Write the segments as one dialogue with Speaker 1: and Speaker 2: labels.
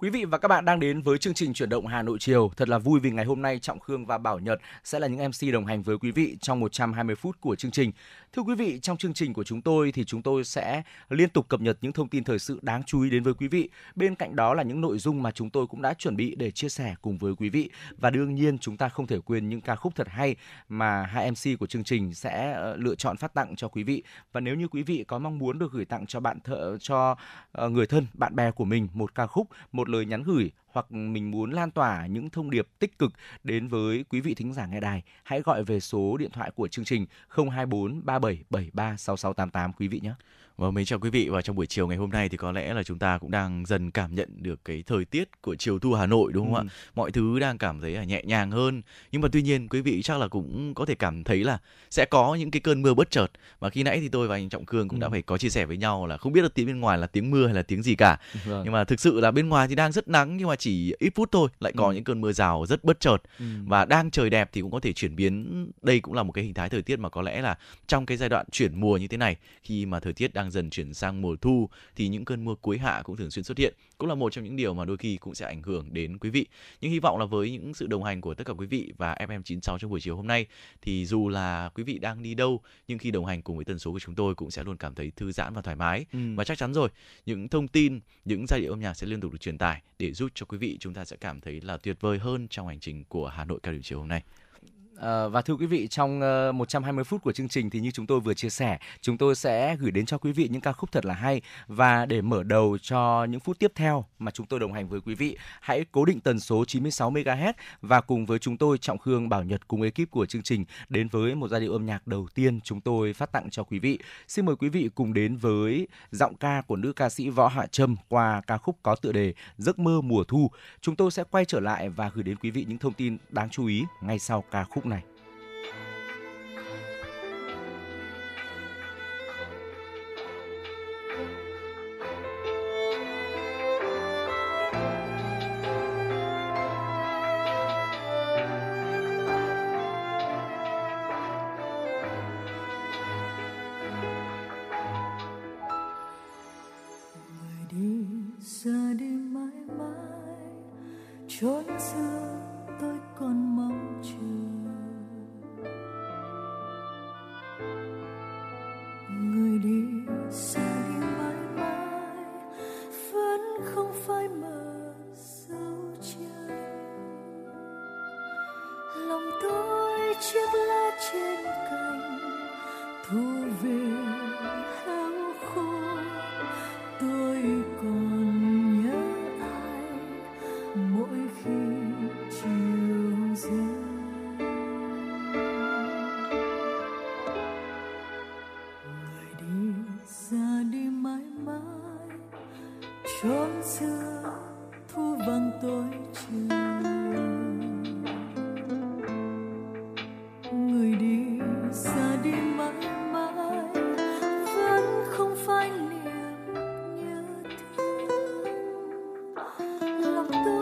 Speaker 1: Quý vị và các bạn đang đến với chương trình chuyển động Hà Nội chiều. Thật là vui vì ngày hôm nay Trọng Khương và Bảo Nhật sẽ là những MC đồng hành với quý vị trong 120 phút của chương trình. Thưa quý vị, trong chương trình của chúng tôi thì chúng tôi sẽ liên tục cập nhật những thông tin thời sự đáng chú ý đến với quý vị. Bên cạnh đó là những nội dung mà chúng tôi cũng đã chuẩn bị để chia sẻ cùng với quý vị. Và đương nhiên chúng ta không thể quên những ca khúc thật hay mà hai MC của chương trình sẽ ờ, lựa chọn phát tặng cho quý vị. Và nếu như quý vị có mong muốn được gửi tặng cho bạn thợ cho ờ, người thân, bạn bè của mình một ca khúc, một lời nhắn gửi hoặc mình muốn lan tỏa những thông điệp tích cực đến với quý vị thính giả nghe đài, hãy gọi về số điện thoại của chương trình 024 3773 6688 quý vị nhé.
Speaker 2: Và mến chào quý vị và trong buổi chiều ngày hôm nay thì có lẽ là chúng ta cũng đang dần cảm nhận được cái thời tiết của chiều thu Hà Nội đúng không ừ. ạ? Mọi thứ đang cảm thấy là nhẹ nhàng hơn. Nhưng mà tuy nhiên quý vị chắc là cũng có thể cảm thấy là sẽ có những cái cơn mưa bất chợt. Và khi nãy thì tôi và anh Trọng Cương cũng ừ. đã phải có chia sẻ với nhau là không biết là tiếng bên ngoài là tiếng mưa hay là tiếng gì cả. Vâng. Nhưng mà thực sự là bên ngoài thì đang rất nắng nhưng mà chỉ ít phút thôi lại có ừ. những cơn mưa rào rất bất chợt. Ừ. Và đang trời đẹp thì cũng có thể chuyển biến đây cũng là một cái hình thái thời tiết mà có lẽ là trong cái giai đoạn chuyển mùa như thế này khi mà thời tiết đang dần chuyển sang mùa thu thì những cơn mưa cuối hạ cũng thường xuyên xuất hiện cũng là một trong những điều mà đôi khi cũng sẽ ảnh hưởng đến quý vị nhưng hy vọng là với những sự đồng hành của tất cả quý vị và FM96 trong buổi chiều hôm nay thì dù là quý vị đang đi đâu nhưng khi đồng hành cùng với tần số của chúng tôi cũng sẽ luôn cảm thấy thư giãn và thoải mái ừ. và chắc chắn rồi những thông tin những giai điệu âm nhạc sẽ liên tục được truyền tải để giúp cho quý vị chúng ta sẽ cảm thấy là tuyệt vời hơn trong hành trình của Hà Nội cao điểm chiều hôm nay.
Speaker 1: À, và thưa quý vị, trong ờ, uh, 120 phút của chương trình thì như chúng tôi vừa chia sẻ, chúng tôi sẽ gửi đến cho quý vị những ca khúc thật là hay và để mở đầu cho những phút tiếp theo mà chúng tôi đồng hành với quý vị, hãy cố định tần số 96 MHz và cùng với chúng tôi Trọng Khương Bảo Nhật cùng ekip của chương trình đến với một giai điệu âm nhạc đầu tiên chúng tôi phát tặng cho quý vị. Xin mời quý vị cùng đến với giọng ca của nữ ca sĩ Võ Hạ Trâm qua ca khúc có tựa đề Giấc mơ mùa thu. Chúng tôi sẽ quay trở lại và gửi đến quý vị những thông tin đáng chú ý ngay sau ca khúc này.
Speaker 3: Tuh.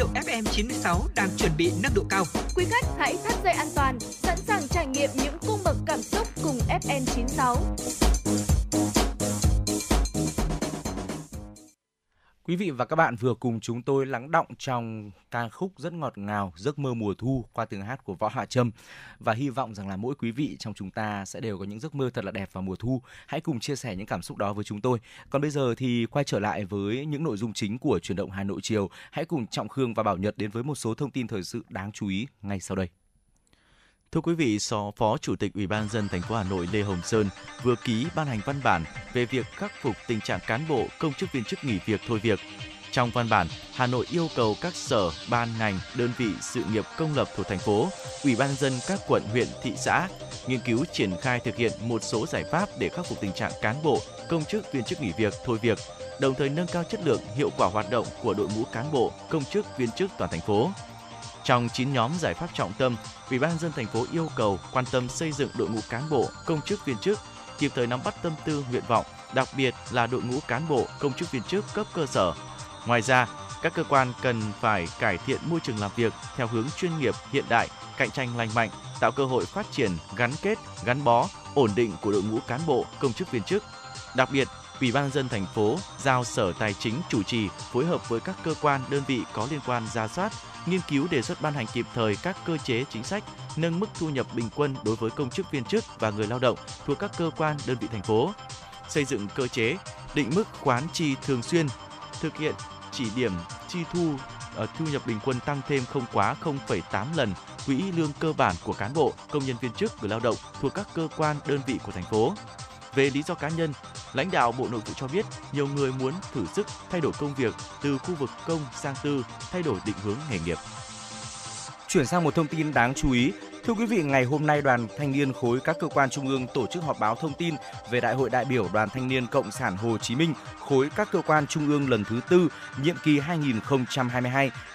Speaker 3: Hiệu FM96 đang chuẩn bị nâng độ cao.
Speaker 4: Quý khách hãy thắt dây an toàn, sẵn sàng trải nghiệm những cung bậc cảm xúc cùng FM96.
Speaker 1: Quý vị và các bạn vừa cùng chúng tôi lắng động trong ca khúc rất ngọt ngào, Giấc mơ mùa thu qua tiếng hát của Võ Hạ Trâm và hy vọng rằng là mỗi quý vị trong chúng ta sẽ đều có những giấc mơ thật là đẹp vào mùa thu. Hãy cùng chia sẻ những cảm xúc đó với chúng tôi. Còn bây giờ thì quay trở lại với những nội dung chính của truyền động Hà Nội chiều. Hãy cùng Trọng Khương và Bảo Nhật đến với một số thông tin thời sự đáng chú ý ngay sau đây.
Speaker 2: Thưa quý vị, Phó Chủ tịch Ủy ban dân thành phố Hà Nội Lê Hồng Sơn vừa ký ban hành văn bản về việc khắc phục tình trạng cán bộ, công chức viên chức nghỉ việc thôi việc. Trong văn bản, Hà Nội yêu cầu các sở, ban ngành, đơn vị sự nghiệp công lập thuộc thành phố, Ủy ban dân các quận, huyện, thị xã nghiên cứu triển khai thực hiện một số giải pháp để khắc phục tình trạng cán bộ, công chức viên chức nghỉ việc thôi việc, đồng thời nâng cao chất lượng, hiệu quả hoạt động của đội ngũ cán bộ, công chức viên chức toàn thành phố trong 9 nhóm giải pháp trọng tâm, Ủy ban dân thành phố yêu cầu quan tâm xây dựng đội ngũ cán bộ, công chức viên chức, kịp thời nắm bắt tâm tư, nguyện vọng, đặc biệt là đội ngũ cán bộ, công chức viên chức cấp cơ sở. Ngoài ra, các cơ quan cần phải cải thiện môi trường làm việc theo hướng chuyên nghiệp, hiện đại, cạnh tranh lành mạnh, tạo cơ hội phát triển, gắn kết, gắn bó, ổn định của đội ngũ cán bộ, công chức viên chức. Đặc biệt, Ủy ban dân thành phố giao Sở Tài chính chủ trì phối hợp với các cơ quan đơn vị có liên quan ra soát, nghiên cứu đề xuất ban hành kịp thời các cơ chế chính sách nâng mức thu nhập bình quân đối với công chức viên chức và người lao động thuộc các cơ quan đơn vị thành phố, xây dựng cơ chế định mức khoán chi thường xuyên, thực hiện chỉ điểm chi thu ở thu nhập bình quân tăng thêm không quá 0,8 lần quỹ lương cơ bản của cán bộ, công nhân viên chức, người lao động thuộc các cơ quan đơn vị của thành phố. Về lý do cá nhân, lãnh đạo Bộ Nội vụ cho biết nhiều người muốn thử sức thay đổi công việc từ khu vực công sang tư, thay đổi định hướng nghề nghiệp.
Speaker 1: Chuyển sang một thông tin đáng chú ý, Thưa quý vị, ngày hôm nay Đoàn Thanh niên khối các cơ quan trung ương tổ chức họp báo thông tin về Đại hội đại biểu Đoàn Thanh niên Cộng sản Hồ Chí Minh khối các cơ quan trung ương lần thứ tư, nhiệm kỳ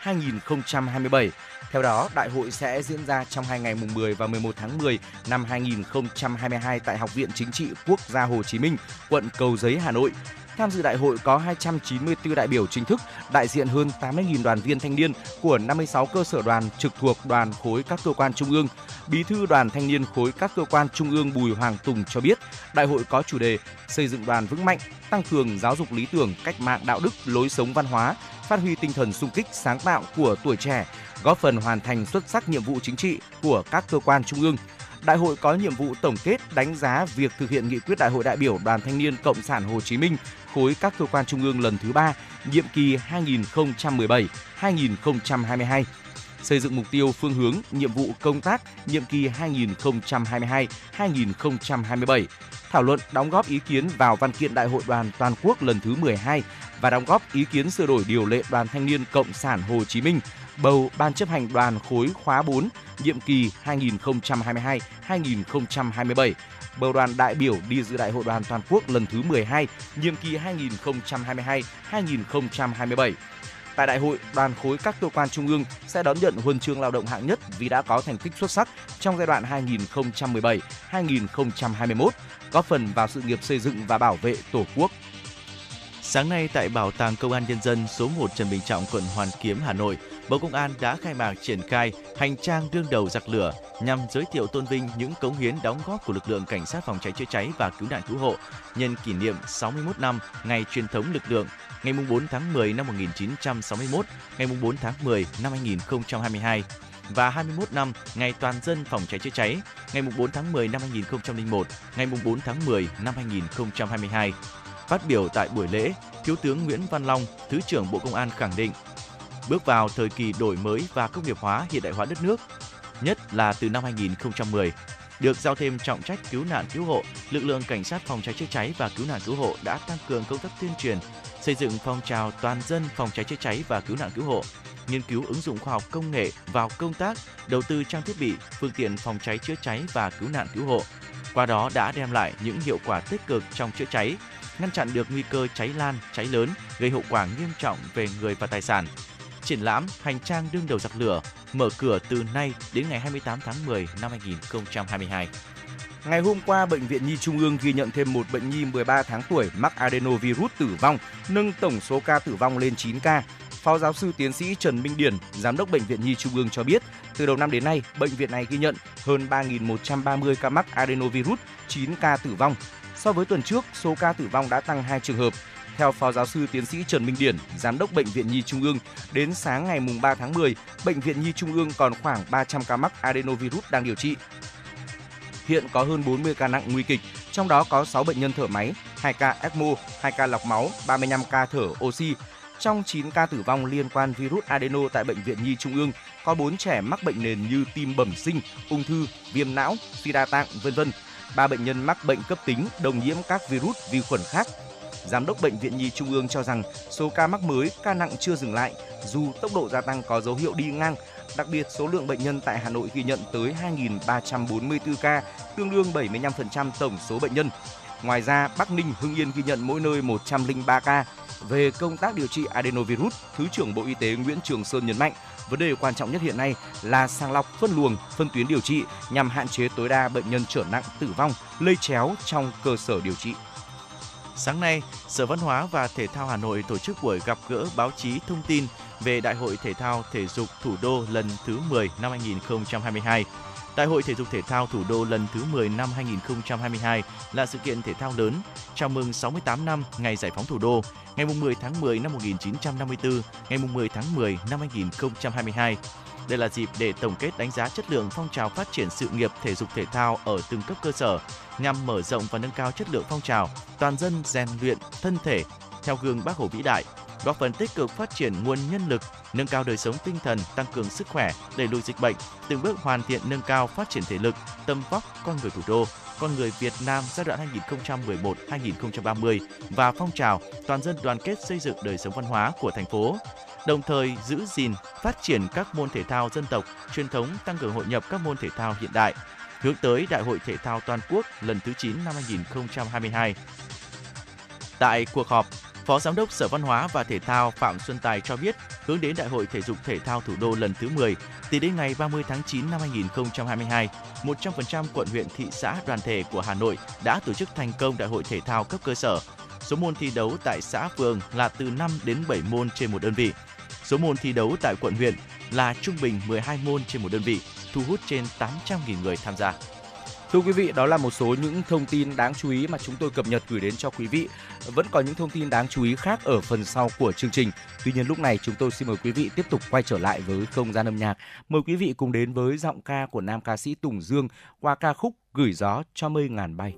Speaker 1: 2022-2027. Theo đó, đại hội sẽ diễn ra trong hai ngày mùng 10 và 11 tháng 10 năm 2022 tại Học viện Chính trị Quốc gia Hồ Chí Minh, quận Cầu Giấy, Hà Nội. Tham dự đại hội có 294 đại biểu chính thức, đại diện hơn 80.000 đoàn viên thanh niên của 56 cơ sở đoàn trực thuộc đoàn khối các cơ quan trung ương. Bí thư đoàn thanh niên khối các cơ quan trung ương Bùi Hoàng Tùng cho biết, đại hội có chủ đề xây dựng đoàn vững mạnh, tăng cường giáo dục lý tưởng, cách mạng đạo đức, lối sống văn hóa, phát huy tinh thần sung kích sáng tạo của tuổi trẻ, góp phần hoàn thành xuất sắc nhiệm vụ chính trị của các cơ quan trung ương. Đại hội có nhiệm vụ tổng kết đánh giá việc thực hiện nghị quyết Đại hội đại biểu Đoàn Thanh niên Cộng sản Hồ Chí Minh khối các cơ quan trung ương lần thứ 3, nhiệm kỳ 2017-2022 xây dựng mục tiêu phương hướng, nhiệm vụ công tác nhiệm kỳ 2022-2027, thảo luận đóng góp ý kiến vào văn kiện Đại hội đoàn toàn quốc lần thứ 12 và đóng góp ý kiến sửa đổi điều lệ Đoàn Thanh niên Cộng sản Hồ Chí Minh bầu Ban chấp hành đoàn khối khóa 4 nhiệm kỳ 2022-2027, bầu đoàn đại biểu đi dự đại hội đoàn toàn quốc lần thứ 12 nhiệm kỳ 2022-2027. Tại đại hội, đoàn khối các cơ quan trung ương sẽ đón nhận huân chương lao động hạng nhất vì đã có thành tích xuất sắc trong giai đoạn 2017-2021, góp phần vào sự nghiệp xây dựng và bảo vệ Tổ quốc.
Speaker 2: Sáng nay tại Bảo tàng Công an Nhân dân số 1 Trần Bình Trọng, quận Hoàn Kiếm, Hà Nội, Bộ Công an đã khai mạc triển khai hành trang đương đầu giặc lửa nhằm giới thiệu tôn vinh những cống hiến đóng góp của lực lượng cảnh sát phòng cháy chữa cháy và cứu nạn cứu hộ nhân kỷ niệm 61 năm ngày truyền thống lực lượng ngày 4 tháng 10 năm 1961, ngày 4 tháng 10 năm 2022 và 21 năm ngày toàn dân phòng cháy chữa cháy, ngày 4 tháng 10 năm 2001, ngày 4 tháng 10 năm 2022. Phát biểu tại buổi lễ, Thiếu tướng Nguyễn Văn Long, Thứ trưởng Bộ Công an khẳng định, bước vào thời kỳ đổi mới và công nghiệp hóa hiện đại hóa đất nước, nhất là từ năm 2010, được giao thêm trọng trách cứu nạn cứu hộ, lực lượng cảnh sát phòng cháy chữa cháy và cứu nạn cứu hộ đã tăng cường công tác tuyên truyền, xây dựng phong trào toàn dân phòng cháy chữa cháy và cứu nạn cứu hộ, nghiên cứu ứng dụng khoa học công nghệ vào công tác, đầu tư trang thiết bị, phương tiện phòng cháy chữa cháy và cứu nạn cứu hộ. Qua đó đã đem lại những hiệu quả tích cực trong chữa cháy, ngăn chặn được nguy cơ cháy lan, cháy lớn gây hậu quả nghiêm trọng về người và tài sản. Triển lãm Hành trang đương đầu giặc lửa mở cửa từ nay đến ngày 28 tháng 10 năm 2022.
Speaker 1: Ngày hôm qua, Bệnh viện Nhi Trung ương ghi nhận thêm một bệnh nhi 13 tháng tuổi mắc adenovirus tử vong, nâng tổng số ca tử vong lên 9 ca. Phó giáo sư tiến sĩ Trần Minh Điển, giám đốc Bệnh viện Nhi Trung ương cho biết, từ đầu năm đến nay, bệnh viện này ghi nhận hơn 3.130 ca mắc adenovirus, 9 ca tử vong. So với tuần trước, số ca tử vong đã tăng 2 trường hợp. Theo Phó giáo sư tiến sĩ Trần Minh Điển, Giám đốc Bệnh viện Nhi Trung ương, đến sáng ngày 3 tháng 10, Bệnh viện Nhi Trung ương còn khoảng 300 ca mắc adenovirus đang điều trị. Hiện có hơn 40 ca nặng nguy kịch, trong đó có 6 bệnh nhân thở máy, 2 ca ECMO, 2 ca lọc máu, 35 ca thở oxy. Trong 9 ca tử vong liên quan virus adeno tại Bệnh viện Nhi Trung ương, có 4 trẻ mắc bệnh nền như tim bẩm sinh, ung thư, viêm não, suy đa tạng, vân vân. Ba bệnh nhân mắc bệnh cấp tính đồng nhiễm các virus vi khuẩn khác. Giám đốc Bệnh viện Nhi Trung ương cho rằng số ca mắc mới, ca nặng chưa dừng lại, dù tốc độ gia tăng có dấu hiệu đi ngang, Đặc biệt, số lượng bệnh nhân tại Hà Nội ghi nhận tới 2.344 ca, tương đương 75% tổng số bệnh nhân. Ngoài ra, Bắc Ninh, Hưng Yên ghi nhận mỗi nơi 103 ca. Về công tác điều trị adenovirus, Thứ trưởng Bộ Y tế Nguyễn Trường Sơn nhấn mạnh, vấn đề quan trọng nhất hiện nay là sàng lọc, phân luồng, phân tuyến điều trị nhằm hạn chế tối đa bệnh nhân trở nặng, tử vong, lây chéo trong cơ sở điều trị.
Speaker 2: Sáng nay, Sở Văn hóa và Thể thao Hà Nội tổ chức buổi gặp gỡ báo chí thông tin về Đại hội Thể thao Thể dục Thủ đô lần thứ 10 năm 2022. Đại hội Thể dục Thể thao Thủ đô lần thứ 10 năm 2022 là sự kiện thể thao lớn chào mừng 68 năm ngày giải phóng thủ đô, ngày 10 tháng 10 năm 1954, ngày 10 tháng 10 năm 2022. Đây là dịp để tổng kết đánh giá chất lượng phong trào phát triển sự nghiệp thể dục thể thao ở từng cấp cơ sở, nhằm mở rộng và nâng cao chất lượng phong trào, toàn dân rèn luyện thân thể theo gương Bác Hồ vĩ đại, góp phần tích cực phát triển nguồn nhân lực, nâng cao đời sống tinh thần, tăng cường sức khỏe, đẩy lùi dịch bệnh, từng bước hoàn thiện nâng cao phát triển thể lực, tâm vóc con người thủ đô, con người Việt Nam giai đoạn 2011-2030 và phong trào toàn dân đoàn kết xây dựng đời sống văn hóa của thành phố đồng thời giữ gìn, phát triển các môn thể thao dân tộc, truyền thống tăng cường hội nhập các môn thể thao hiện đại, hướng tới Đại hội Thể thao Toàn quốc lần thứ 9 năm 2022. Tại cuộc họp, Phó Giám đốc Sở Văn hóa và Thể thao Phạm Xuân Tài cho biết, hướng đến Đại hội Thể dục Thể thao Thủ đô lần thứ 10, từ đến ngày 30 tháng 9 năm 2022, 100% quận huyện thị xã đoàn thể của Hà Nội đã tổ chức thành công Đại hội Thể thao cấp cơ sở. Số môn thi đấu tại xã phường là từ 5 đến 7 môn trên một đơn vị. Số môn thi đấu tại quận huyện là trung bình 12 môn trên một đơn vị, thu hút trên 800.000 người tham gia.
Speaker 1: Thưa quý vị, đó là một số những thông tin đáng chú ý mà chúng tôi cập nhật gửi đến cho quý vị. Vẫn còn những thông tin đáng chú ý khác ở phần sau của chương trình. Tuy nhiên lúc này chúng tôi xin mời quý vị tiếp tục quay trở lại với không gian âm nhạc. Mời quý vị cùng đến với giọng ca của nam ca sĩ Tùng Dương qua ca khúc Gửi gió cho mây ngàn bay.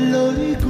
Speaker 5: Quen lối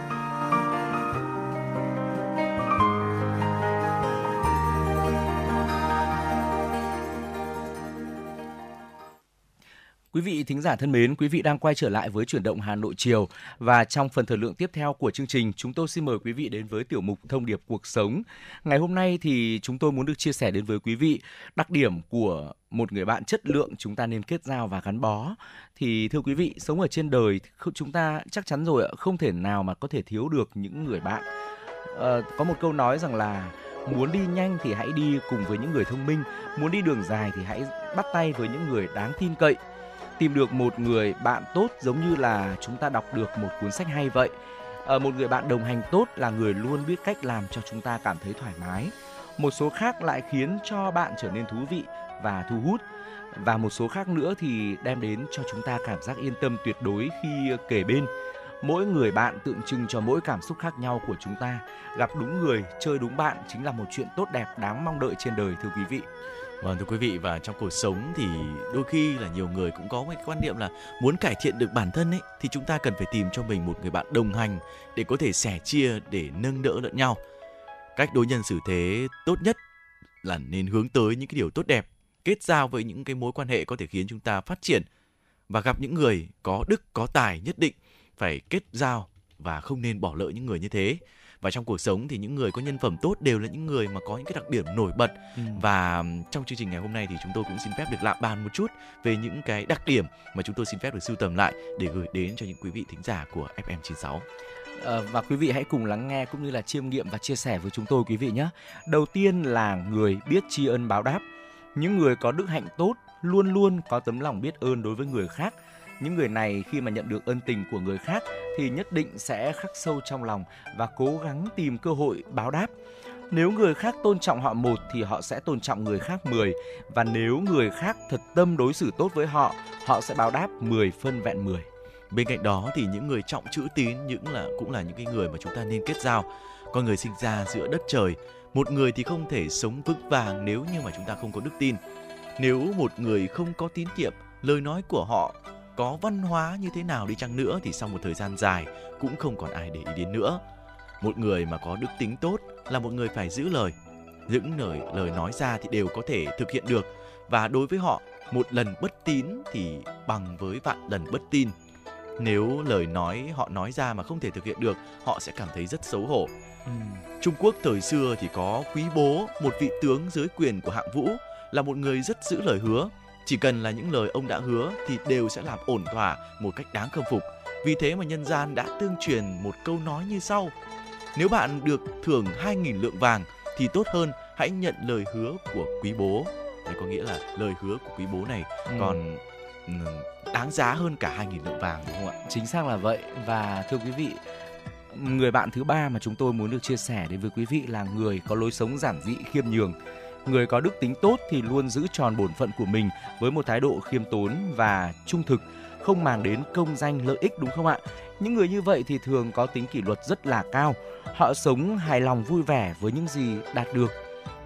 Speaker 1: Quý vị thính giả thân mến, quý vị đang quay trở lại với chuyển động Hà Nội chiều và trong phần thời lượng tiếp theo của chương trình, chúng tôi xin mời quý vị đến với tiểu mục thông điệp cuộc sống. Ngày hôm nay thì chúng tôi muốn được chia sẻ đến với quý vị đặc điểm của một người bạn chất lượng chúng ta nên kết giao và gắn bó. Thì thưa quý vị, sống ở trên đời chúng ta chắc chắn rồi không thể nào mà có thể thiếu được những người bạn. À, có một câu nói rằng là muốn đi nhanh thì hãy đi cùng với những người thông minh, muốn đi đường dài thì hãy bắt tay với những người đáng tin cậy tìm được một người bạn tốt giống như là chúng ta đọc được một cuốn sách hay vậy. À, một người bạn đồng hành tốt là người luôn biết cách làm cho chúng ta cảm thấy thoải mái. Một số khác lại khiến cho bạn trở nên thú vị và thu hút. Và một số khác nữa thì đem đến cho chúng ta cảm giác yên tâm tuyệt đối khi kể bên. Mỗi người bạn tượng trưng cho mỗi cảm xúc khác nhau của chúng ta. Gặp đúng người chơi đúng bạn chính là một chuyện tốt đẹp đáng mong đợi trên đời thưa quý vị.
Speaker 2: Vâng thưa quý vị và trong cuộc sống thì đôi khi là nhiều người cũng có cái quan niệm là muốn cải thiện được bản thân ấy thì chúng ta cần phải tìm cho mình một người bạn đồng hành để có thể sẻ chia để nâng đỡ lẫn nhau. Cách đối nhân xử thế tốt nhất là nên hướng tới những cái điều tốt đẹp, kết giao với những cái mối quan hệ có thể khiến chúng ta phát triển và gặp những người có đức có tài nhất định phải kết giao và không nên bỏ lỡ những người như thế và trong cuộc sống thì những người có nhân phẩm tốt đều là những người mà có những cái đặc điểm nổi bật ừ. và trong chương trình ngày hôm nay thì chúng tôi cũng xin phép được lạm bàn một chút về những cái đặc điểm mà chúng tôi xin phép được sưu tầm lại để gửi đến cho những quý vị thính giả của FM96.
Speaker 1: À, và quý vị hãy cùng lắng nghe cũng như là chiêm nghiệm và chia sẻ với chúng tôi quý vị nhé. Đầu tiên là người biết tri ân báo đáp. Những người có đức hạnh tốt luôn luôn có tấm lòng biết ơn đối với người khác những người này khi mà nhận được ân tình của người khác thì nhất định sẽ khắc sâu trong lòng và cố gắng tìm cơ hội báo đáp nếu người khác tôn trọng họ một thì họ sẽ tôn trọng người khác 10 và nếu người khác thật tâm đối xử tốt với họ, họ sẽ báo đáp 10 phân vẹn 10.
Speaker 2: Bên cạnh đó thì những người trọng chữ tín những là cũng là những cái người mà chúng ta nên kết giao. Con người sinh ra giữa đất trời, một người thì không thể sống vững vàng nếu như mà chúng ta không có đức tin. Nếu một người không có tín nhiệm, lời nói của họ có văn hóa như thế nào đi chăng nữa thì sau một thời gian dài cũng không còn ai để ý đến nữa. Một người mà có đức tính tốt là một người phải giữ lời. Những lời lời nói ra thì đều có thể thực hiện được và đối với họ một lần bất tín thì bằng với vạn lần bất tin. Nếu lời nói họ nói ra mà không thể thực hiện được, họ sẽ cảm thấy rất xấu hổ. Ừ. Trung Quốc thời xưa thì có quý bố, một vị tướng dưới quyền của hạng vũ, là một người rất giữ lời hứa chỉ cần là những lời ông đã hứa thì đều sẽ làm ổn thỏa một cách đáng khâm phục. Vì thế mà nhân gian đã tương truyền một câu nói như sau. Nếu bạn được thưởng 2.000 lượng vàng thì tốt hơn hãy nhận lời hứa của quý bố. Đấy có nghĩa là lời hứa của quý bố này ừ. còn ừ, đáng giá hơn cả 2.000 lượng vàng đúng không ạ?
Speaker 1: Chính xác là vậy và thưa quý vị người bạn thứ ba mà chúng tôi muốn được chia sẻ đến với quý vị là người có lối sống giản dị khiêm nhường người có đức tính tốt thì luôn giữ tròn bổn phận của mình với một thái độ khiêm tốn và trung thực, không màng đến công danh lợi ích, đúng không ạ? Những người như vậy thì thường có tính kỷ luật rất là cao. Họ sống hài lòng vui vẻ với những gì đạt được.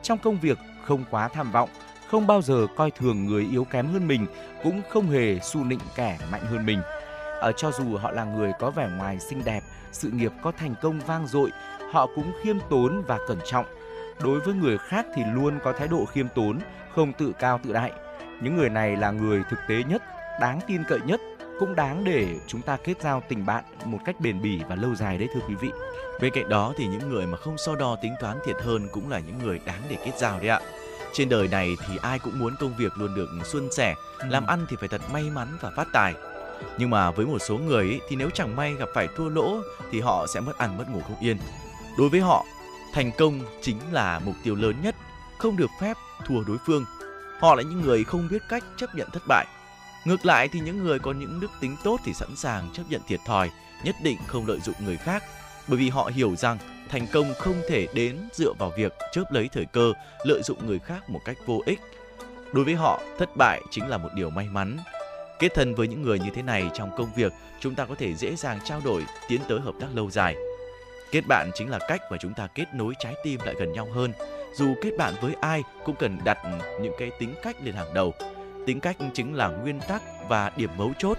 Speaker 1: Trong công việc, không quá tham vọng, không bao giờ coi thường người yếu kém hơn mình, cũng không hề xu nịnh kẻ mạnh hơn mình. Ở cho dù họ là người có vẻ ngoài xinh đẹp, sự nghiệp có thành công vang dội, họ cũng khiêm tốn và cẩn trọng đối với người khác thì luôn có thái độ khiêm tốn, không tự cao tự đại. Những người này là người thực tế nhất, đáng tin cậy nhất, cũng đáng để chúng ta kết giao tình bạn một cách bền bỉ và lâu dài đấy thưa quý vị.
Speaker 2: Bên cạnh đó thì những người mà không so đo tính toán thiệt hơn cũng là những người đáng để kết giao đấy ạ. Trên đời này thì ai cũng muốn công việc luôn được suôn sẻ, ừ. làm ăn thì phải thật may mắn và phát tài. Nhưng mà với một số người ấy, thì nếu chẳng may gặp phải thua lỗ thì họ sẽ mất ăn mất ngủ không yên. Đối với họ Thành công chính là mục tiêu lớn nhất, không được phép thua đối phương. Họ là những người không biết cách chấp nhận thất bại. Ngược lại thì những người có những đức tính tốt thì sẵn sàng chấp nhận thiệt thòi, nhất định không lợi dụng người khác, bởi vì họ hiểu rằng thành công không thể đến dựa vào việc chớp lấy thời cơ, lợi dụng người khác một cách vô ích. Đối với họ, thất bại chính là một điều may mắn. Kết thân với những người như thế này trong công việc, chúng ta có thể dễ dàng trao đổi, tiến tới hợp tác lâu dài. Kết bạn chính là cách mà chúng ta kết nối trái tim lại gần nhau hơn. Dù kết bạn với ai cũng cần đặt những cái tính cách lên hàng đầu. Tính cách chính là nguyên tắc và điểm mấu chốt.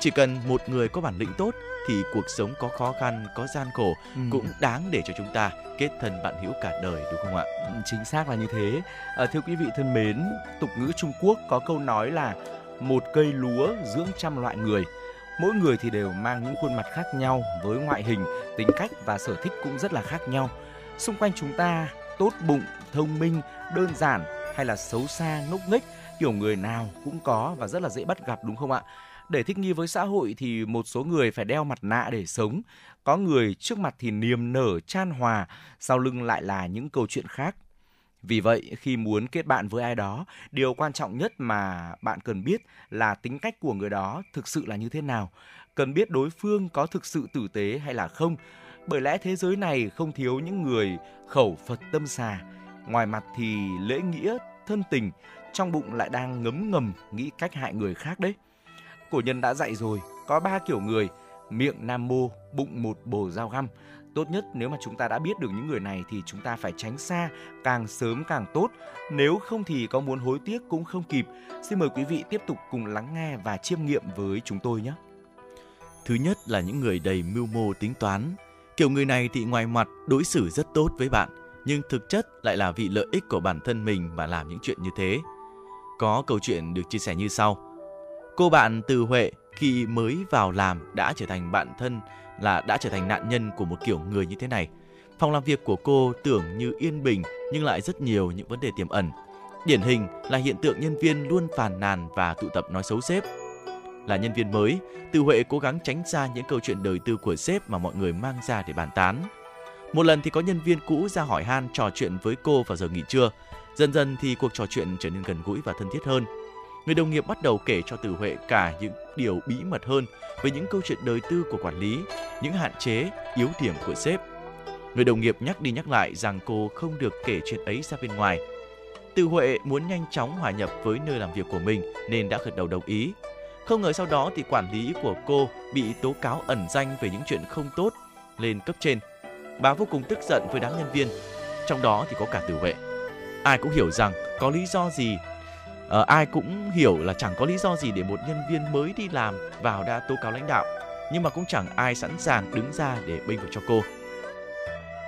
Speaker 2: Chỉ cần một người có bản lĩnh tốt thì cuộc sống có khó khăn, có gian khổ
Speaker 1: Ừ.
Speaker 2: cũng đáng để cho chúng ta kết thân bạn hữu cả đời đúng không ạ?
Speaker 1: Ừ, chính xác là như thế à, thưa quý vị thân mến tục ngữ trung quốc có câu nói là một cây lúa dưỡng trăm loại người mỗi người thì đều mang những khuôn mặt khác nhau với ngoại hình, tính cách và sở thích cũng rất là khác nhau. Xung quanh chúng ta, tốt bụng, thông minh, đơn giản hay là xấu xa, ngốc nghếch, kiểu người nào cũng có và rất là dễ bắt gặp, đúng không ạ? Để thích nghi với xã hội thì một số người phải đeo mặt nạ để sống. Có người trước mặt thì niềm nở, chan hòa, sau lưng lại là những câu chuyện khác vì vậy, khi muốn kết bạn với ai đó, điều quan trọng nhất mà bạn cần biết là tính cách của người đó thực sự là như thế nào. Cần biết đối phương có thực sự tử tế hay là không. Bởi lẽ thế giới này không thiếu những người khẩu phật tâm xà. Ngoài mặt thì lễ nghĩa, thân tình, trong bụng lại đang ngấm ngầm nghĩ cách hại người khác đấy. Cổ nhân đã dạy rồi, có ba kiểu người, miệng nam mô, bụng một bồ dao găm tốt nhất nếu mà chúng ta đã biết được những người này thì chúng ta phải tránh xa càng sớm càng tốt nếu không thì có muốn hối tiếc cũng không kịp xin mời quý vị tiếp tục cùng lắng nghe và chiêm nghiệm với chúng tôi nhé
Speaker 2: Thứ nhất là những người đầy mưu mô tính toán. Kiểu người này thì ngoài mặt đối xử rất tốt với bạn, nhưng thực chất lại là vì lợi ích của bản thân mình mà làm những chuyện như thế. Có câu chuyện được chia sẻ như sau. Cô bạn Từ Huệ khi mới vào làm đã trở thành bạn thân là đã trở thành nạn nhân của một kiểu người như thế này. Phòng làm việc của cô tưởng như yên bình nhưng lại rất nhiều những vấn đề tiềm ẩn. Điển hình là hiện tượng nhân viên luôn phàn nàn và tụ tập nói xấu sếp. Là nhân viên mới, Từ Huệ cố gắng tránh xa những câu chuyện đời tư của sếp mà mọi người mang ra để bàn tán. Một lần thì có nhân viên cũ ra hỏi han trò chuyện với cô vào giờ nghỉ trưa. Dần dần thì cuộc trò chuyện trở nên gần gũi và thân thiết hơn. Người đồng nghiệp bắt đầu kể cho Từ Huệ cả những điều bí mật hơn về những câu chuyện đời tư của quản lý, những hạn chế, yếu điểm của sếp. Người đồng nghiệp nhắc đi nhắc lại rằng cô không được kể chuyện ấy ra bên ngoài. Từ Huệ muốn nhanh chóng hòa nhập với nơi làm việc của mình nên đã gật đầu đồng ý. Không ngờ sau đó thì quản lý của cô bị tố cáo ẩn danh về những chuyện không tốt lên cấp trên. Bà vô cùng tức giận với đám nhân viên, trong đó thì có cả Từ Huệ. Ai cũng hiểu rằng có lý do gì à, ai cũng hiểu là chẳng có lý do gì để một nhân viên mới đi làm vào đã tố cáo lãnh đạo, nhưng mà cũng chẳng ai sẵn sàng đứng ra để bênh vực cho cô.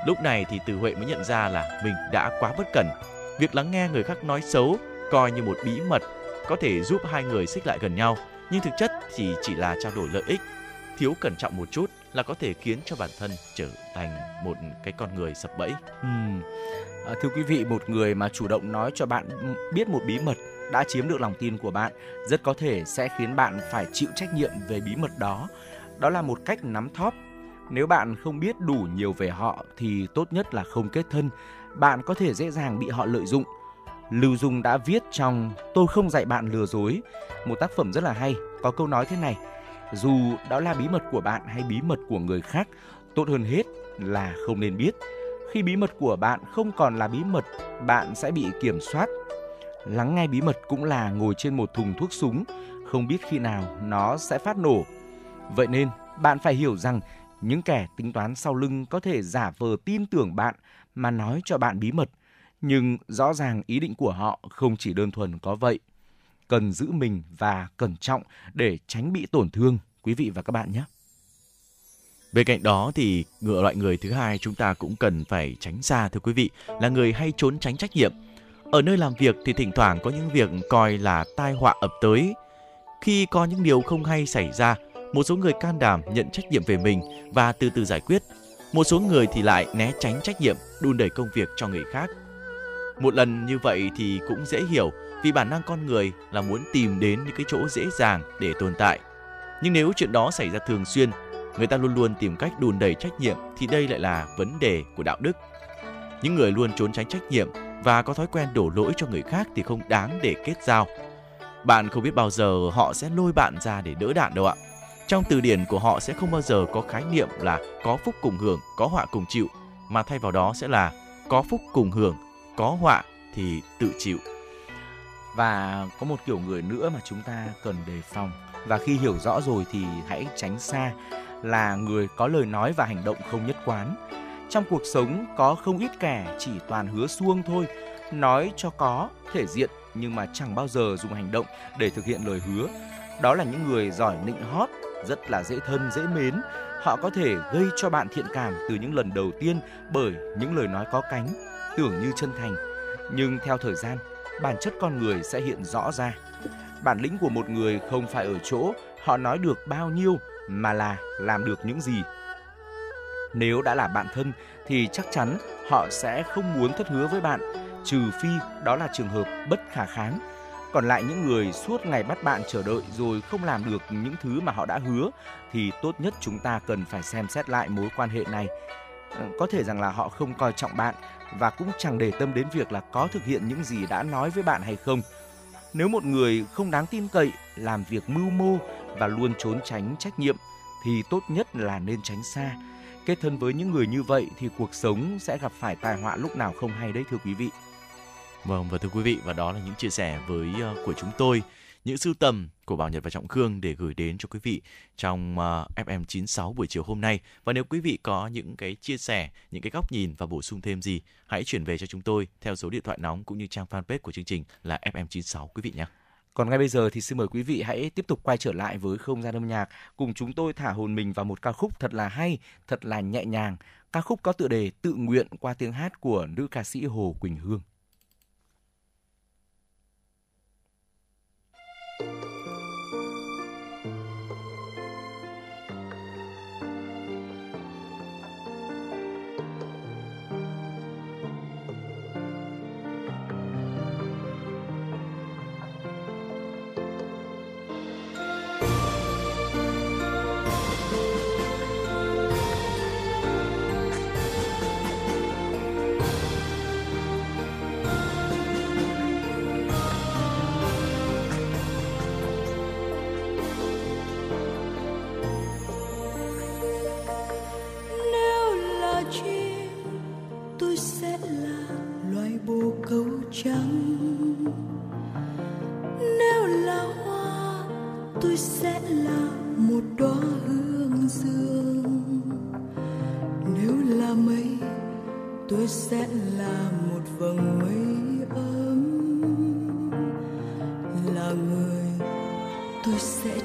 Speaker 2: Lúc này thì Từ Huệ mới nhận ra là mình đã quá bất cẩn. Việc lắng nghe người khác nói xấu coi như một bí mật có thể giúp hai người xích lại gần nhau, nhưng thực chất thì chỉ là trao đổi lợi ích. Thiếu cẩn trọng một chút là có thể khiến cho bản thân trở thành một cái con người sập bẫy.
Speaker 1: Ừm, à, thưa quý vị một người mà chủ động nói cho bạn biết một bí mật đã chiếm được lòng tin của bạn, rất có thể sẽ khiến bạn phải chịu trách nhiệm về bí mật đó. Đó là một cách nắm thóp. Nếu bạn không biết đủ nhiều về họ, thì tốt nhất là không kết thân. Bạn có thể dễ dàng bị họ lợi dụng. Lưu dung đã viết trong tôi không dạy bạn lừa dối, một tác phẩm rất là hay, có câu nói thế này, dù đó là bí mật của bạn hay bí mật của người khác, tốt hơn hết là không nên biết. Khi bí mật của bạn không còn là bí mật, bạn sẽ bị kiểm soát lắng nghe bí mật cũng là ngồi trên một thùng thuốc súng, không biết khi nào nó sẽ phát nổ. Vậy nên, bạn phải hiểu rằng những kẻ tính toán sau lưng có thể giả vờ tin tưởng bạn mà nói cho bạn bí mật. Nhưng rõ ràng ý định của họ không chỉ đơn thuần có vậy. Cần giữ mình và cẩn trọng để tránh bị tổn thương, quý vị và các bạn nhé.
Speaker 2: Bên cạnh đó thì ngựa loại người thứ hai chúng ta cũng cần phải tránh xa, thưa quý vị, là người hay trốn tránh trách nhiệm. Ở nơi làm việc thì thỉnh thoảng có những việc coi là tai họa ập tới. Khi có những điều không hay xảy ra, một số người can đảm nhận trách nhiệm về mình và từ từ giải quyết. Một số người thì lại né tránh trách nhiệm, đùn đẩy công việc cho người khác. Một lần như vậy thì cũng dễ hiểu vì bản năng con người là muốn tìm đến những cái chỗ dễ dàng để tồn tại. Nhưng nếu chuyện đó xảy ra thường xuyên người ta luôn luôn tìm cách đùn đẩy trách nhiệm thì đây lại là vấn đề của đạo đức. Những người luôn trốn tránh trách nhiệm và có thói quen đổ lỗi cho người khác thì không đáng để kết giao. Bạn không biết bao giờ họ sẽ lôi bạn ra để đỡ đạn đâu ạ. Trong từ điển của họ sẽ không bao giờ có khái niệm là có phúc cùng hưởng, có họa cùng chịu, mà thay vào đó sẽ là có phúc cùng hưởng, có họa thì tự chịu.
Speaker 1: và có một kiểu người nữa mà chúng ta cần đề phòng và khi hiểu rõ rồi thì hãy tránh xa
Speaker 6: là người có lời nói và hành động không nhất quán. Trong cuộc sống có không ít kẻ chỉ toàn hứa suông thôi, nói cho có thể diện nhưng mà chẳng bao giờ dùng hành động để thực hiện lời hứa. Đó là những người giỏi nịnh hót, rất là dễ thân, dễ mến. Họ có thể gây cho bạn thiện cảm từ những lần đầu tiên bởi những lời nói có cánh, tưởng như chân thành. Nhưng theo thời gian, bản chất con người sẽ hiện rõ ra. Bản lĩnh của một người không phải ở chỗ họ nói được bao nhiêu mà là làm được những gì. Nếu đã là bạn thân thì chắc chắn họ sẽ không muốn thất hứa với bạn, trừ phi đó là trường hợp bất khả kháng. Còn lại những người suốt ngày bắt bạn chờ đợi rồi không làm được những thứ mà họ đã hứa thì tốt nhất chúng ta cần phải xem xét lại mối quan hệ này. Ờ, có thể rằng là họ không coi trọng bạn và cũng chẳng để tâm đến việc là có thực hiện những gì đã nói với bạn hay không. Nếu một người không đáng tin cậy, làm việc mưu mô và luôn trốn tránh trách nhiệm thì tốt nhất là nên tránh xa. Kết thân với những người như vậy thì cuộc sống sẽ gặp phải tai họa lúc nào không hay đấy thưa quý vị.
Speaker 2: Vâng và thưa quý vị và đó là những chia sẻ với uh, của chúng tôi những sưu tầm của Bảo Nhật và Trọng Khương để gửi đến cho quý vị trong uh, FM 96 buổi chiều hôm nay. Và nếu quý vị có những cái chia sẻ, những cái góc nhìn và bổ sung thêm gì, hãy chuyển về cho chúng tôi theo số điện thoại nóng cũng như trang fanpage của chương trình là FM 96 quý vị nhé.
Speaker 6: Còn ngay bây giờ thì xin mời quý vị hãy tiếp tục quay trở lại với không gian âm nhạc cùng chúng tôi thả hồn mình vào một ca khúc thật là hay, thật là nhẹ nhàng. Ca khúc có tựa đề Tự nguyện qua tiếng hát của nữ ca sĩ Hồ Quỳnh Hương.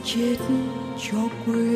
Speaker 6: Chết cho quê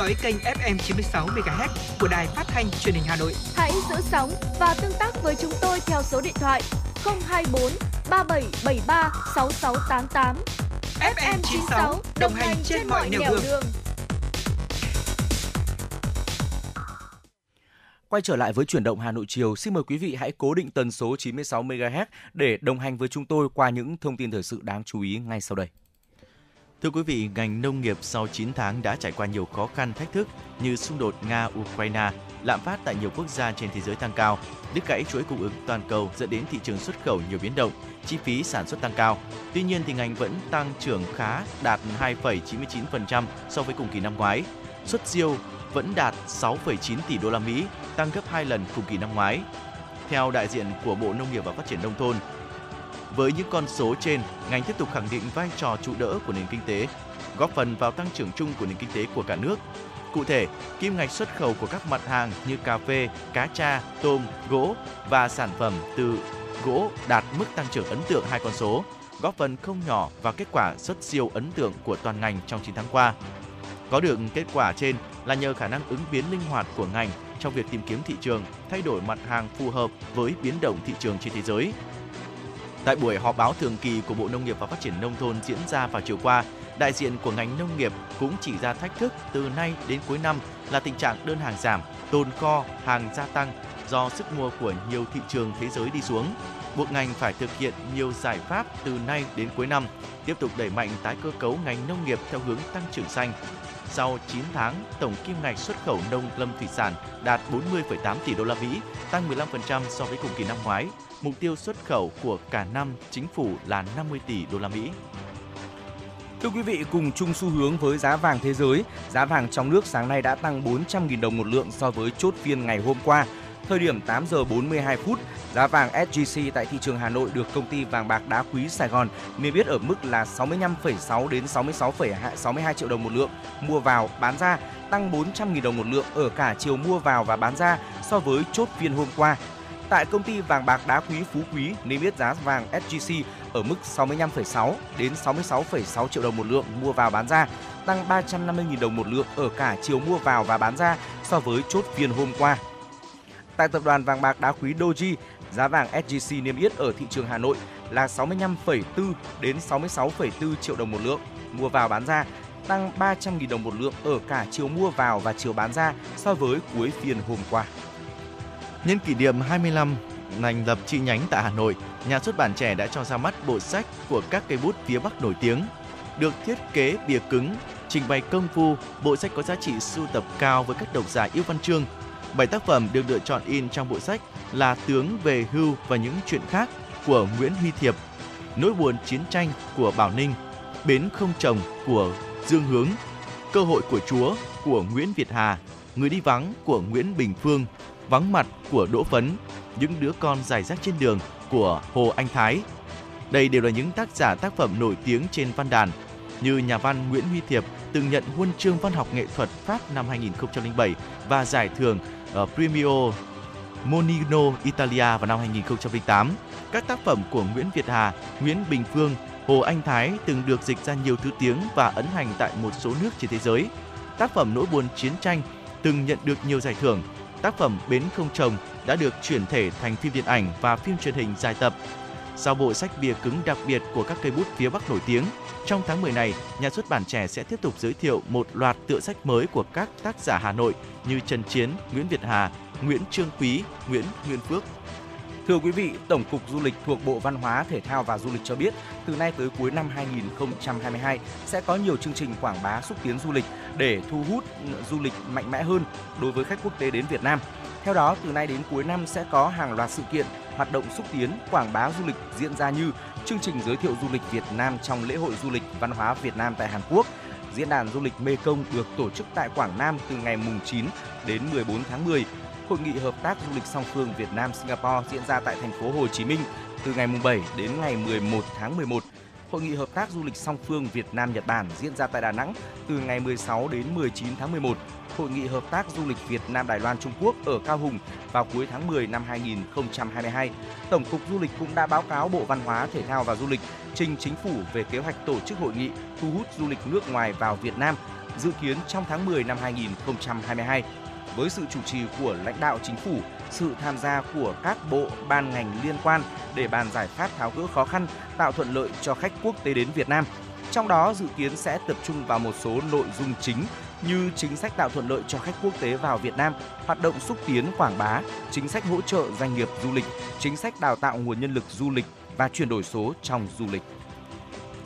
Speaker 6: dõi kênh FM 96 MHz của đài phát thanh truyền hình Hà Nội.
Speaker 7: Hãy giữ sóng và tương tác với chúng tôi theo số điện thoại 024 3773 6688.
Speaker 6: FM 96 đồng hành trên mọi nẻo đường.
Speaker 1: Quay trở lại với chuyển động Hà Nội chiều, xin mời quý vị hãy cố định tần số 96 MHz để đồng hành với chúng tôi qua những thông tin thời sự đáng chú ý ngay sau đây.
Speaker 2: Thưa quý vị, ngành nông nghiệp sau 9 tháng đã trải qua nhiều khó khăn thách thức như xung đột Nga-Ukraine, lạm phát tại nhiều quốc gia trên thế giới tăng cao, đứt gãy chuỗi cung ứng toàn cầu dẫn đến thị trường xuất khẩu nhiều biến động, chi phí sản xuất tăng cao. Tuy nhiên thì ngành vẫn tăng trưởng khá đạt 2,99% so với cùng kỳ năm ngoái. Xuất siêu vẫn đạt 6,9 tỷ đô la Mỹ, tăng gấp 2 lần cùng kỳ năm ngoái. Theo đại diện của Bộ Nông nghiệp và Phát triển nông thôn, với những con số trên, ngành tiếp tục khẳng định vai trò trụ đỡ của nền kinh tế, góp phần vào tăng trưởng chung của nền kinh tế của cả nước. Cụ thể, kim ngạch xuất khẩu của các mặt hàng như cà phê, cá tra, tôm, gỗ và sản phẩm từ gỗ đạt mức tăng trưởng ấn tượng hai con số, góp phần không nhỏ vào kết quả xuất siêu ấn tượng của toàn ngành trong 9 tháng qua. Có được kết quả trên là nhờ khả năng ứng biến linh hoạt của ngành trong việc tìm kiếm thị trường, thay đổi mặt hàng phù hợp với biến động thị trường trên thế giới. Tại buổi họp báo thường kỳ của Bộ Nông nghiệp và Phát triển Nông thôn diễn ra vào chiều qua, đại diện của ngành nông nghiệp cũng chỉ ra thách thức từ nay đến cuối năm là tình trạng đơn hàng giảm, tồn kho, hàng gia tăng do sức mua của nhiều thị trường thế giới đi xuống. Buộc ngành phải thực hiện nhiều giải pháp từ nay đến cuối năm, tiếp tục đẩy mạnh tái cơ cấu ngành nông nghiệp theo hướng tăng trưởng xanh. Sau 9 tháng, tổng kim ngạch xuất khẩu nông lâm thủy sản đạt 40,8 tỷ đô la Mỹ, tăng 15% so với cùng kỳ năm ngoái. Mục tiêu xuất khẩu của cả năm chính phủ là 50 tỷ đô la Mỹ.
Speaker 1: Thưa quý vị, cùng chung xu hướng với giá vàng thế giới, giá vàng trong nước sáng nay đã tăng 400.000 đồng một lượng so với chốt phiên ngày hôm qua. Thời điểm 8 giờ 42 phút, giá vàng SJC tại thị trường Hà Nội được công ty vàng bạc đá quý Sài Gòn niêm yết ở mức là 65,6 đến 66,62 triệu đồng một lượng mua vào, bán ra, tăng 400.000 đồng một lượng ở cả chiều mua vào và bán ra so với chốt phiên hôm qua. Tại công ty vàng bạc đá quý Phú Quý niêm yết giá vàng SJC ở mức 65,6 đến 66,6 triệu đồng một lượng mua vào bán ra, tăng 350.000 đồng một lượng ở cả chiều mua vào và bán ra so với chốt phiên hôm qua. Tại tập đoàn vàng bạc đá quý Doji, giá vàng SJC niêm yết ở thị trường Hà Nội là 65,4 đến 66,4 triệu đồng một lượng mua vào bán ra, tăng 300.000 đồng một lượng ở cả chiều mua vào và chiều bán ra so với cuối phiên hôm qua.
Speaker 2: Nhân kỷ niệm 25 thành lập chi nhánh tại Hà Nội, nhà xuất bản trẻ đã cho ra mắt bộ sách của các cây bút phía Bắc nổi tiếng. Được thiết kế bìa cứng, trình bày công phu, bộ sách có giá trị sưu tập cao với các độc giả yêu văn chương. Bảy tác phẩm được lựa chọn in trong bộ sách là Tướng về hưu và những chuyện khác của Nguyễn Huy Thiệp, Nỗi buồn chiến tranh của Bảo Ninh, Bến không chồng của Dương Hướng, Cơ hội của Chúa của Nguyễn Việt Hà, Người đi vắng của Nguyễn Bình Phương, Vắng mặt của Đỗ Phấn, Những đứa con dài rác trên đường của Hồ Anh Thái. Đây đều là những tác giả tác phẩm nổi tiếng trên văn đàn như nhà văn Nguyễn Huy Thiệp từng nhận huân chương văn học nghệ thuật Pháp năm 2007 và giải thưởng ở Premio Monino Italia vào năm 2008. Các tác phẩm của Nguyễn Việt Hà, Nguyễn Bình Phương, Hồ Anh Thái từng được dịch ra nhiều thứ tiếng và ấn hành tại một số nước trên thế giới. Tác phẩm Nỗi buồn chiến tranh từng nhận được nhiều giải thưởng. Tác phẩm Bến không trồng đã được chuyển thể thành phim điện ảnh và phim truyền hình dài tập. Sau bộ sách bìa cứng đặc biệt của các cây bút phía Bắc nổi tiếng, trong tháng 10 này, nhà xuất bản trẻ sẽ tiếp tục giới thiệu một loạt tựa sách mới của các tác giả Hà Nội như Trần Chiến, Nguyễn Việt Hà, Nguyễn Trương Quý, Nguyễn Nguyên Phước.
Speaker 1: Thưa quý vị, Tổng cục Du lịch thuộc Bộ Văn hóa, Thể thao và Du lịch cho biết, từ nay tới cuối năm 2022 sẽ có nhiều chương trình quảng bá xúc tiến du lịch để thu hút du lịch mạnh mẽ hơn đối với khách quốc tế đến Việt Nam. Theo đó, từ nay đến cuối năm sẽ có hàng loạt sự kiện, hoạt động xúc tiến, quảng bá du lịch diễn ra như chương trình giới thiệu du lịch Việt Nam trong lễ hội du lịch văn hóa Việt Nam tại Hàn Quốc, Diễn đàn du lịch mekong được tổ chức tại Quảng Nam từ ngày mùng 9 đến 14 tháng 10. Hội nghị hợp tác du lịch song phương Việt Nam Singapore diễn ra tại thành phố Hồ Chí Minh từ ngày 7 đến ngày 11 tháng 11. Hội nghị hợp tác du lịch song phương Việt Nam Nhật Bản diễn ra tại Đà Nẵng từ ngày 16 đến 19 tháng 11. Hội nghị hợp tác du lịch Việt Nam Đài Loan Trung Quốc ở Cao Hùng vào cuối tháng 10 năm 2022. Tổng cục Du lịch cũng đã báo cáo Bộ Văn hóa, Thể thao và Du lịch trình chính phủ về kế hoạch tổ chức hội nghị thu hút du lịch nước ngoài vào Việt Nam dự kiến trong tháng 10 năm 2022 với sự chủ trì của lãnh đạo chính phủ, sự tham gia của các bộ ban ngành liên quan để bàn giải pháp tháo gỡ khó khăn, tạo thuận lợi cho khách quốc tế đến Việt Nam. Trong đó dự kiến sẽ tập trung vào một số nội dung chính như chính sách tạo thuận lợi cho khách quốc tế vào Việt Nam, hoạt động xúc tiến quảng bá, chính sách hỗ trợ doanh nghiệp du lịch, chính sách đào tạo nguồn nhân lực du lịch và chuyển đổi số trong du lịch.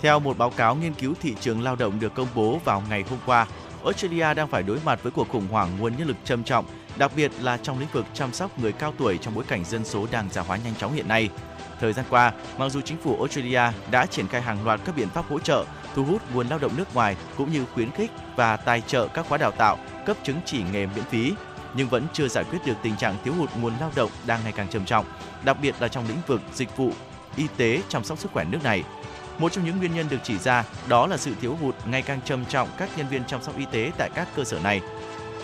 Speaker 2: Theo một báo cáo nghiên cứu thị trường lao động được công bố vào ngày hôm qua, Australia đang phải đối mặt với cuộc khủng hoảng nguồn nhân lực trầm trọng, đặc biệt là trong lĩnh vực chăm sóc người cao tuổi trong bối cảnh dân số đang già hóa nhanh chóng hiện nay. Thời gian qua, mặc dù chính phủ Australia đã triển khai hàng loạt các biện pháp hỗ trợ, thu hút nguồn lao động nước ngoài cũng như khuyến khích và tài trợ các khóa đào tạo, cấp chứng chỉ nghề miễn phí, nhưng vẫn chưa giải quyết được tình trạng thiếu hụt nguồn lao động đang ngày càng trầm trọng, đặc biệt là trong lĩnh vực dịch vụ y tế chăm sóc sức khỏe nước này. Một trong những nguyên nhân được chỉ ra đó là sự thiếu hụt ngày càng trầm trọng các nhân viên chăm sóc y tế tại các cơ sở này.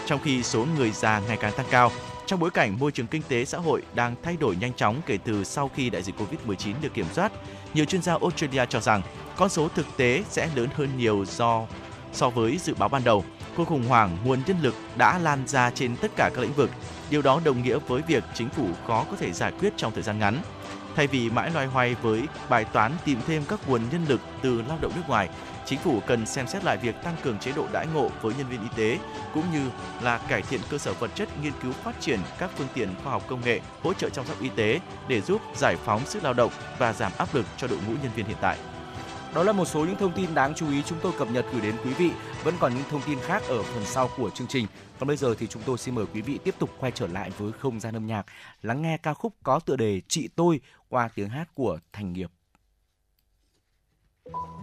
Speaker 2: Trong khi số người già ngày càng tăng cao, trong bối cảnh môi trường kinh tế xã hội đang thay đổi nhanh chóng kể từ sau khi đại dịch Covid-19 được kiểm soát, nhiều chuyên gia Australia cho rằng con số thực tế sẽ lớn hơn nhiều do so với dự báo ban đầu. Cuộc khủng hoảng nguồn nhân lực đã lan ra trên tất cả các lĩnh vực. Điều đó đồng nghĩa với việc chính phủ khó có thể giải quyết trong thời gian ngắn. Thay vì mãi loay hoay với bài toán tìm thêm các nguồn nhân lực từ lao động nước ngoài, chính phủ cần xem xét lại việc tăng cường chế độ đãi ngộ với nhân viên y tế cũng như là cải thiện cơ sở vật chất nghiên cứu phát triển các phương tiện khoa học công nghệ hỗ trợ chăm sóc y tế để giúp giải phóng sức lao động và giảm áp lực cho đội ngũ nhân viên hiện tại.
Speaker 1: Đó là một số những thông tin đáng chú ý chúng tôi cập nhật gửi đến quý vị. Vẫn còn những thông tin khác ở phần sau của chương trình. Còn bây giờ thì chúng tôi xin mời quý vị tiếp tục quay trở lại với không gian âm nhạc, lắng nghe ca khúc có tựa đề Chị tôi qua tiếng hát của Thành Nghiệp.
Speaker 5: tôi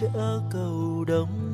Speaker 5: chợ cầu đông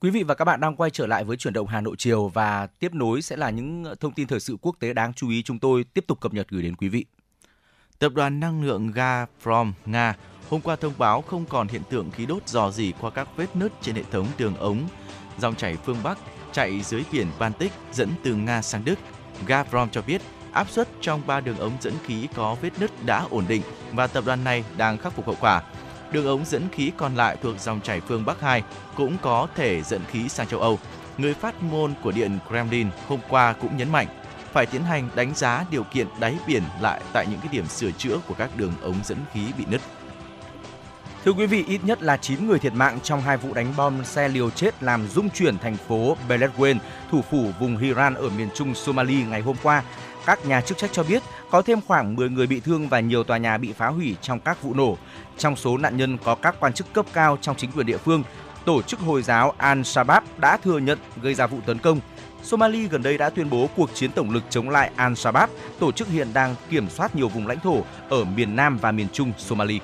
Speaker 1: Quý vị và các bạn đang quay trở lại với chuyển động Hà Nội chiều và tiếp nối sẽ là những thông tin thời sự quốc tế đáng chú ý chúng tôi tiếp tục cập nhật gửi đến quý vị.
Speaker 2: Tập đoàn năng lượng Gazprom, Nga, hôm qua thông báo không còn hiện tượng khí đốt dò dỉ qua các vết nứt trên hệ thống đường ống dòng chảy phương Bắc chạy dưới biển Baltic dẫn từ Nga sang Đức. Gazprom cho biết áp suất trong ba đường ống dẫn khí có vết nứt đã ổn định và tập đoàn này đang khắc phục hậu quả. Đường ống dẫn khí còn lại thuộc dòng chảy phương Bắc 2 cũng có thể dẫn khí sang châu Âu. Người phát ngôn của Điện Kremlin hôm qua cũng nhấn mạnh phải tiến hành đánh giá điều kiện đáy biển lại tại những cái điểm sửa chữa của các đường ống dẫn khí bị nứt.
Speaker 1: Thưa quý vị, ít nhất là 9 người thiệt mạng trong hai vụ đánh bom xe liều chết làm rung chuyển thành phố Beledweyne, thủ phủ vùng Hiran ở miền trung Somalia ngày hôm qua. Các nhà chức trách cho biết có thêm khoảng 10 người bị thương và nhiều tòa nhà bị phá hủy trong các vụ nổ. Trong số nạn nhân có các quan chức cấp cao trong chính quyền địa phương. Tổ chức Hồi giáo Al-Shabaab đã thừa nhận gây ra vụ tấn công. Somalia gần đây đã tuyên bố cuộc chiến tổng lực chống lại Al-Shabaab, tổ chức hiện đang kiểm soát nhiều vùng lãnh thổ ở miền Nam và miền Trung Somalia.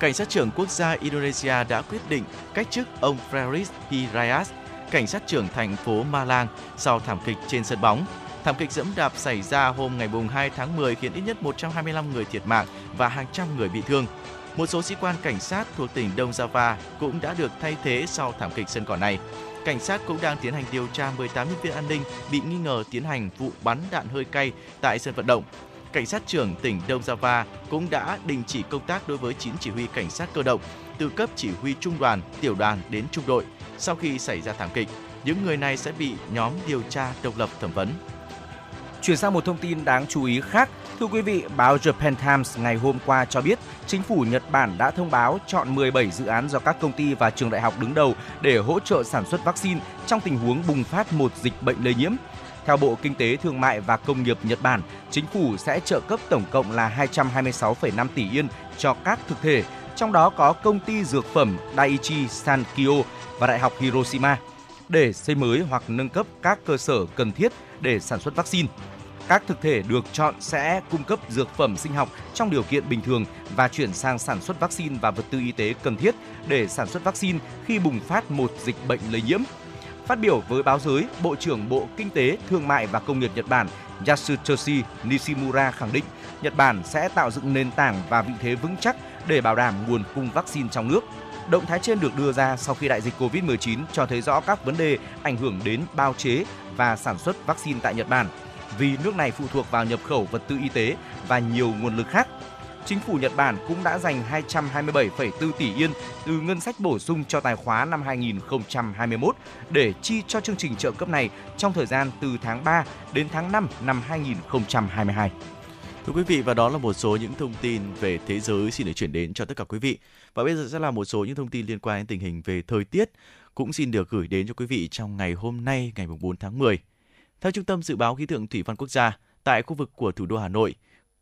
Speaker 2: Cảnh sát trưởng quốc gia Indonesia đã quyết định cách chức ông Faris Hirayat, cảnh sát trưởng thành phố Malang sau thảm kịch trên sân bóng. Thảm kịch dẫm đạp xảy ra hôm ngày 2 tháng 10 khiến ít nhất 125 người thiệt mạng và hàng trăm người bị thương. Một số sĩ quan cảnh sát thuộc tỉnh Đông Java cũng đã được thay thế sau thảm kịch sân cỏ này. Cảnh sát cũng đang tiến hành điều tra 18 nhân viên an ninh bị nghi ngờ tiến hành vụ bắn đạn hơi cay tại sân vận động. Cảnh sát trưởng tỉnh Đông Java cũng đã đình chỉ công tác đối với 9 chỉ huy cảnh sát cơ động từ cấp chỉ huy trung đoàn, tiểu đoàn đến trung đội. Sau khi xảy ra thảm kịch, những người này sẽ bị nhóm điều tra độc lập thẩm vấn.
Speaker 1: Chuyển sang một thông tin đáng chú ý khác, thưa quý vị, báo Japan Times ngày hôm qua cho biết chính phủ Nhật Bản đã thông báo chọn 17 dự án do các công ty và trường đại học đứng đầu để hỗ trợ sản xuất vaccine trong tình huống bùng phát một dịch bệnh lây nhiễm. Theo Bộ Kinh tế, Thương mại và Công nghiệp Nhật Bản, chính phủ sẽ trợ cấp tổng cộng là 226,5 tỷ yên cho các thực thể, trong đó có công ty dược phẩm Daiichi Sankyo và Đại học Hiroshima để xây mới hoặc nâng cấp các cơ sở cần thiết để sản xuất vaccine. Các thực thể được chọn sẽ cung cấp dược phẩm sinh học trong điều kiện bình thường và chuyển sang sản xuất vaccine và vật tư y tế cần thiết để sản xuất vaccine khi bùng phát một dịch bệnh lây nhiễm. Phát biểu với báo giới, Bộ trưởng Bộ Kinh tế, Thương mại và Công nghiệp Nhật Bản Yasutoshi Nishimura khẳng định Nhật Bản sẽ tạo dựng nền tảng và vị thế vững chắc để bảo đảm nguồn cung vaccine trong nước. Động thái trên được đưa ra sau khi đại dịch COVID-19 cho thấy rõ các vấn đề ảnh hưởng đến bao chế và sản xuất vaccine tại Nhật Bản, vì nước này phụ thuộc vào nhập khẩu vật tư y tế và nhiều nguồn lực khác chính phủ Nhật Bản cũng đã dành 227,4 tỷ yên từ ngân sách bổ sung cho tài khóa năm 2021 để chi cho chương trình trợ cấp này trong thời gian từ tháng 3 đến tháng 5 năm 2022.
Speaker 2: Thưa quý vị và đó là một số những thông tin về thế giới xin được chuyển đến cho tất cả quý vị. Và bây giờ sẽ là một số những thông tin liên quan đến tình hình về thời tiết cũng xin được gửi đến cho quý vị trong ngày hôm nay ngày 4 tháng 10. Theo Trung tâm Dự báo Khí tượng Thủy văn Quốc gia, tại khu vực của thủ đô Hà Nội,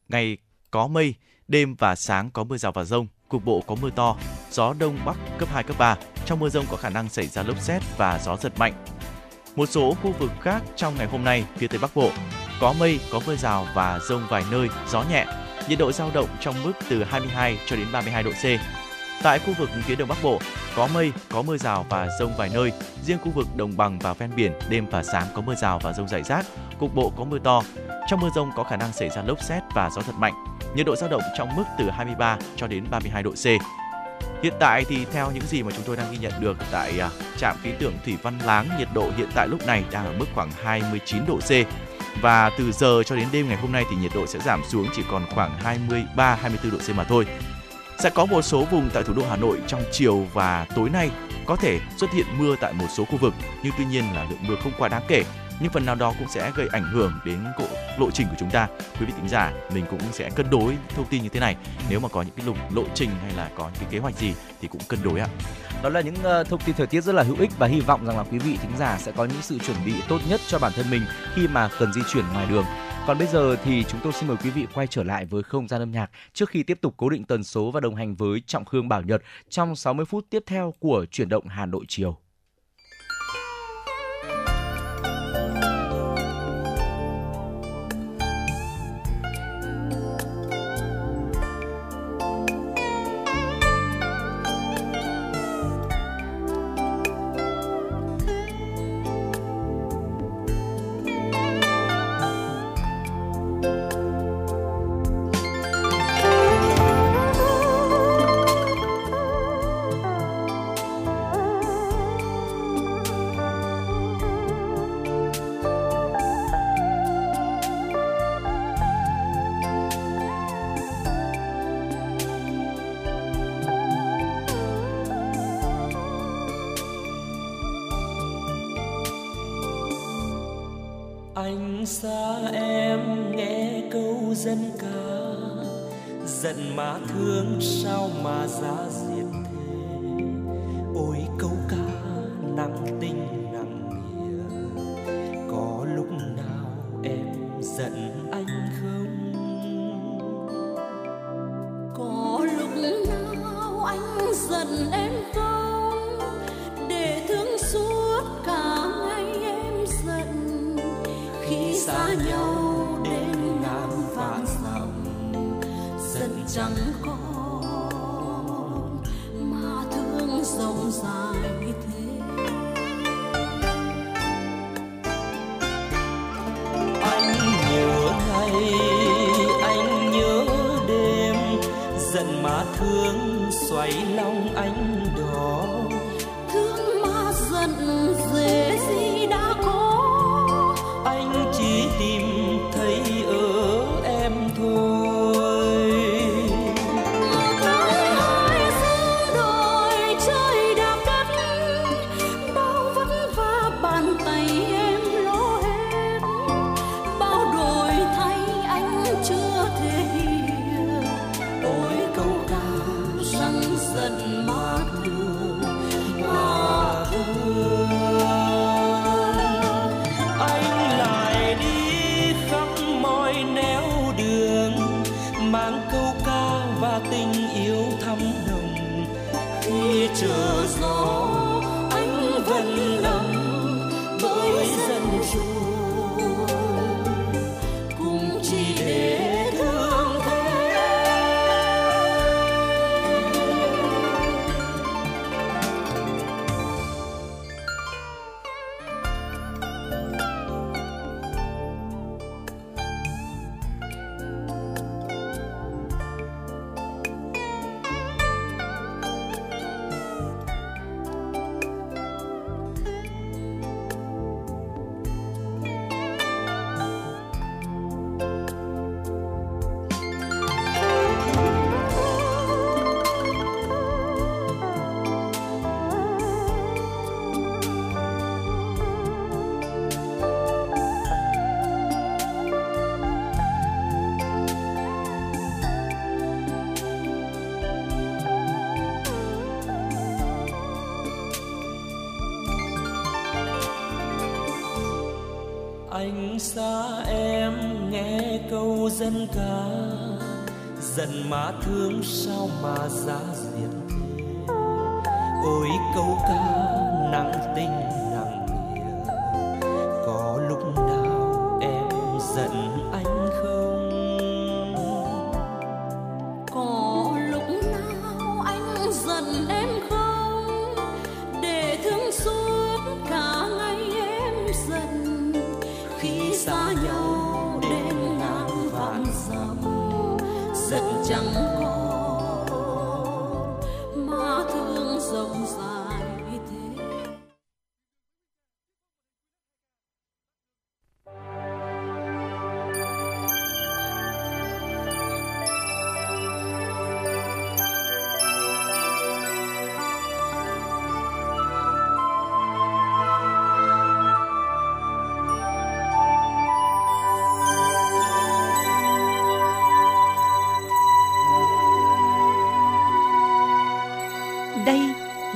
Speaker 2: ngày có mây, Đêm và sáng có mưa rào và rông, cục bộ có mưa to, gió đông bắc cấp 2, cấp 3. Trong mưa rông có khả năng xảy ra lốc xét và gió giật mạnh. Một số khu vực khác trong ngày hôm nay, phía Tây Bắc Bộ, có mây, có mưa rào và rông vài nơi, gió nhẹ. Nhiệt độ giao động trong mức từ 22 cho đến 32 độ C. Tại khu vực phía Đông Bắc Bộ, có mây, có mưa rào và rông vài nơi. Riêng khu vực đồng bằng và ven biển, đêm và sáng có mưa rào và rông rải rác. Cục bộ có mưa to. Trong mưa rông có khả năng xảy ra lốc xét và gió giật mạnh. Nhiệt độ dao động trong mức từ 23 cho đến 32 độ C. Hiện tại thì theo những gì mà chúng tôi đang ghi nhận được tại à, trạm khí tượng thủy văn Láng, nhiệt độ hiện tại lúc này đang ở mức khoảng 29 độ C. Và từ giờ cho đến đêm ngày hôm nay thì nhiệt độ sẽ giảm xuống chỉ còn khoảng 23 24 độ C mà thôi. Sẽ có một số vùng tại thủ đô Hà Nội trong chiều và tối nay có thể xuất hiện mưa tại một số khu vực, nhưng tuy nhiên là lượng mưa không quá đáng kể. Nhưng phần nào đó cũng sẽ gây ảnh hưởng đến lộ, lộ trình của chúng ta. Quý vị tính giả mình cũng sẽ cân đối thông tin như thế này. Nếu mà có những cái lộ, lộ trình hay là có những cái kế hoạch gì thì cũng cân đối ạ.
Speaker 1: Đó là những uh, thông tin thời tiết rất là hữu ích và hy vọng rằng là quý vị thính giả sẽ có những sự chuẩn bị tốt nhất cho bản thân mình khi mà cần di chuyển ngoài đường còn bây giờ thì chúng tôi xin mời quý vị quay trở lại với không gian âm nhạc trước khi tiếp tục cố định tần số và đồng hành với Trọng Khương Bảo Nhật trong 60 phút tiếp theo của chuyển động Hà Nội chiều.
Speaker 6: Câu ca nặng tình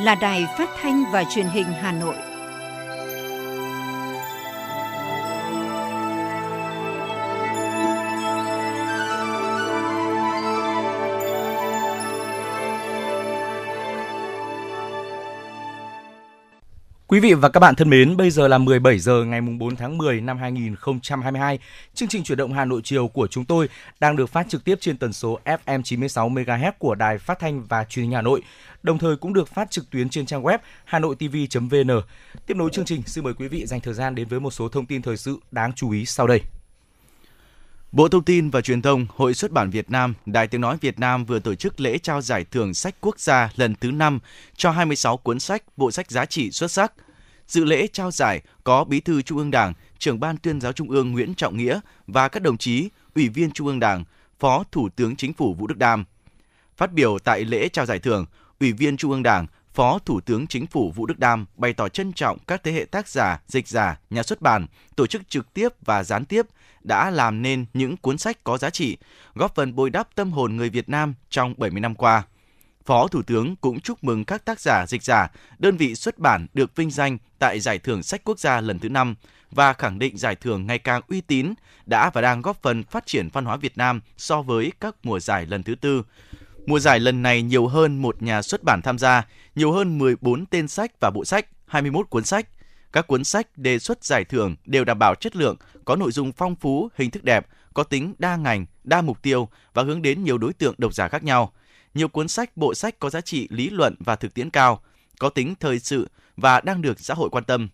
Speaker 8: là đài phát thanh và truyền hình Hà Nội.
Speaker 1: Quý vị và các bạn thân mến, bây giờ là 17 giờ ngày mùng 4 tháng 10 năm 2022. Chương trình chuyển động Hà Nội chiều của chúng tôi đang được phát trực tiếp trên tần số FM 96 MHz của Đài Phát thanh và Truyền hình Hà Nội, đồng thời cũng được phát trực tuyến trên trang web hanoitv.vn. Tiếp nối chương trình, xin mời quý vị dành thời gian đến với một số thông tin thời sự đáng chú ý sau đây.
Speaker 2: Bộ Thông tin và Truyền thông, Hội xuất bản Việt Nam, Đài Tiếng Nói Việt Nam vừa tổ chức lễ trao giải thưởng sách quốc gia lần thứ 5 cho 26 cuốn sách, bộ sách giá trị xuất sắc. Dự lễ trao giải có Bí thư Trung ương Đảng, Trưởng ban Tuyên giáo Trung ương Nguyễn Trọng Nghĩa và các đồng chí Ủy viên Trung ương Đảng, Phó Thủ tướng Chính phủ Vũ Đức Đam. Phát biểu tại lễ trao giải thưởng, Ủy viên Trung ương Đảng, Phó Thủ tướng Chính phủ Vũ Đức Đam bày tỏ trân trọng các thế hệ tác giả, dịch giả, nhà xuất bản, tổ chức trực tiếp và gián tiếp đã làm nên những cuốn sách có giá trị, góp phần bồi đắp tâm hồn người Việt Nam trong 70 năm qua. Phó Thủ tướng cũng chúc mừng các tác giả, dịch giả, đơn vị xuất bản được vinh danh tại Giải thưởng Sách Quốc gia lần thứ 5 và khẳng định giải thưởng ngày càng uy tín, đã và đang góp phần phát triển văn hóa Việt Nam so với các mùa giải lần thứ tư. Mùa giải lần này nhiều hơn một nhà xuất bản tham gia, nhiều hơn 14 tên sách và bộ sách, 21 cuốn sách. Các cuốn sách đề xuất giải thưởng đều đảm bảo chất lượng, có nội dung phong phú, hình thức đẹp, có tính đa ngành, đa mục tiêu và hướng đến nhiều đối tượng độc giả khác nhau. Nhiều cuốn sách, bộ sách có giá trị lý luận và thực tiễn cao, có tính thời sự và đang được xã hội quan tâm.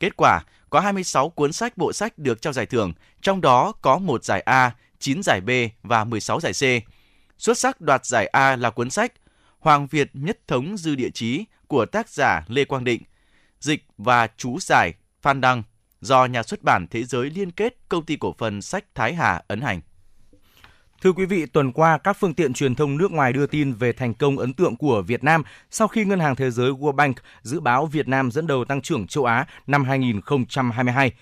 Speaker 2: Kết quả, có 26 cuốn sách bộ sách được trao giải thưởng, trong đó có một giải A, 9 giải B và 16 giải C. Xuất sắc đoạt giải A là cuốn sách Hoàng Việt nhất thống dư địa chí của tác giả Lê Quang Định, dịch và chú giải Phan Đăng do nhà xuất bản Thế giới liên kết công ty cổ phần sách Thái Hà ấn hành.
Speaker 1: Thưa quý vị, tuần qua các phương tiện truyền thông nước ngoài đưa tin về thành công ấn tượng của Việt Nam sau khi Ngân hàng Thế giới World Bank dự báo Việt Nam dẫn đầu tăng trưởng châu Á năm 2022.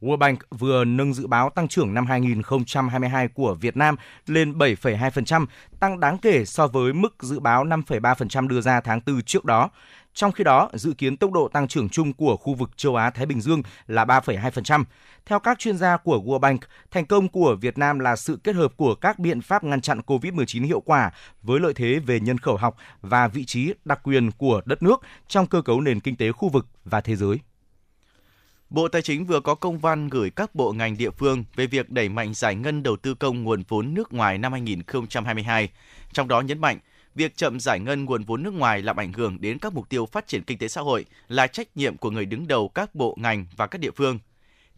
Speaker 1: World Bank vừa nâng dự báo tăng trưởng năm 2022 của Việt Nam lên 7,2%, tăng đáng kể so với mức dự báo 5,3% đưa ra tháng 4 trước đó. Trong khi đó, dự kiến tốc độ tăng trưởng chung của khu vực châu Á-Thái Bình Dương là 3,2%. Theo các chuyên gia của World Bank, thành công của Việt Nam là sự kết hợp của các biện pháp ngăn chặn COVID-19 hiệu quả với lợi thế về nhân khẩu học và vị trí đặc quyền của đất nước trong cơ cấu nền kinh tế khu vực và thế giới.
Speaker 2: Bộ Tài chính vừa có công văn gửi các bộ ngành địa phương về việc đẩy mạnh giải ngân đầu tư công nguồn vốn nước ngoài năm 2022. Trong đó nhấn mạnh, việc chậm giải ngân nguồn vốn nước ngoài làm ảnh hưởng đến các mục tiêu phát triển kinh tế xã hội là trách nhiệm của người đứng đầu các bộ ngành và các địa phương.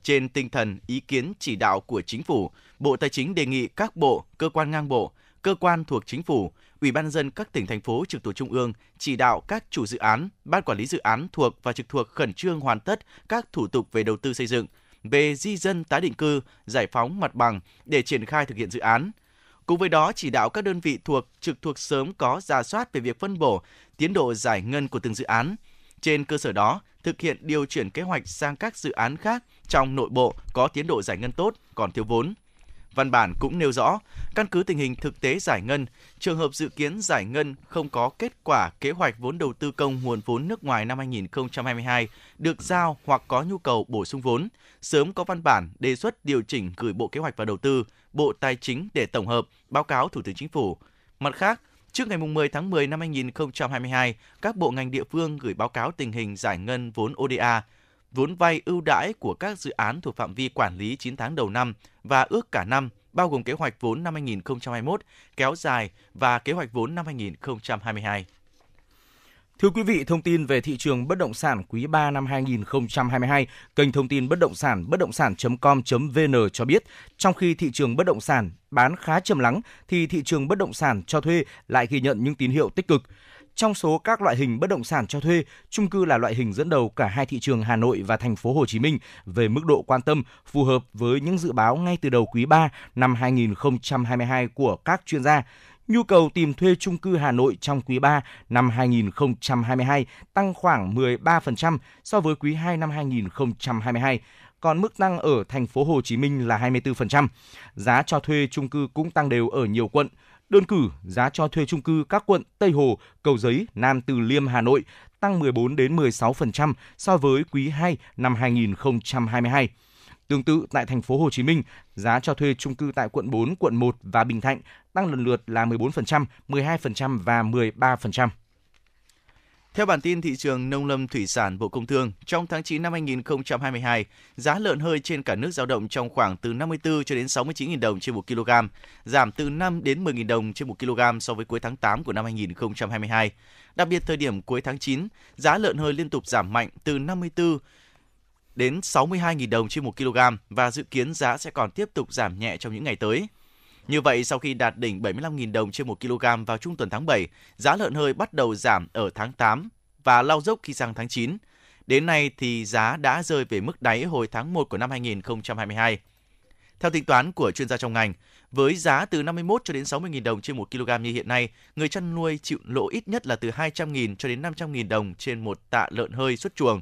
Speaker 2: Trên tinh thần ý kiến chỉ đạo của chính phủ, Bộ Tài chính đề nghị các bộ, cơ quan ngang bộ, cơ quan thuộc chính phủ, Ủy ban dân các tỉnh thành phố trực thuộc trung ương chỉ đạo các chủ dự án, ban quản lý dự án thuộc và trực thuộc khẩn trương hoàn tất các thủ tục về đầu tư xây dựng, về di dân tái định cư, giải phóng mặt bằng để triển khai thực hiện dự án. Cùng với đó, chỉ đạo các đơn vị thuộc trực thuộc sớm có giả soát về việc phân bổ, tiến độ giải ngân của từng dự án. Trên cơ sở đó, thực hiện điều chuyển kế hoạch sang các dự án khác trong nội bộ có tiến độ giải ngân tốt, còn thiếu vốn. Văn bản cũng nêu rõ, căn cứ tình hình thực tế giải ngân, trường hợp dự kiến giải ngân không có kết quả kế hoạch vốn đầu tư công nguồn vốn nước ngoài năm 2022 được giao hoặc có nhu cầu bổ sung vốn, sớm có văn bản đề xuất điều chỉnh gửi Bộ Kế hoạch và Đầu tư, Bộ Tài chính để tổng hợp, báo cáo Thủ tướng Chính phủ. Mặt khác, Trước ngày 10 tháng 10 năm 2022, các bộ ngành địa phương gửi báo cáo tình hình giải ngân vốn ODA, vốn vay ưu đãi của các dự án thuộc phạm vi quản lý 9 tháng đầu năm và ước cả năm, bao gồm kế hoạch vốn năm 2021 kéo dài và kế hoạch vốn năm 2022.
Speaker 1: Thưa quý vị, thông tin về thị trường bất động sản quý 3 năm 2022, kênh thông tin bất động sản bất động sản.com.vn cho biết, trong khi thị trường bất động sản bán khá trầm lắng thì thị trường bất động sản cho thuê lại ghi nhận những tín hiệu tích cực. Trong số các loại hình bất động sản cho thuê, chung cư là loại hình dẫn đầu cả hai thị trường Hà Nội và thành phố Hồ Chí Minh về mức độ quan tâm phù hợp với những dự báo ngay từ đầu quý 3 năm 2022 của các chuyên gia. Nhu cầu tìm thuê chung cư Hà Nội trong quý 3 năm 2022 tăng khoảng 13% so với quý 2 năm 2022 còn mức tăng ở thành phố Hồ Chí Minh là 24%. Giá cho thuê chung cư cũng tăng đều ở nhiều quận. Đơn cử, giá cho thuê chung cư các quận Tây Hồ, Cầu Giấy, Nam Từ Liêm, Hà Nội tăng 14 đến 16% so với quý 2 năm 2022. Tương tự tại thành phố Hồ Chí Minh, giá cho thuê chung cư tại quận 4, quận 1 và Bình Thạnh tăng lần lượt là 14%, 12% và 13%.
Speaker 2: Theo bản tin thị trường nông lâm thủy sản Bộ Công Thương, trong tháng 9 năm 2022, giá lợn hơi trên cả nước dao động trong khoảng từ 54 cho đến 69.000 đồng trên 1 kg, giảm từ 5 đến 10.000 đồng trên 1 kg so với cuối tháng 8 của năm 2022. Đặc biệt thời điểm cuối tháng 9, giá lợn hơi liên tục giảm mạnh từ 54 đến 62.000 đồng trên 1 kg và dự kiến giá sẽ còn tiếp tục giảm nhẹ trong những ngày tới. Như vậy, sau khi đạt đỉnh 75.000 đồng trên 1 kg vào trung tuần tháng 7, giá lợn hơi bắt đầu giảm ở tháng 8 và lao dốc khi sang tháng 9. Đến nay thì giá đã rơi về mức đáy hồi tháng 1 của năm 2022. Theo tính toán của chuyên gia trong ngành, với giá từ 51 cho đến 60.000 đồng trên 1 kg như hiện nay, người chăn nuôi chịu lỗ ít nhất là từ 200.000 cho đến 500.000 đồng trên một tạ lợn hơi xuất chuồng.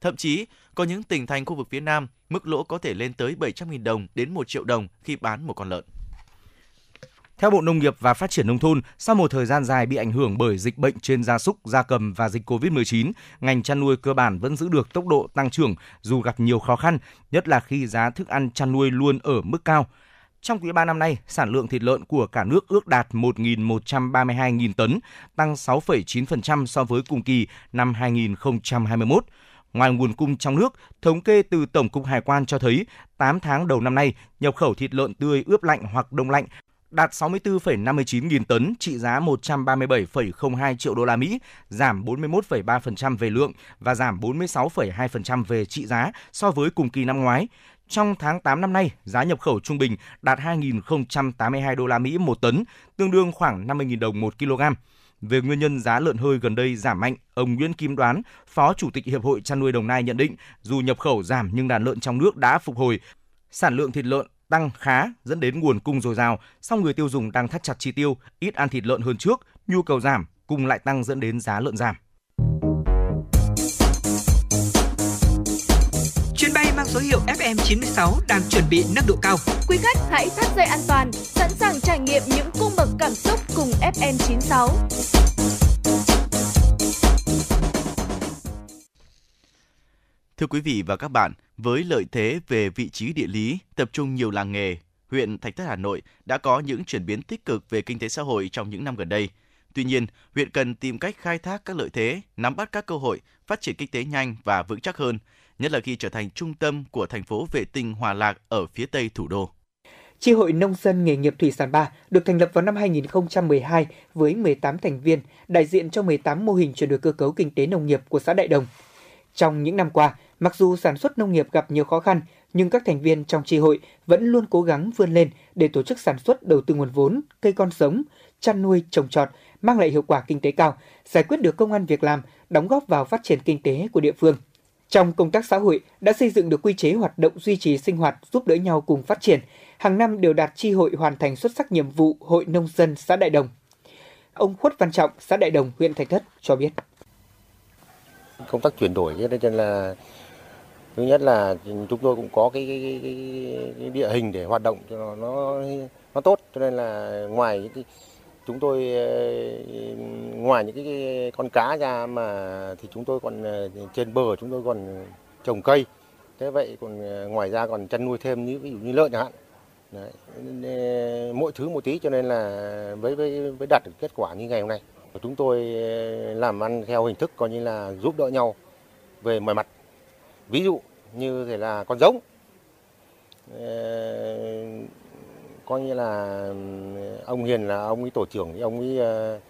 Speaker 2: Thậm chí, có những tỉnh thành khu vực phía Nam, mức lỗ có thể lên tới 700.000 đồng đến 1 triệu đồng khi bán một con lợn.
Speaker 1: Theo Bộ Nông nghiệp và Phát triển Nông thôn, sau một thời gian dài bị ảnh hưởng bởi dịch bệnh trên gia súc, gia cầm và dịch COVID-19, ngành chăn nuôi cơ bản vẫn giữ được tốc độ tăng trưởng dù gặp nhiều khó khăn, nhất là khi giá thức ăn chăn nuôi luôn ở mức cao. Trong quý 3 năm nay, sản lượng thịt lợn của cả nước ước đạt 1.132.000 tấn, tăng 6,9% so với cùng kỳ năm 2021. Ngoài nguồn cung trong nước, thống kê từ Tổng cục Hải quan cho thấy 8 tháng đầu năm nay, nhập khẩu thịt lợn tươi ướp lạnh hoặc đông lạnh đạt 64,59 nghìn tấn, trị giá 137,02 triệu đô la Mỹ, giảm 41,3% về lượng và giảm 46,2% về trị giá so với cùng kỳ năm ngoái. Trong tháng 8 năm nay, giá nhập khẩu trung bình đạt 2.082 đô la Mỹ một tấn, tương đương khoảng 50.000 đồng một kg. Về nguyên nhân giá lợn hơi gần đây giảm mạnh, ông Nguyễn Kim Đoán, Phó Chủ tịch Hiệp hội chăn nuôi Đồng Nai nhận định, dù nhập khẩu giảm nhưng đàn lợn trong nước đã phục hồi, sản lượng thịt lợn tăng khá dẫn đến nguồn cung dồi dào, song người tiêu dùng đang thắt chặt chi tiêu, ít ăn thịt lợn hơn trước, nhu cầu giảm, cung lại tăng dẫn đến giá lợn giảm.
Speaker 3: Chuyến bay mang số hiệu FM96 đang chuẩn bị nâng độ cao.
Speaker 4: Quý khách hãy thắt dây an toàn, sẵn sàng trải nghiệm những cung bậc cảm xúc cùng FN96.
Speaker 2: Thưa quý vị và các bạn, với lợi thế về vị trí địa lý, tập trung nhiều làng nghề, huyện Thạch Thất Hà Nội đã có những chuyển biến tích cực về kinh tế xã hội trong những năm gần đây. Tuy nhiên, huyện cần tìm cách khai thác các lợi thế, nắm bắt các cơ hội, phát triển kinh tế nhanh và vững chắc hơn, nhất là khi trở thành trung tâm của thành phố vệ tinh Hòa Lạc ở phía tây thủ đô.
Speaker 9: Chi hội Nông dân nghề nghiệp thủy sản 3 được thành lập vào năm 2012 với 18 thành viên, đại diện cho 18 mô hình chuyển đổi cơ cấu kinh tế nông nghiệp của xã Đại Đồng. Trong những năm qua, mặc dù sản xuất nông nghiệp gặp nhiều khó khăn, nhưng các thành viên trong tri hội vẫn luôn cố gắng vươn lên để tổ chức sản xuất đầu tư nguồn vốn, cây con sống chăn nuôi, trồng trọt, mang lại hiệu quả kinh tế cao, giải quyết được công an việc làm, đóng góp vào phát triển kinh tế của địa phương. Trong công tác xã hội đã xây dựng được quy chế hoạt động duy trì sinh hoạt giúp đỡ nhau cùng phát triển, hàng năm đều đạt tri hội hoàn thành xuất sắc nhiệm vụ Hội Nông dân xã Đại Đồng. Ông Khuất Văn Trọng, xã Đại Đồng, huyện Thạch Thất cho biết.
Speaker 10: Công tác chuyển đổi cho nên là thứ nhất là chúng tôi cũng có cái, cái, cái, cái địa hình để hoạt động cho nó, nó nó tốt. Cho nên là ngoài những cái chúng tôi ờ, ngoài những cái, cái con cá ra mà thì chúng tôi còn ờ, trên bờ chúng tôi còn trồng cây. Thế vậy còn ờ, ngoài ra còn chăn nuôi thêm như ví dụ như lợn chẳng hạn. Đấy. mỗi thứ một tí cho nên là với với với đạt được kết quả như ngày hôm nay. Chúng tôi làm ăn theo hình thức coi như là giúp đỡ nhau về mọi mặt. Ví dụ như thế là con giống. Ờ, coi như là ừ, ông Hiền là ông ấy tổ trưởng thì ông ấy ờ,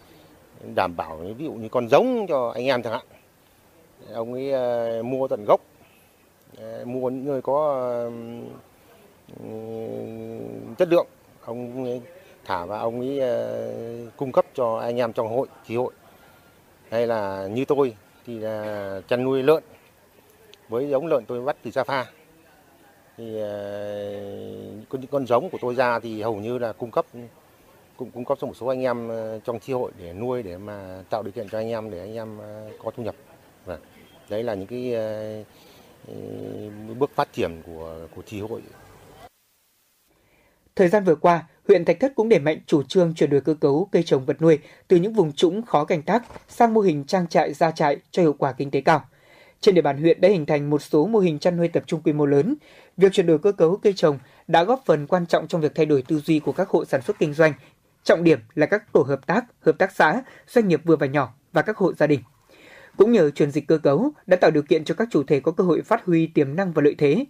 Speaker 10: đảm bảo ví dụ như con giống cho anh em chẳng hạn. Ông ấy ờ, mua tận gốc mua những nơi có ừ, chất lượng. Ông ấy thả và ông ấy cung cấp cho anh em trong hội chi hội. Hay là như tôi thì là chăn nuôi lợn với giống lợn tôi bắt từ Sa thì ờ, những con giống của tôi ra thì hầu như là cung cấp cũng cung cấp cho một số anh em ờ, trong chi hội để nuôi để mà tạo điều kiện cho anh em để anh em ờ, có thu nhập. Và đấy là những cái ừ, bước phát triển của của chi hội.
Speaker 9: Thời gian vừa qua, huyện Thạch Thất cũng đẩy mạnh chủ trương chuyển đổi cơ cấu cây trồng vật nuôi từ những vùng trũng khó canh tác sang mô hình trang trại gia trại cho hiệu quả kinh tế cao. Trên địa bàn huyện đã hình thành một số mô hình chăn nuôi tập trung quy mô lớn. Việc chuyển đổi cơ cấu cây trồng đã góp phần quan trọng trong việc thay đổi tư duy của các hộ sản xuất kinh doanh. Trọng điểm là các tổ hợp tác, hợp tác xã, doanh nghiệp vừa và nhỏ và các hộ gia đình. Cũng nhờ chuyển dịch cơ cấu đã tạo điều kiện cho các chủ thể có cơ hội phát huy tiềm năng và lợi thế.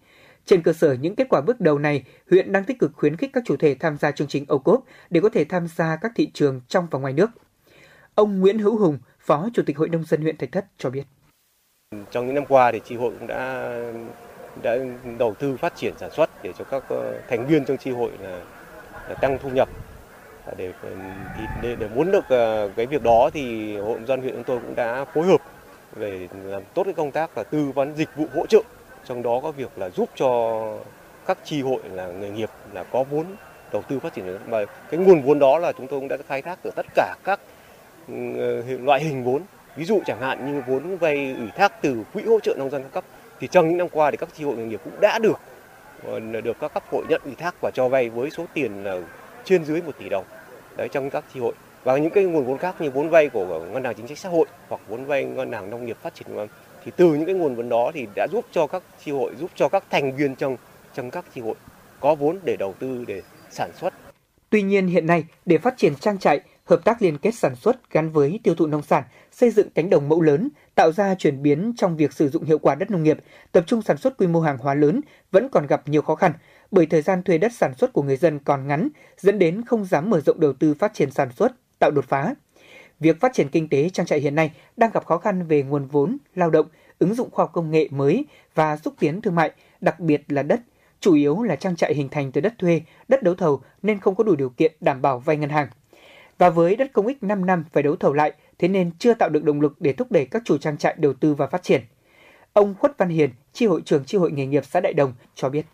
Speaker 9: Trên cơ sở những kết quả bước đầu này, huyện đang tích cực khuyến khích các chủ thể tham gia chương trình ô cốp để có thể tham gia các thị trường trong và ngoài nước. Ông Nguyễn Hữu Hùng, Phó Chủ tịch Hội Nông dân huyện Thạch Thất cho biết.
Speaker 11: Trong những năm qua thì tri hội cũng đã đã đầu tư phát triển sản xuất để cho các ờ, thành viên trong tri hội là, là tăng thu nhập. À, để, ờ, để để muốn được ờ, cái việc đó thì hội nông dân huyện chúng tôi cũng đã phối hợp về làm tốt cái công tác là tư vấn dịch vụ hỗ trợ. Trong đó có việc là giúp cho các tri hội là nghề nghiệp là có vốn đầu tư phát triển mà cái nguồn vốn đó là chúng tôi cũng đã khai thác ở tất cả các ừ, loại hình vốn ví dụ chẳng hạn như vốn vay ủy thác từ quỹ hỗ trợ nông dân các cấp thì trong những năm qua thì các chi hội nghề nghiệp cũng đã được ờ, được các cấp hội nhận ủy thác và cho vay với số tiền là trên dưới 1 tỷ đồng đấy trong các chi hội và những cái nguồn vốn khác như vốn vay của ngân hàng chính sách xã hội hoặc vốn vay ngân hàng nông nghiệp phát triển thì từ những cái nguồn vốn đó thì đã giúp cho các chi hội giúp cho các thành viên trong trong các chi hội có vốn để đầu tư để sản xuất.
Speaker 9: Tuy nhiên hiện nay để phát triển trang trại, hợp tác liên kết sản xuất gắn với tiêu thụ nông sản, xây dựng cánh đồng mẫu lớn, tạo ra chuyển biến trong việc sử dụng hiệu quả đất nông nghiệp, tập trung sản xuất quy mô hàng hóa lớn vẫn còn gặp nhiều khó khăn bởi thời gian thuê đất sản xuất của người dân còn ngắn, dẫn đến không dám mở rộng đầu tư phát triển sản xuất, tạo đột phá. Việc phát triển kinh tế trang trại hiện nay đang gặp khó khăn về nguồn vốn, lao động, ứng dụng khoa học công nghệ mới và xúc tiến thương mại, đặc biệt là đất, chủ yếu là trang trại hình thành từ đất thuê, đất đấu thầu nên không có đủ điều kiện đảm bảo vay ngân hàng. Và với đất công ích 5 năm phải đấu thầu lại, thế nên chưa tạo được động lực để thúc đẩy các chủ trang trại đầu tư và phát triển. Ông Khuất Văn Hiền, chi hội trưởng chi hội nghề nghiệp xã Đại Đồng cho biết.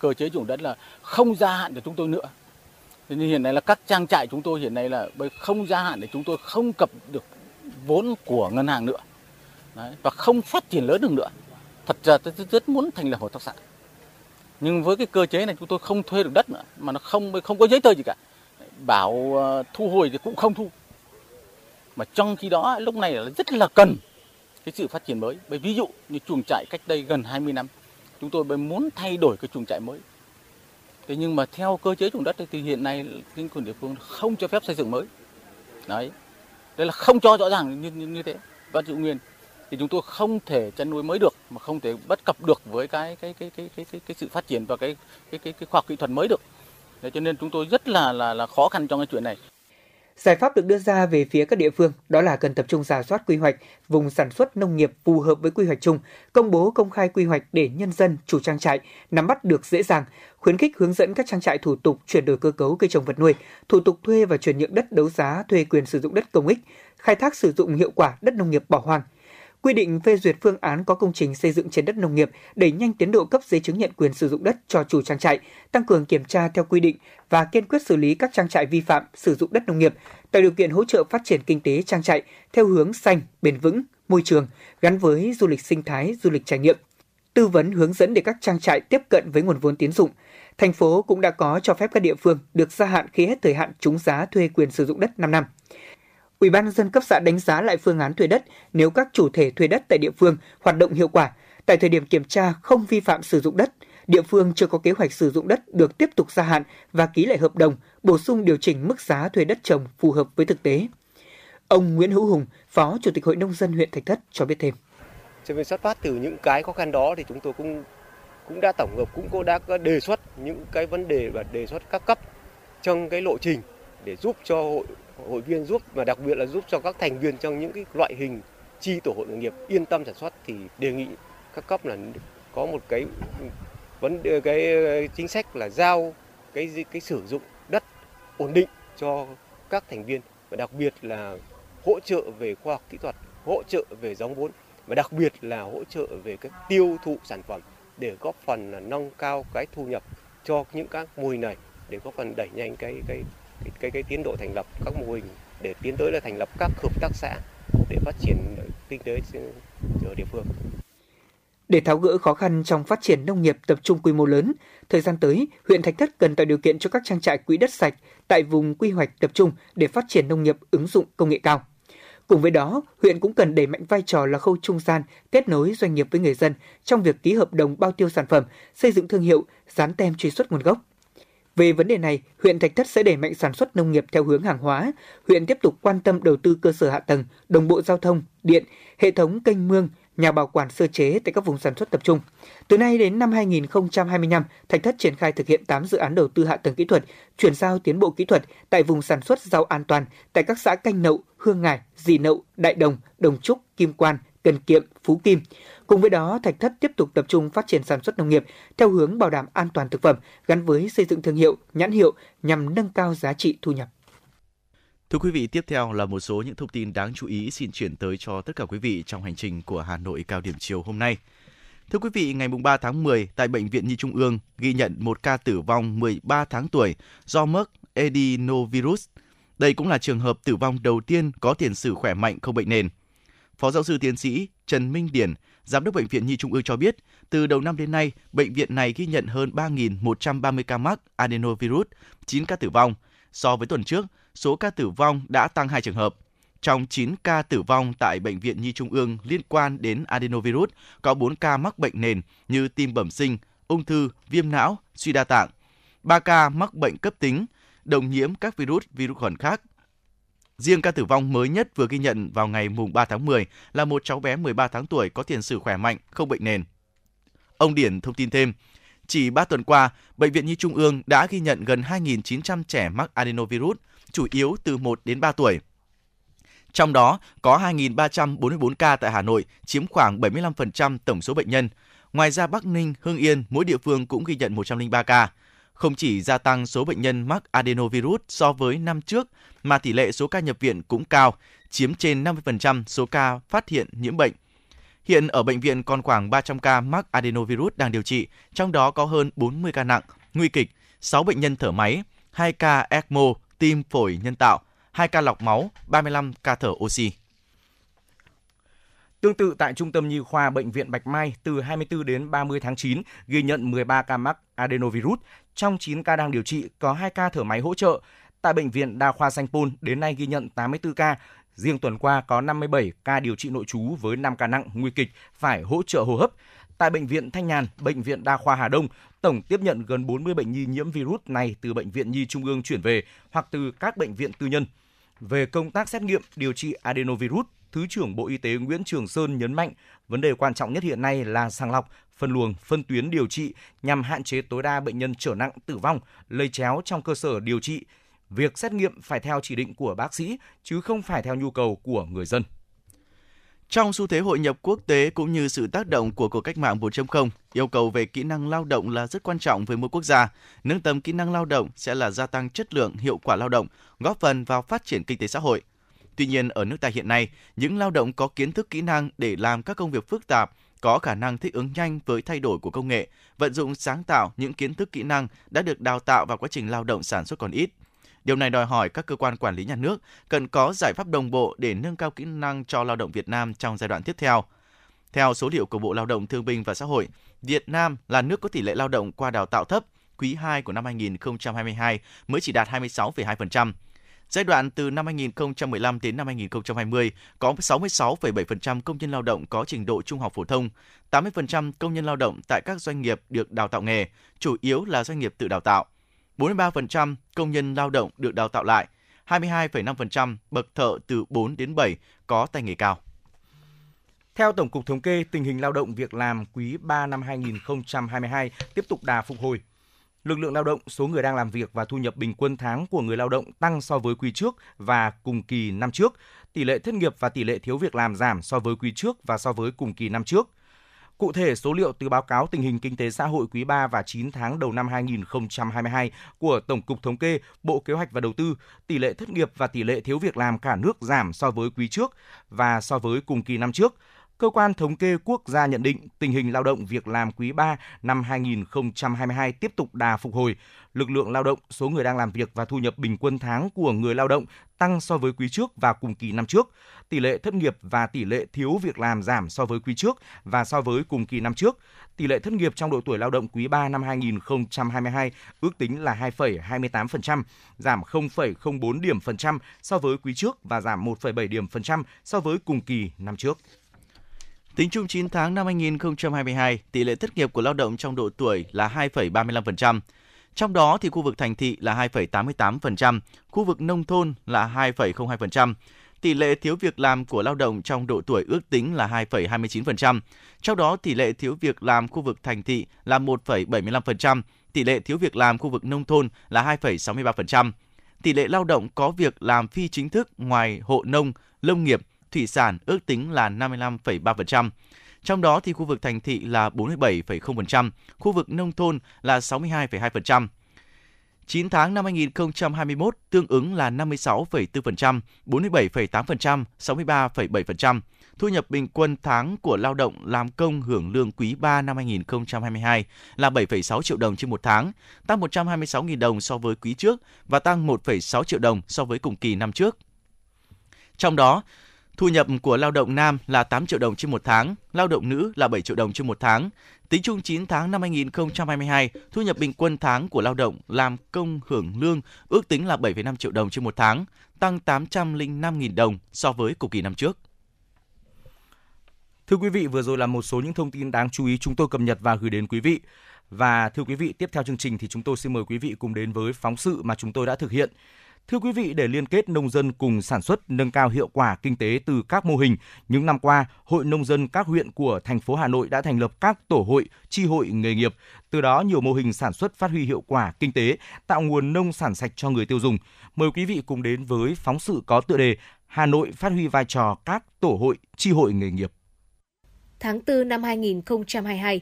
Speaker 12: Cơ chế dùng đất là không gia hạn cho chúng tôi nữa. Thế nên hiện nay là các trang trại chúng tôi hiện nay là không gia hạn để chúng tôi không cập được vốn của ngân hàng nữa. Đấy, và không phát triển lớn được nữa thật ra tôi rất muốn thành lập hợp tác xã nhưng với cái cơ chế này chúng tôi không thuê được đất nữa mà nó không không có giấy tờ gì cả bảo ờ, thu hồi thì cũng không thu. Mà trong khi đó lúc này là rất là cần cái sự phát triển mới. Bởi ví dụ như chuồng trại cách đây gần 20 năm chúng tôi muốn thay đổi cái chuồng trại mới. Thế nhưng mà theo cơ chế chuồng đất thì hiện nay chính quyền địa phương không cho phép xây dựng mới. Đấy. Đây là không cho rõ ràng như, như, như thế. Và dự nguyên thì chúng tôi không thể chăn nuôi mới được mà không thể bất cập được với cái cái cái cái cái cái, cái sự phát triển và cái cái cái, cái khoa học kỹ thuật mới được. Thế cho nên chúng tôi rất là là là khó khăn trong cái chuyện này.
Speaker 9: Giải pháp được đưa ra về phía các địa phương đó là cần tập trung giả soát quy hoạch vùng sản xuất nông nghiệp phù hợp với quy hoạch chung, công bố công khai quy hoạch để nhân dân, chủ trang trại nắm bắt được dễ dàng, khuyến khích hướng dẫn các trang trại thủ tục chuyển đổi cơ cấu cây trồng vật nuôi, thủ tục thuê và chuyển nhượng đất đấu giá thuê quyền sử dụng đất công ích, khai thác sử dụng hiệu quả đất nông nghiệp bỏ hoang, quy định phê duyệt phương án có công trình xây dựng trên đất nông nghiệp, đẩy nhanh tiến độ cấp giấy chứng nhận quyền sử dụng đất cho chủ trang trại, tăng cường kiểm tra theo quy định và kiên quyết xử lý các trang trại vi phạm sử dụng đất nông nghiệp, tạo điều kiện hỗ trợ phát triển kinh tế trang trại theo hướng xanh, bền vững, môi trường gắn với du lịch sinh thái, du lịch trải nghiệm. Tư vấn hướng dẫn để các trang trại tiếp cận với nguồn vốn tín dụng. Thành phố cũng đã có cho phép các địa phương được gia hạn khi hết thời hạn trúng giá thuê quyền sử dụng đất 5 năm. Ủy ban dân cấp xã đánh giá lại phương án thuê đất nếu các chủ thể thuê đất tại địa phương hoạt động hiệu quả, tại thời điểm kiểm tra không vi phạm sử dụng đất, địa phương chưa có kế hoạch sử dụng đất được tiếp tục gia hạn và ký lại hợp đồng, bổ sung điều chỉnh mức giá thuê đất trồng phù hợp với thực tế. Ông Nguyễn Hữu Hùng, Phó Chủ tịch Hội nông dân huyện Thạch Thất cho biết thêm.
Speaker 11: Cho nên xuất phát từ những cái khó khăn đó thì chúng tôi cũng cũng đã tổng hợp cũng có đã có đề xuất những cái vấn đề và đề xuất các cấp trong cái lộ trình để giúp cho hội hội viên giúp và đặc biệt là giúp cho các thành viên trong những cái loại hình chi tổ hội nghề nghiệp yên tâm sản xuất thì đề nghị các cấp là có một cái vấn đề cái chính sách là giao cái cái sử dụng đất ổn định cho các thành viên và đặc biệt là hỗ trợ về khoa học kỹ thuật, hỗ trợ về giống vốn và đặc biệt là hỗ trợ về cái tiêu thụ sản phẩm để góp phần là nâng cao cái thu nhập cho những các mô hình này để góp phần đẩy nhanh cái cái cái, cái, tiến độ thành lập các mô hình để tiến tới là thành lập các hợp tác xã để phát triển kinh tế ở địa phương.
Speaker 9: Để tháo gỡ khó khăn trong phát triển nông nghiệp tập trung quy mô lớn, thời gian tới, huyện Thạch Thất cần tạo điều kiện cho các trang trại quỹ đất sạch tại vùng quy hoạch tập trung để phát triển nông nghiệp ứng dụng công nghệ cao. Cùng với đó, huyện cũng cần đẩy mạnh vai trò là khâu trung gian, kết nối doanh nghiệp với người dân trong việc ký hợp đồng bao tiêu sản phẩm, xây dựng thương hiệu, dán tem truy xuất nguồn gốc. Về vấn đề này, huyện Thạch Thất sẽ đẩy mạnh sản xuất nông nghiệp theo hướng hàng hóa. Huyện tiếp tục quan tâm đầu tư cơ sở hạ tầng, đồng bộ giao thông, điện, hệ thống kênh mương, nhà bảo quản sơ chế tại các vùng sản xuất tập trung. Từ nay đến năm 2025, Thạch Thất triển khai thực hiện 8 dự án đầu tư hạ tầng kỹ thuật, chuyển giao tiến bộ kỹ thuật tại vùng sản xuất rau an toàn tại các xã Canh Nậu, Hương Ngải, Dì Nậu, Đại Đồng, Đồng Trúc, Kim Quan, Cần Kiệm, Phú Kim. Cùng với đó, Thạch Thất tiếp tục tập trung phát triển sản xuất nông nghiệp theo hướng bảo đảm an toàn thực phẩm gắn với xây dựng thương hiệu, nhãn hiệu nhằm nâng cao giá trị thu nhập.
Speaker 2: Thưa quý vị, tiếp theo là một số những thông tin đáng chú ý xin chuyển tới cho tất cả quý vị trong hành trình của Hà Nội cao điểm chiều hôm nay. Thưa quý vị, ngày 3 tháng 10 tại Bệnh viện Nhi Trung ương ghi nhận một ca tử vong 13 tháng tuổi do mắc adenovirus. Đây cũng là trường hợp tử vong đầu tiên có tiền sử khỏe mạnh không bệnh nền. Phó giáo sư tiến sĩ Trần Minh Điển, Giám đốc Bệnh viện Nhi Trung ương cho biết, từ đầu năm đến nay, bệnh viện này ghi nhận hơn 3.130 ca mắc adenovirus, 9 ca tử vong. So với tuần trước, số ca tử vong đã tăng 2 trường hợp. Trong 9 ca tử vong tại Bệnh viện Nhi Trung ương liên quan đến adenovirus, có 4 ca mắc bệnh nền như tim bẩm sinh, ung thư, viêm não, suy đa tạng. 3 ca mắc bệnh cấp tính, đồng nhiễm các virus, virus khuẩn khác. Riêng ca tử vong mới nhất vừa ghi nhận vào ngày mùng 3 tháng 10 là một cháu bé 13 tháng tuổi có tiền sử khỏe mạnh, không bệnh nền. Ông Điển thông tin thêm, chỉ 3 tuần qua, Bệnh viện Nhi Trung ương đã ghi nhận gần 2.900 trẻ mắc adenovirus, chủ yếu từ 1 đến 3 tuổi. Trong đó có 2.344 ca tại Hà Nội, chiếm khoảng 75% tổng số bệnh nhân. Ngoài ra Bắc Ninh, Hưng Yên, mỗi địa phương cũng ghi nhận 103 ca. Không chỉ gia tăng số bệnh nhân mắc adenovirus so với năm trước, mà tỷ lệ số ca nhập viện cũng cao, chiếm trên 50% số ca phát hiện nhiễm bệnh. Hiện ở bệnh viện còn khoảng 300 ca mắc adenovirus đang điều trị, trong đó có hơn 40 ca nặng, nguy kịch, 6 bệnh nhân thở máy, 2 ca ECMO, tim phổi nhân tạo, 2 ca lọc máu, 35 ca thở oxy.
Speaker 1: Tương tự tại Trung tâm Nhi khoa Bệnh viện Bạch Mai, từ 24 đến 30 tháng 9 ghi nhận 13 ca mắc adenovirus. Trong 9 ca đang điều trị, có 2 ca thở máy hỗ trợ. Tại Bệnh viện Đa khoa Sanh Pôn, đến nay ghi nhận 84 ca. Riêng tuần qua có 57 ca điều trị nội trú với 5 ca nặng, nguy kịch, phải hỗ trợ hô hấp. Tại Bệnh viện Thanh Nhàn, Bệnh viện Đa khoa Hà Đông, tổng tiếp nhận gần 40 bệnh nhi nhiễm virus này từ Bệnh viện Nhi Trung ương chuyển về hoặc từ các bệnh viện tư nhân. Về công tác xét nghiệm điều trị adenovirus, Thứ trưởng Bộ Y tế Nguyễn Trường Sơn nhấn mạnh, vấn đề quan trọng nhất hiện nay là sàng lọc, phân luồng, phân tuyến điều trị nhằm hạn chế tối đa bệnh nhân trở nặng tử vong, lây chéo trong cơ sở điều trị. Việc xét nghiệm phải theo chỉ định của bác sĩ chứ không phải theo nhu cầu của người dân.
Speaker 2: Trong xu thế hội nhập quốc tế cũng như sự tác động của cuộc cách mạng 4.0, yêu cầu về kỹ năng lao động là rất quan trọng với mỗi quốc gia. Nâng tầm kỹ năng lao động sẽ là gia tăng chất lượng, hiệu quả lao động, góp phần vào phát triển kinh tế xã hội. Tuy nhiên, ở nước ta hiện nay, những lao động có kiến thức kỹ năng để làm các công việc phức tạp, có khả năng thích ứng nhanh với thay đổi của công nghệ, vận dụng sáng tạo những kiến thức kỹ năng đã được đào tạo vào quá trình lao động sản xuất còn ít. Điều này đòi hỏi các cơ quan quản lý nhà nước cần có giải pháp đồng bộ để nâng cao kỹ năng cho lao động Việt Nam trong giai đoạn tiếp theo. Theo số liệu của Bộ Lao động Thương binh và Xã hội, Việt Nam là nước có tỷ lệ lao động qua đào tạo thấp, quý 2 của năm 2022 mới chỉ đạt 26,2%. Giai đoạn từ năm 2015 đến năm 2020 có 66,7% công nhân lao động có trình độ trung học phổ thông, 80% công nhân lao động tại các doanh nghiệp được đào tạo nghề, chủ yếu là doanh nghiệp tự đào tạo. 43% công nhân lao động được đào tạo lại, 22,5% bậc thợ từ 4 đến 7 có tay nghề cao.
Speaker 1: Theo Tổng cục Thống kê, tình hình lao động việc làm quý 3 năm 2022 tiếp tục đà phục hồi. Lực lượng lao động, số người đang làm việc và thu nhập bình quân tháng của người lao động tăng so với quý trước và cùng kỳ năm trước. Tỷ lệ thất nghiệp và tỷ lệ thiếu việc làm giảm so với quý trước và so với cùng kỳ năm trước. Cụ thể, số liệu từ báo cáo tình hình kinh tế xã hội quý 3 và 9 tháng đầu năm 2022 của Tổng cục Thống kê, Bộ Kế hoạch và Đầu tư, tỷ lệ thất nghiệp và tỷ lệ thiếu việc làm cả nước giảm so với quý trước và so với cùng kỳ năm trước. Cơ quan Thống kê Quốc gia nhận định tình hình lao động việc làm quý 3 năm 2022 tiếp tục đà phục hồi. Lực lượng lao động, số người đang làm việc và thu nhập bình quân tháng của người lao động tăng so với quý trước và cùng kỳ năm trước. Tỷ lệ thất nghiệp và tỷ lệ thiếu việc làm giảm so với quý trước và so với cùng kỳ năm trước. Tỷ lệ thất nghiệp trong độ tuổi lao động quý 3 năm 2022 ước tính là 2,28%, giảm 0,04 điểm phần trăm so với quý trước và giảm 1,7 điểm phần trăm so với cùng kỳ năm trước.
Speaker 2: Tính chung 9 tháng năm 2022, tỷ lệ thất nghiệp của lao động trong độ tuổi là 2,35%. Trong đó thì khu vực thành thị là 2,88%, khu vực nông thôn là 2,02%. Tỷ lệ thiếu việc làm của lao động trong độ tuổi ước tính là 2,29%. Trong đó tỷ lệ thiếu việc làm khu vực thành thị là 1,75%, tỷ lệ thiếu việc làm khu vực nông thôn là 2,63%. Tỷ lệ lao động có việc làm phi chính thức ngoài hộ nông, lâm nghiệp thủy sản ước tính là 55,3%. Trong đó thì khu vực thành thị là 47,0%, khu vực nông thôn là 62,2%. 9 tháng năm 2021 tương ứng là 56,4%, 47,8%, 63,7%. thu nhập bình quân tháng của lao động làm công hưởng lương quý 3 năm 2022 là 7,6 triệu đồng trên một tháng, tăng 126.000 đồng so với quý trước và tăng 1,6 triệu đồng so với cùng kỳ năm trước. Trong đó, thu nhập của lao động nam là 8 triệu đồng trên một tháng, lao động nữ là 7 triệu đồng trên một tháng. Tính chung 9 tháng năm 2022, thu nhập bình quân tháng của lao động làm công hưởng lương ước tính là 7,5 triệu đồng trên một tháng, tăng 805.000 đồng so với cùng kỳ năm trước.
Speaker 1: Thưa quý vị, vừa rồi là một số những thông tin đáng chú ý chúng tôi cập nhật và gửi đến quý vị. Và thưa quý vị, tiếp theo chương trình thì chúng tôi xin mời quý vị cùng đến với phóng sự mà chúng tôi đã thực hiện. Thưa quý vị, để liên kết nông dân cùng sản xuất nâng cao hiệu quả kinh tế từ các mô hình, những năm qua, Hội nông dân các huyện của thành phố Hà Nội đã thành lập các tổ hội, chi hội nghề nghiệp. Từ đó nhiều mô hình sản xuất phát huy hiệu quả kinh tế, tạo nguồn nông sản sạch cho người tiêu dùng. Mời quý vị cùng đến với phóng sự có tựa đề Hà Nội phát huy vai trò các tổ hội, chi hội nghề nghiệp.
Speaker 4: Tháng 4 năm 2022,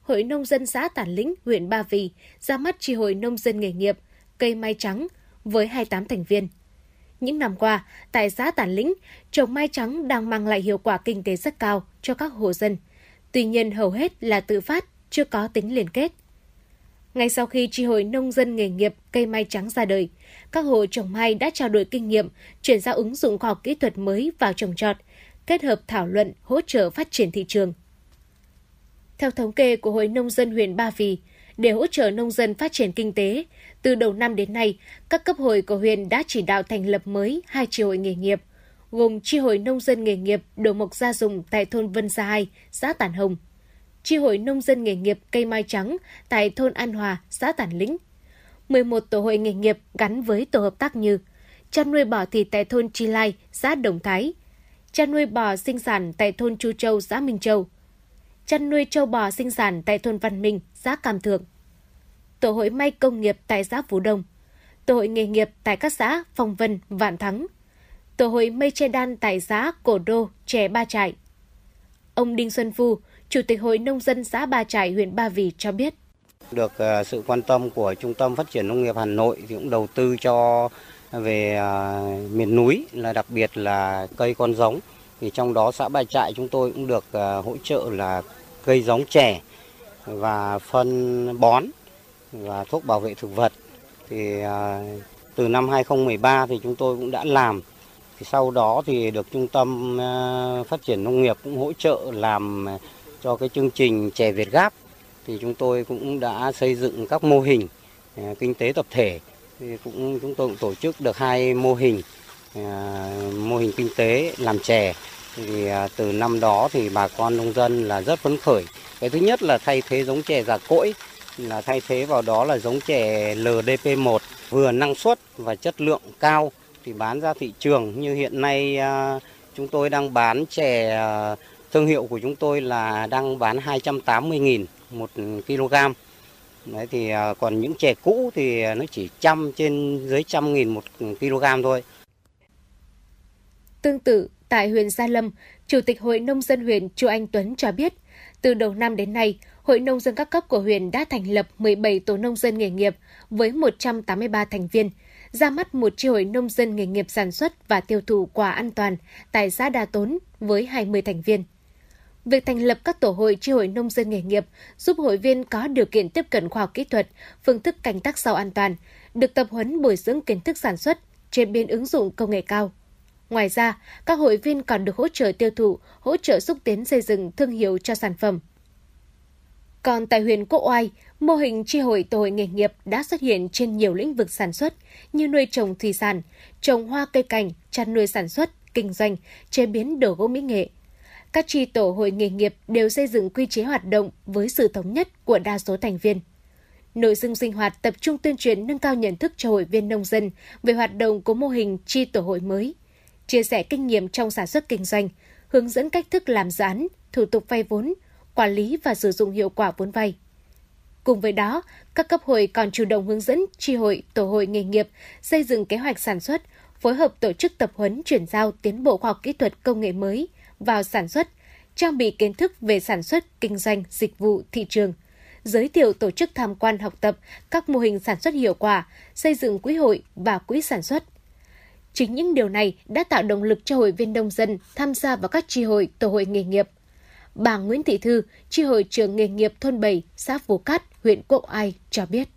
Speaker 4: Hội Nông dân xã Tản Lĩnh, huyện Ba Vì ra mắt chi hội nông dân nghề nghiệp cây mai trắng với 28 thành viên. Những năm qua, tại xã Tản Lĩnh, trồng mai trắng đang mang lại hiệu quả kinh tế rất cao cho các hộ dân. Tuy nhiên hầu hết là tự phát, chưa có tính liên kết. Ngay sau khi tri hội nông dân nghề nghiệp cây mai trắng ra đời, các hộ trồng mai đã trao đổi kinh nghiệm, chuyển giao ứng dụng khoa học kỹ thuật mới vào trồng trọt, kết hợp thảo luận hỗ trợ phát triển thị trường. Theo thống kê của Hội Nông dân huyện Ba Vì, để hỗ trợ nông dân phát triển kinh tế, từ đầu năm đến nay, các cấp hội của huyện đã chỉ đạo thành lập mới hai chi hội nghề nghiệp, gồm chi hội nông dân nghề nghiệp đồ mộc gia dùng tại thôn Vân Gia 2, xã Tản Hồng, chi hội nông dân nghề nghiệp cây mai trắng tại thôn An Hòa, xã Tản Lĩnh, 11 tổ hội nghề nghiệp gắn với tổ hợp tác như chăn nuôi bò thịt tại thôn Chi Lai, xã Đồng Thái, chăn nuôi bò sinh sản tại thôn Chu Châu, xã Minh Châu, chăn nuôi châu bò sinh sản tại thôn Văn Minh, xã Cam Thượng, tổ hội may công nghiệp tại xã Phú Đông, tổ hội nghề nghiệp tại các xã Phong Vân, Vạn Thắng, tổ hội mây che đan tại xã Cổ Đô, Trẻ Ba Trại. Ông Đinh Xuân Phu, Chủ tịch Hội Nông dân xã Ba Trại, huyện Ba Vì cho biết.
Speaker 13: Được à, sự quan tâm của Trung tâm Phát triển Nông nghiệp Hà Nội thì cũng đầu tư cho về à, miền núi là đặc biệt là cây con giống. Thì trong đó xã Ba Trại chúng tôi cũng được à, hỗ trợ là cây giống trẻ và phân bón và thuốc bảo vệ thực vật. Thì à, từ năm 2013 thì chúng tôi cũng đã làm. Thì sau đó thì được Trung tâm à, Phát triển Nông nghiệp cũng hỗ trợ làm à, cho cái chương trình chè Việt Gáp thì chúng tôi cũng đã xây dựng các mô hình kinh tế tập thể thì cũng, chúng tôi cũng tổ chức được hai mô hình mô hình kinh tế làm chè thì từ năm đó thì bà con nông dân là rất phấn khởi cái thứ nhất là thay thế giống chè già cỗi là thay thế vào đó là giống chè LDP1 vừa năng suất và chất lượng cao thì bán ra thị trường như hiện nay à, chúng tôi đang bán chè à, Thương hiệu của chúng tôi là đang bán 280.000 một kg. Đấy thì à, còn những chè cũ thì nó chỉ trăm trên dưới trăm nghìn một kg thôi.
Speaker 4: Tương tự, tại huyện Gia Lâm, Chủ tịch Hội Nông dân huyện Chu Anh Tuấn cho biết, từ đầu năm đến nay, Hội Nông dân các cấp của huyện đã thành lập 17 tổ nông dân nghề nghiệp với 183 thành viên, ra mắt một chi hội nông dân nghề nghiệp sản xuất và tiêu thụ quả an toàn tại xã Đà Tốn với 20 thành viên. Việc thành lập các tổ hội tri hội nông dân nghề nghiệp giúp hội viên có điều kiện tiếp cận khoa học kỹ thuật, phương thức canh tác rau an toàn, được tập huấn bồi dưỡng kiến thức sản xuất, chế biến ứng dụng công nghệ cao. Ngoài ra, các hội viên còn được hỗ trợ tiêu thụ, hỗ trợ xúc tiến xây dựng thương hiệu cho sản phẩm. Còn tại huyện Quốc Oai, mô hình tri hội tổ hội nghề nghiệp đã xuất hiện trên nhiều lĩnh vực sản xuất như nuôi trồng thủy sản, trồng hoa cây cảnh, chăn nuôi sản xuất, kinh doanh, chế biến đồ gỗ mỹ nghệ – các tri tổ hội nghề nghiệp đều xây dựng quy chế hoạt động với sự thống nhất của đa số thành viên. Nội dung sinh hoạt tập trung tuyên truyền nâng cao nhận thức cho hội viên nông dân về hoạt động của mô hình tri tổ hội mới, chia sẻ kinh nghiệm trong sản xuất kinh doanh, hướng dẫn cách thức làm dự án, thủ tục vay vốn, quản lý và sử dụng hiệu quả vốn vay. Cùng với đó, các cấp hội còn chủ động hướng dẫn tri hội, tổ hội nghề nghiệp xây dựng kế hoạch sản xuất, phối hợp tổ chức tập huấn chuyển giao tiến bộ khoa học kỹ thuật công nghệ mới – vào sản xuất, trang bị kiến thức về sản xuất, kinh doanh, dịch vụ, thị trường, giới thiệu tổ chức tham quan học tập các mô hình sản xuất hiệu quả, xây dựng quỹ hội và quỹ sản xuất. Chính những điều này đã tạo động lực cho hội viên nông dân tham gia vào các tri hội, tổ hội nghề nghiệp. Bà Nguyễn Thị Thư, tri hội trưởng nghề nghiệp thôn 7, xã Phú Cát, huyện Quốc Ai cho biết.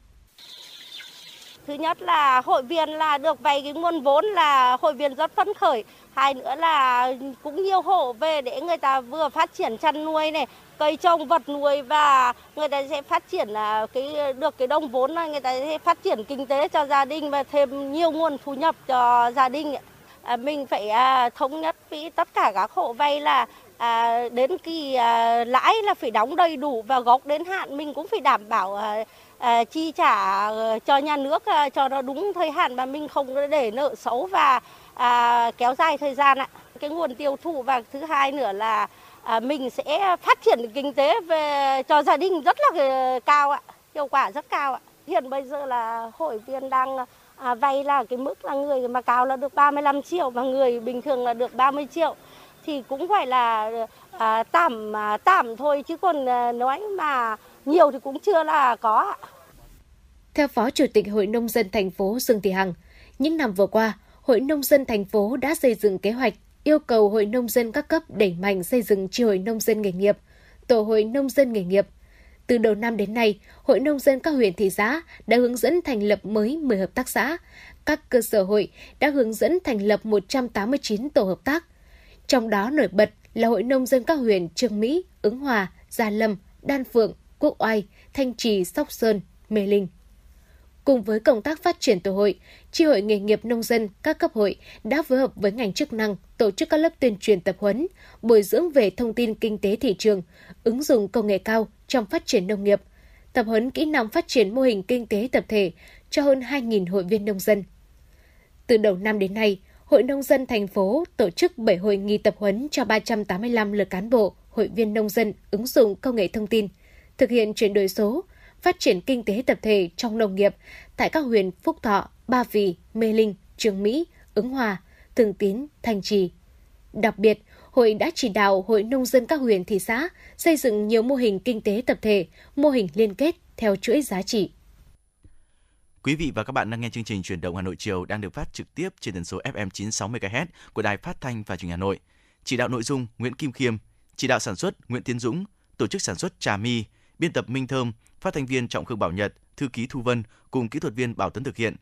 Speaker 14: Thứ nhất là hội viên là được vay cái nguồn vốn là hội viên rất phấn khởi. Hai nữa là cũng nhiều hộ về để người ta vừa phát triển chăn nuôi này, cây trồng vật nuôi và người ta sẽ phát triển là cái được cái đồng vốn này người ta sẽ phát triển kinh tế cho gia đình và thêm nhiều nguồn thu nhập cho gia đình. À, mình phải à, thống nhất với tất cả các hộ vay là à, đến kỳ à, lãi là phải đóng đầy đủ và gốc đến hạn mình cũng phải đảm bảo à, à, chi trả ờ, cho nhà nước à, cho nó đúng thời hạn mà mình không để nợ xấu và à, kéo dài thời gian ạ. Cái nguồn tiêu thụ và thứ hai nữa là à, mình sẽ phát triển kinh tế về cho gia đình rất là ờ, cao ạ, hiệu quả rất cao ạ. Hiện bây giờ là hội viên đang à, vay là cái mức là người mà cao là được 35 triệu và người bình thường là được 30 triệu thì cũng phải là à, tạm à, tạm thôi chứ còn à, nói mà nhiều thì cũng chưa là có.
Speaker 4: Theo Phó Chủ tịch Hội Nông dân thành phố Dương Thị Hằng, những năm vừa qua, Hội Nông dân thành phố đã xây dựng kế hoạch yêu cầu Hội Nông dân các cấp đẩy mạnh xây dựng tri hội nông dân nghề nghiệp, tổ hội nông dân nghề nghiệp. Từ đầu năm đến nay, Hội Nông dân các huyện thị xã đã hướng dẫn thành lập mới 10 hợp tác xã. Các cơ sở hội đã hướng dẫn thành lập 189 tổ hợp tác. Trong đó nổi bật là Hội Nông dân các huyện Trương Mỹ, Ứng Hòa, Gia Lâm, Đan Phượng, Quốc Oai, Thanh Trì, Sóc Sơn, Mê Linh. Cùng với công tác phát triển tổ hội, tri hội nghề nghiệp nông dân các cấp hội đã phối hợp với ngành chức năng tổ chức các lớp tuyên truyền tập huấn, bồi dưỡng về thông tin kinh tế thị trường, ứng dụng công nghệ cao trong phát triển nông nghiệp, tập huấn kỹ năng phát triển mô hình kinh tế tập thể cho hơn 2.000 hội viên nông dân. Từ đầu năm đến nay, Hội Nông dân thành phố tổ chức 7 hội nghị tập huấn cho 385 lượt cán bộ, hội viên nông dân ứng dụng công nghệ thông tin, thực hiện chuyển đổi số, phát triển kinh tế tập thể trong nông nghiệp tại các huyện Phúc Thọ, Ba Vì, Mê Linh, Trường Mỹ, Ứng Hòa, Thường Tín, Thanh Trì. Đặc biệt, hội đã chỉ đạo Hội Nông dân các huyện thị xã xây dựng nhiều mô hình kinh tế tập thể, mô hình liên kết theo chuỗi giá trị.
Speaker 2: Quý vị và các bạn đang nghe chương trình Chuyển động Hà Nội chiều đang được phát trực tiếp trên tần số FM 96 MHz của Đài Phát thanh và Truyền hình Hà Nội. Chỉ đạo nội dung Nguyễn Kim Khiêm, chỉ đạo sản xuất Nguyễn Tiến Dũng, tổ chức sản xuất Trà My, biên tập Minh Thơm, phát thanh viên Trọng Khương Bảo Nhật, thư ký Thu Vân cùng kỹ thuật viên Bảo Tuấn thực hiện.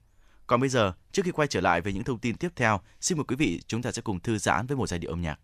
Speaker 2: Còn bây giờ, trước khi quay trở lại với những thông tin tiếp theo, xin mời quý vị chúng ta sẽ cùng thư giãn với một giai điệu âm nhạc.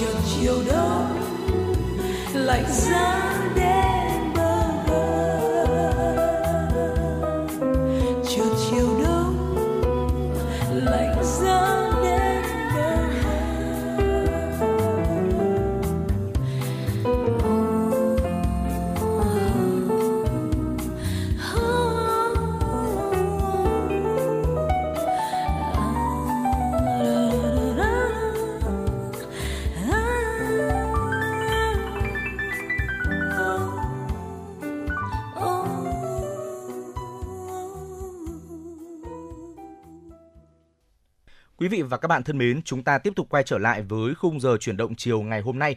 Speaker 6: Chợt chiều đông lạnh giá đêm.
Speaker 1: Vị và các bạn thân mến, chúng ta tiếp tục quay trở lại với khung giờ chuyển động chiều ngày hôm nay.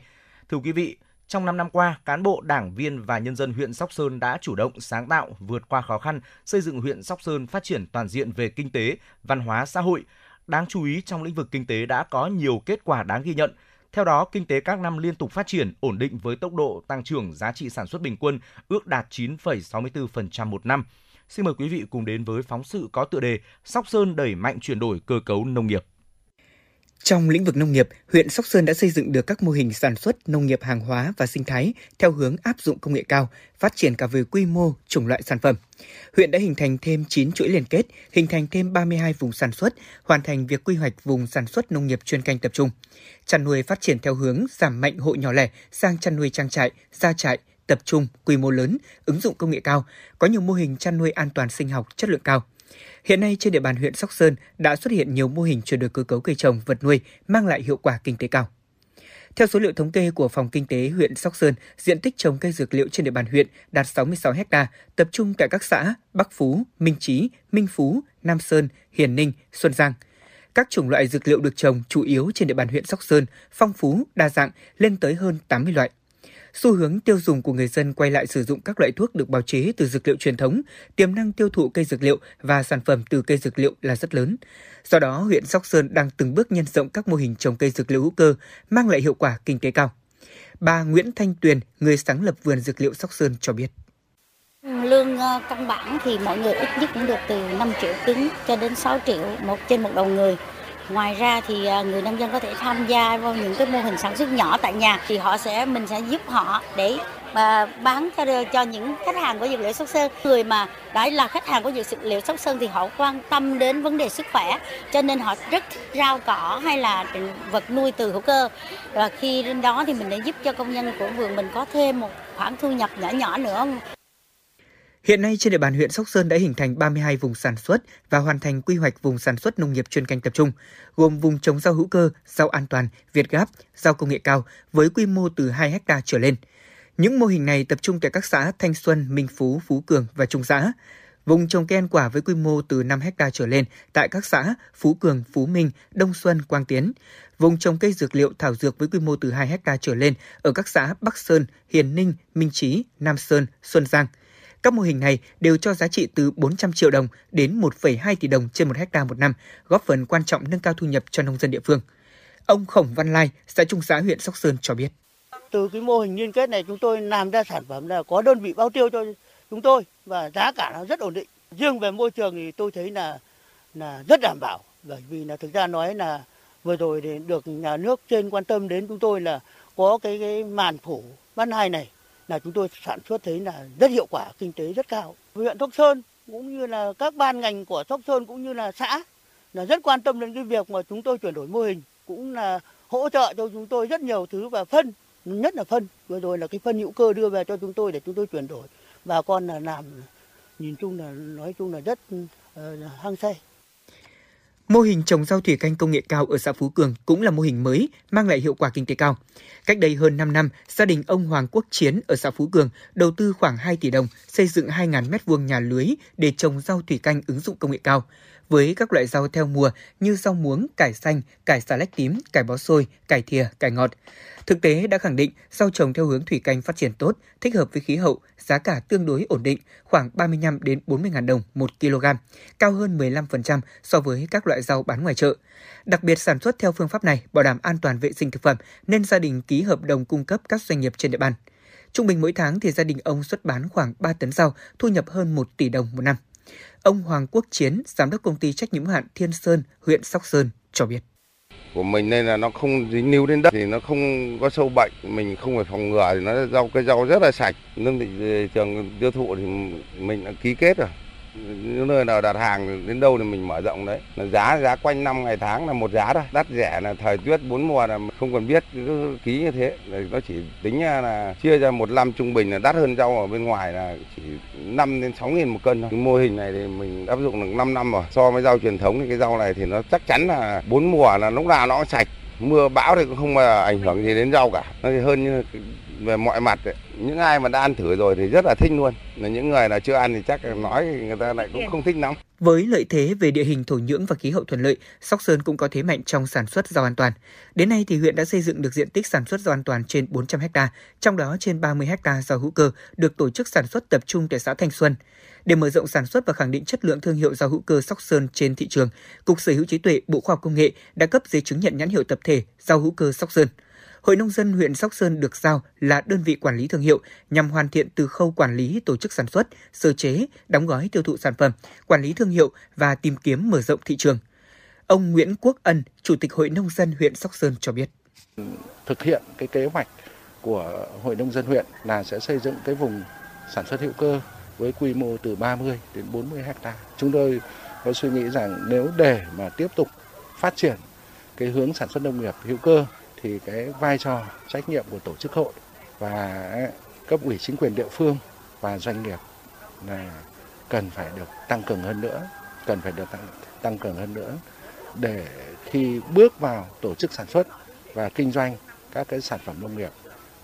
Speaker 1: Thưa quý vị, trong 5 năm qua, cán bộ, đảng viên và nhân dân huyện Sóc Sơn đã chủ động, sáng tạo, vượt qua khó khăn, xây dựng huyện Sóc Sơn phát triển toàn diện về kinh tế, văn hóa, xã hội. Đáng chú ý trong lĩnh vực kinh tế đã có nhiều kết quả đáng ghi nhận. Theo đó, kinh tế các năm liên tục phát triển, ổn định với tốc độ tăng trưởng giá trị sản xuất bình quân ước đạt 9,64% một năm. Xin mời quý vị cùng đến với phóng sự có tựa đề Sóc Sơn đẩy mạnh chuyển đổi cơ cấu nông nghiệp.
Speaker 9: Trong lĩnh vực nông nghiệp, huyện Sóc Sơn đã xây dựng được các mô hình sản xuất nông nghiệp hàng hóa và sinh thái theo hướng áp dụng công nghệ cao, phát triển cả về quy mô, chủng loại sản phẩm. Huyện đã hình thành thêm 9 chuỗi liên kết, hình thành thêm 32 vùng sản xuất, hoàn thành việc quy hoạch vùng sản xuất nông nghiệp chuyên canh tập trung. Chăn nuôi phát triển theo hướng giảm mạnh hộ nhỏ lẻ sang chăn nuôi trang trại, gia trại, tập trung, quy mô lớn, ứng dụng công nghệ cao, có nhiều mô hình chăn nuôi an toàn sinh học chất lượng cao. Hiện nay trên địa bàn huyện Sóc Sơn đã xuất hiện nhiều mô hình chuyển đổi cơ cấu cây trồng, vật nuôi mang lại hiệu quả kinh tế cao. Theo số liệu thống kê của Phòng Kinh tế huyện Sóc Sơn, diện tích trồng cây dược liệu trên địa bàn huyện đạt 66 ha, tập trung tại các xã Bắc Phú, Minh Chí, Minh Phú, Nam Sơn, Hiền Ninh, Xuân Giang. Các chủng loại dược liệu được trồng chủ yếu trên địa bàn huyện Sóc Sơn, phong phú, đa dạng, lên tới hơn 80 loại. Xu hướng tiêu dùng của người dân quay lại sử dụng các loại thuốc được bào chế từ dược liệu truyền thống, tiềm năng tiêu thụ cây dược liệu và sản phẩm từ cây dược liệu là rất lớn. Do đó, huyện Sóc Sơn đang từng bước nhân rộng các mô hình trồng cây dược liệu hữu cơ, mang lại hiệu quả kinh tế cao. Bà Nguyễn Thanh Tuyền, người sáng lập vườn dược liệu Sóc Sơn cho biết.
Speaker 15: Lương ờ, căn bản thì mọi người ít nhất cũng được từ 5 triệu cứng cho đến 6 triệu một trên một đầu người. Ngoài ra thì à, người nông dân có thể tham gia vào những cái mô hình sản xuất nhỏ tại nhà thì họ sẽ, mình sẽ giúp họ để mà bán cho cho những khách hàng của dược liệu Sóc Sơn. Người mà đã là khách hàng của dược liệu Sóc Sơn thì họ quan tâm đến vấn đề sức khỏe, cho nên họ rất thích rau cỏ hay là vật nuôi từ hữu cơ. Và khi đến đó thì mình để giúp cho công nhân của vườn mình có thêm một khoản thu nhập nhỏ nhỏ nữa
Speaker 9: Hiện nay trên địa bàn huyện Sóc Sơn đã hình thành 32 vùng sản xuất và hoàn thành quy hoạch vùng sản xuất nông nghiệp chuyên canh tập trung, gồm vùng trồng rau hữu cơ, rau an toàn, Việt Gáp, rau công nghệ cao với quy mô từ 2 ha trở lên. Những mô hình này tập trung tại các xã Thanh Xuân, Minh Phú, Phú Cường và Trung xã. Vùng trồng cây ăn quả với quy mô từ 5 ha trở lên tại các xã Phú Cường, Phú Minh, Đông Xuân, Quang Tiến. Vùng trồng cây dược liệu thảo dược với quy mô từ 2 ha trở lên ở các xã Bắc Sơn, Hiền Ninh, Minh Trí, Nam Sơn, Xuân Giang – các mô hình này đều cho giá trị từ 400 triệu đồng đến 1,2 tỷ đồng trên một hecta một năm, góp phần quan trọng nâng cao thu nhập cho nông dân địa phương. Ông Khổng Văn Lai, xã Trung xã huyện Sóc Sơn cho biết.
Speaker 16: Từ cái mô hình liên kết này chúng tôi làm ra sản phẩm là có đơn vị bao tiêu cho chúng tôi và giá cả nó rất ổn định. Riêng về môi trường thì tôi thấy là là rất đảm bảo bởi vì là thực ra nói là vừa rồi thì được nhà nước trên quan tâm đến chúng tôi là có cái cái màn phủ ban hai này là chúng tôi sản xuất thấy là rất hiệu quả, kinh tế rất cao. Huyện Sóc Sơn cũng như là các ban ngành của Sóc Sơn cũng như là xã là rất quan tâm đến cái việc mà chúng tôi chuyển đổi mô hình cũng là hỗ trợ cho chúng tôi rất nhiều thứ và phân nhất là phân. Vừa rồi là cái phân hữu cơ đưa về cho chúng tôi để chúng tôi chuyển đổi. Bà con là làm nhìn chung là nói chung là rất uh, hăng say.
Speaker 9: Mô hình trồng rau thủy canh công nghệ cao ở xã Phú Cường cũng là mô hình mới, mang lại hiệu quả kinh tế cao. Cách đây hơn 5 năm, gia đình ông Hoàng Quốc Chiến ở xã Phú Cường đầu tư khoảng 2 tỷ đồng xây dựng 2.000 m2 nhà lưới để trồng rau thủy canh ứng dụng công nghệ cao với các loại rau theo mùa như rau muống, cải xanh, cải xà lách tím, cải bó xôi, cải thìa, cải ngọt. Thực tế đã khẳng định rau trồng theo hướng thủy canh phát triển tốt, thích hợp với khí hậu, giá cả tương đối ổn định, khoảng 35 đến 40 ngàn đồng một kg, cao hơn 15% so với các loại rau bán ngoài chợ. Đặc biệt sản xuất theo phương pháp này bảo đảm an toàn vệ sinh thực phẩm nên gia đình ký hợp đồng cung cấp các doanh nghiệp trên địa bàn. Trung bình mỗi tháng thì gia đình ông xuất bán khoảng 3 tấn rau, thu nhập hơn 1 tỷ đồng một năm. Ông Hoàng Quốc Chiến, giám đốc công ty trách nhiệm hạn Thiên Sơn, huyện Sóc Sơn cho biết.
Speaker 17: Của mình nên là nó không dính níu đến đất thì nó không có sâu bệnh mình không phải phòng ngừa thì nó rau cây rau rất là sạch. Nên thị trường tiêu thụ thì mình đã ký kết rồi những nơi nào đặt hàng đến đâu thì mình mở rộng đấy. Là giá giá quanh năm, ngày tháng là một giá thôi. Đắt rẻ là thời tiết bốn mùa là không cần biết, cứ ký như thế. Nó chỉ tính là chia ra một năm trung bình là đắt hơn rau ở bên ngoài là chỉ 5 đến 6 nghìn một cân thôi. Mô hình này thì mình áp dụng được 5 năm rồi. So với rau truyền thống thì cái rau này thì nó chắc chắn là bốn mùa là lúc nào nó cũng sạch. Mưa bão thì cũng không mà ảnh hưởng gì đến rau cả. Nó thì hơn như về mọi mặt ấy. những ai mà đã ăn thử rồi thì rất là thích luôn là những người là chưa ăn thì chắc nói người ta lại cũng không thích lắm
Speaker 9: với lợi thế về địa hình thổ nhưỡng và khí hậu thuận lợi, Sóc Sơn cũng có thế mạnh trong sản xuất rau an toàn. Đến nay thì huyện đã xây dựng được diện tích sản xuất rau an toàn trên 400 ha, trong đó trên 30 ha rau hữu cơ được tổ chức sản xuất tập trung tại xã Thanh Xuân. Để mở rộng sản xuất và khẳng định chất lượng thương hiệu rau hữu cơ Sóc Sơn trên thị trường, Cục Sở hữu trí tuệ Bộ Khoa học Công nghệ đã cấp giấy chứng nhận nhãn hiệu tập thể rau hữu cơ Sóc Sơn. Hội nông dân huyện Sóc Sơn được giao là đơn vị quản lý thương hiệu nhằm hoàn thiện từ khâu quản lý tổ chức sản xuất, sơ chế, đóng gói tiêu thụ sản phẩm, quản lý thương hiệu và tìm kiếm mở rộng thị trường. Ông Nguyễn Quốc Ân, Chủ tịch Hội nông dân huyện Sóc Sơn cho biết.
Speaker 18: Thực hiện cái kế hoạch của Hội nông dân huyện là sẽ xây dựng cái vùng sản xuất hữu cơ với quy mô từ 30 đến 40 hecta. Chúng tôi có suy nghĩ rằng nếu để mà tiếp tục phát triển cái hướng sản xuất nông nghiệp hữu cơ thì cái vai trò trách nhiệm của tổ chức hội và cấp ủy chính quyền địa phương và doanh nghiệp là cần phải được tăng cường hơn nữa, cần phải được tăng, tăng cường hơn nữa để khi bước vào tổ chức sản xuất và kinh doanh các cái sản phẩm nông nghiệp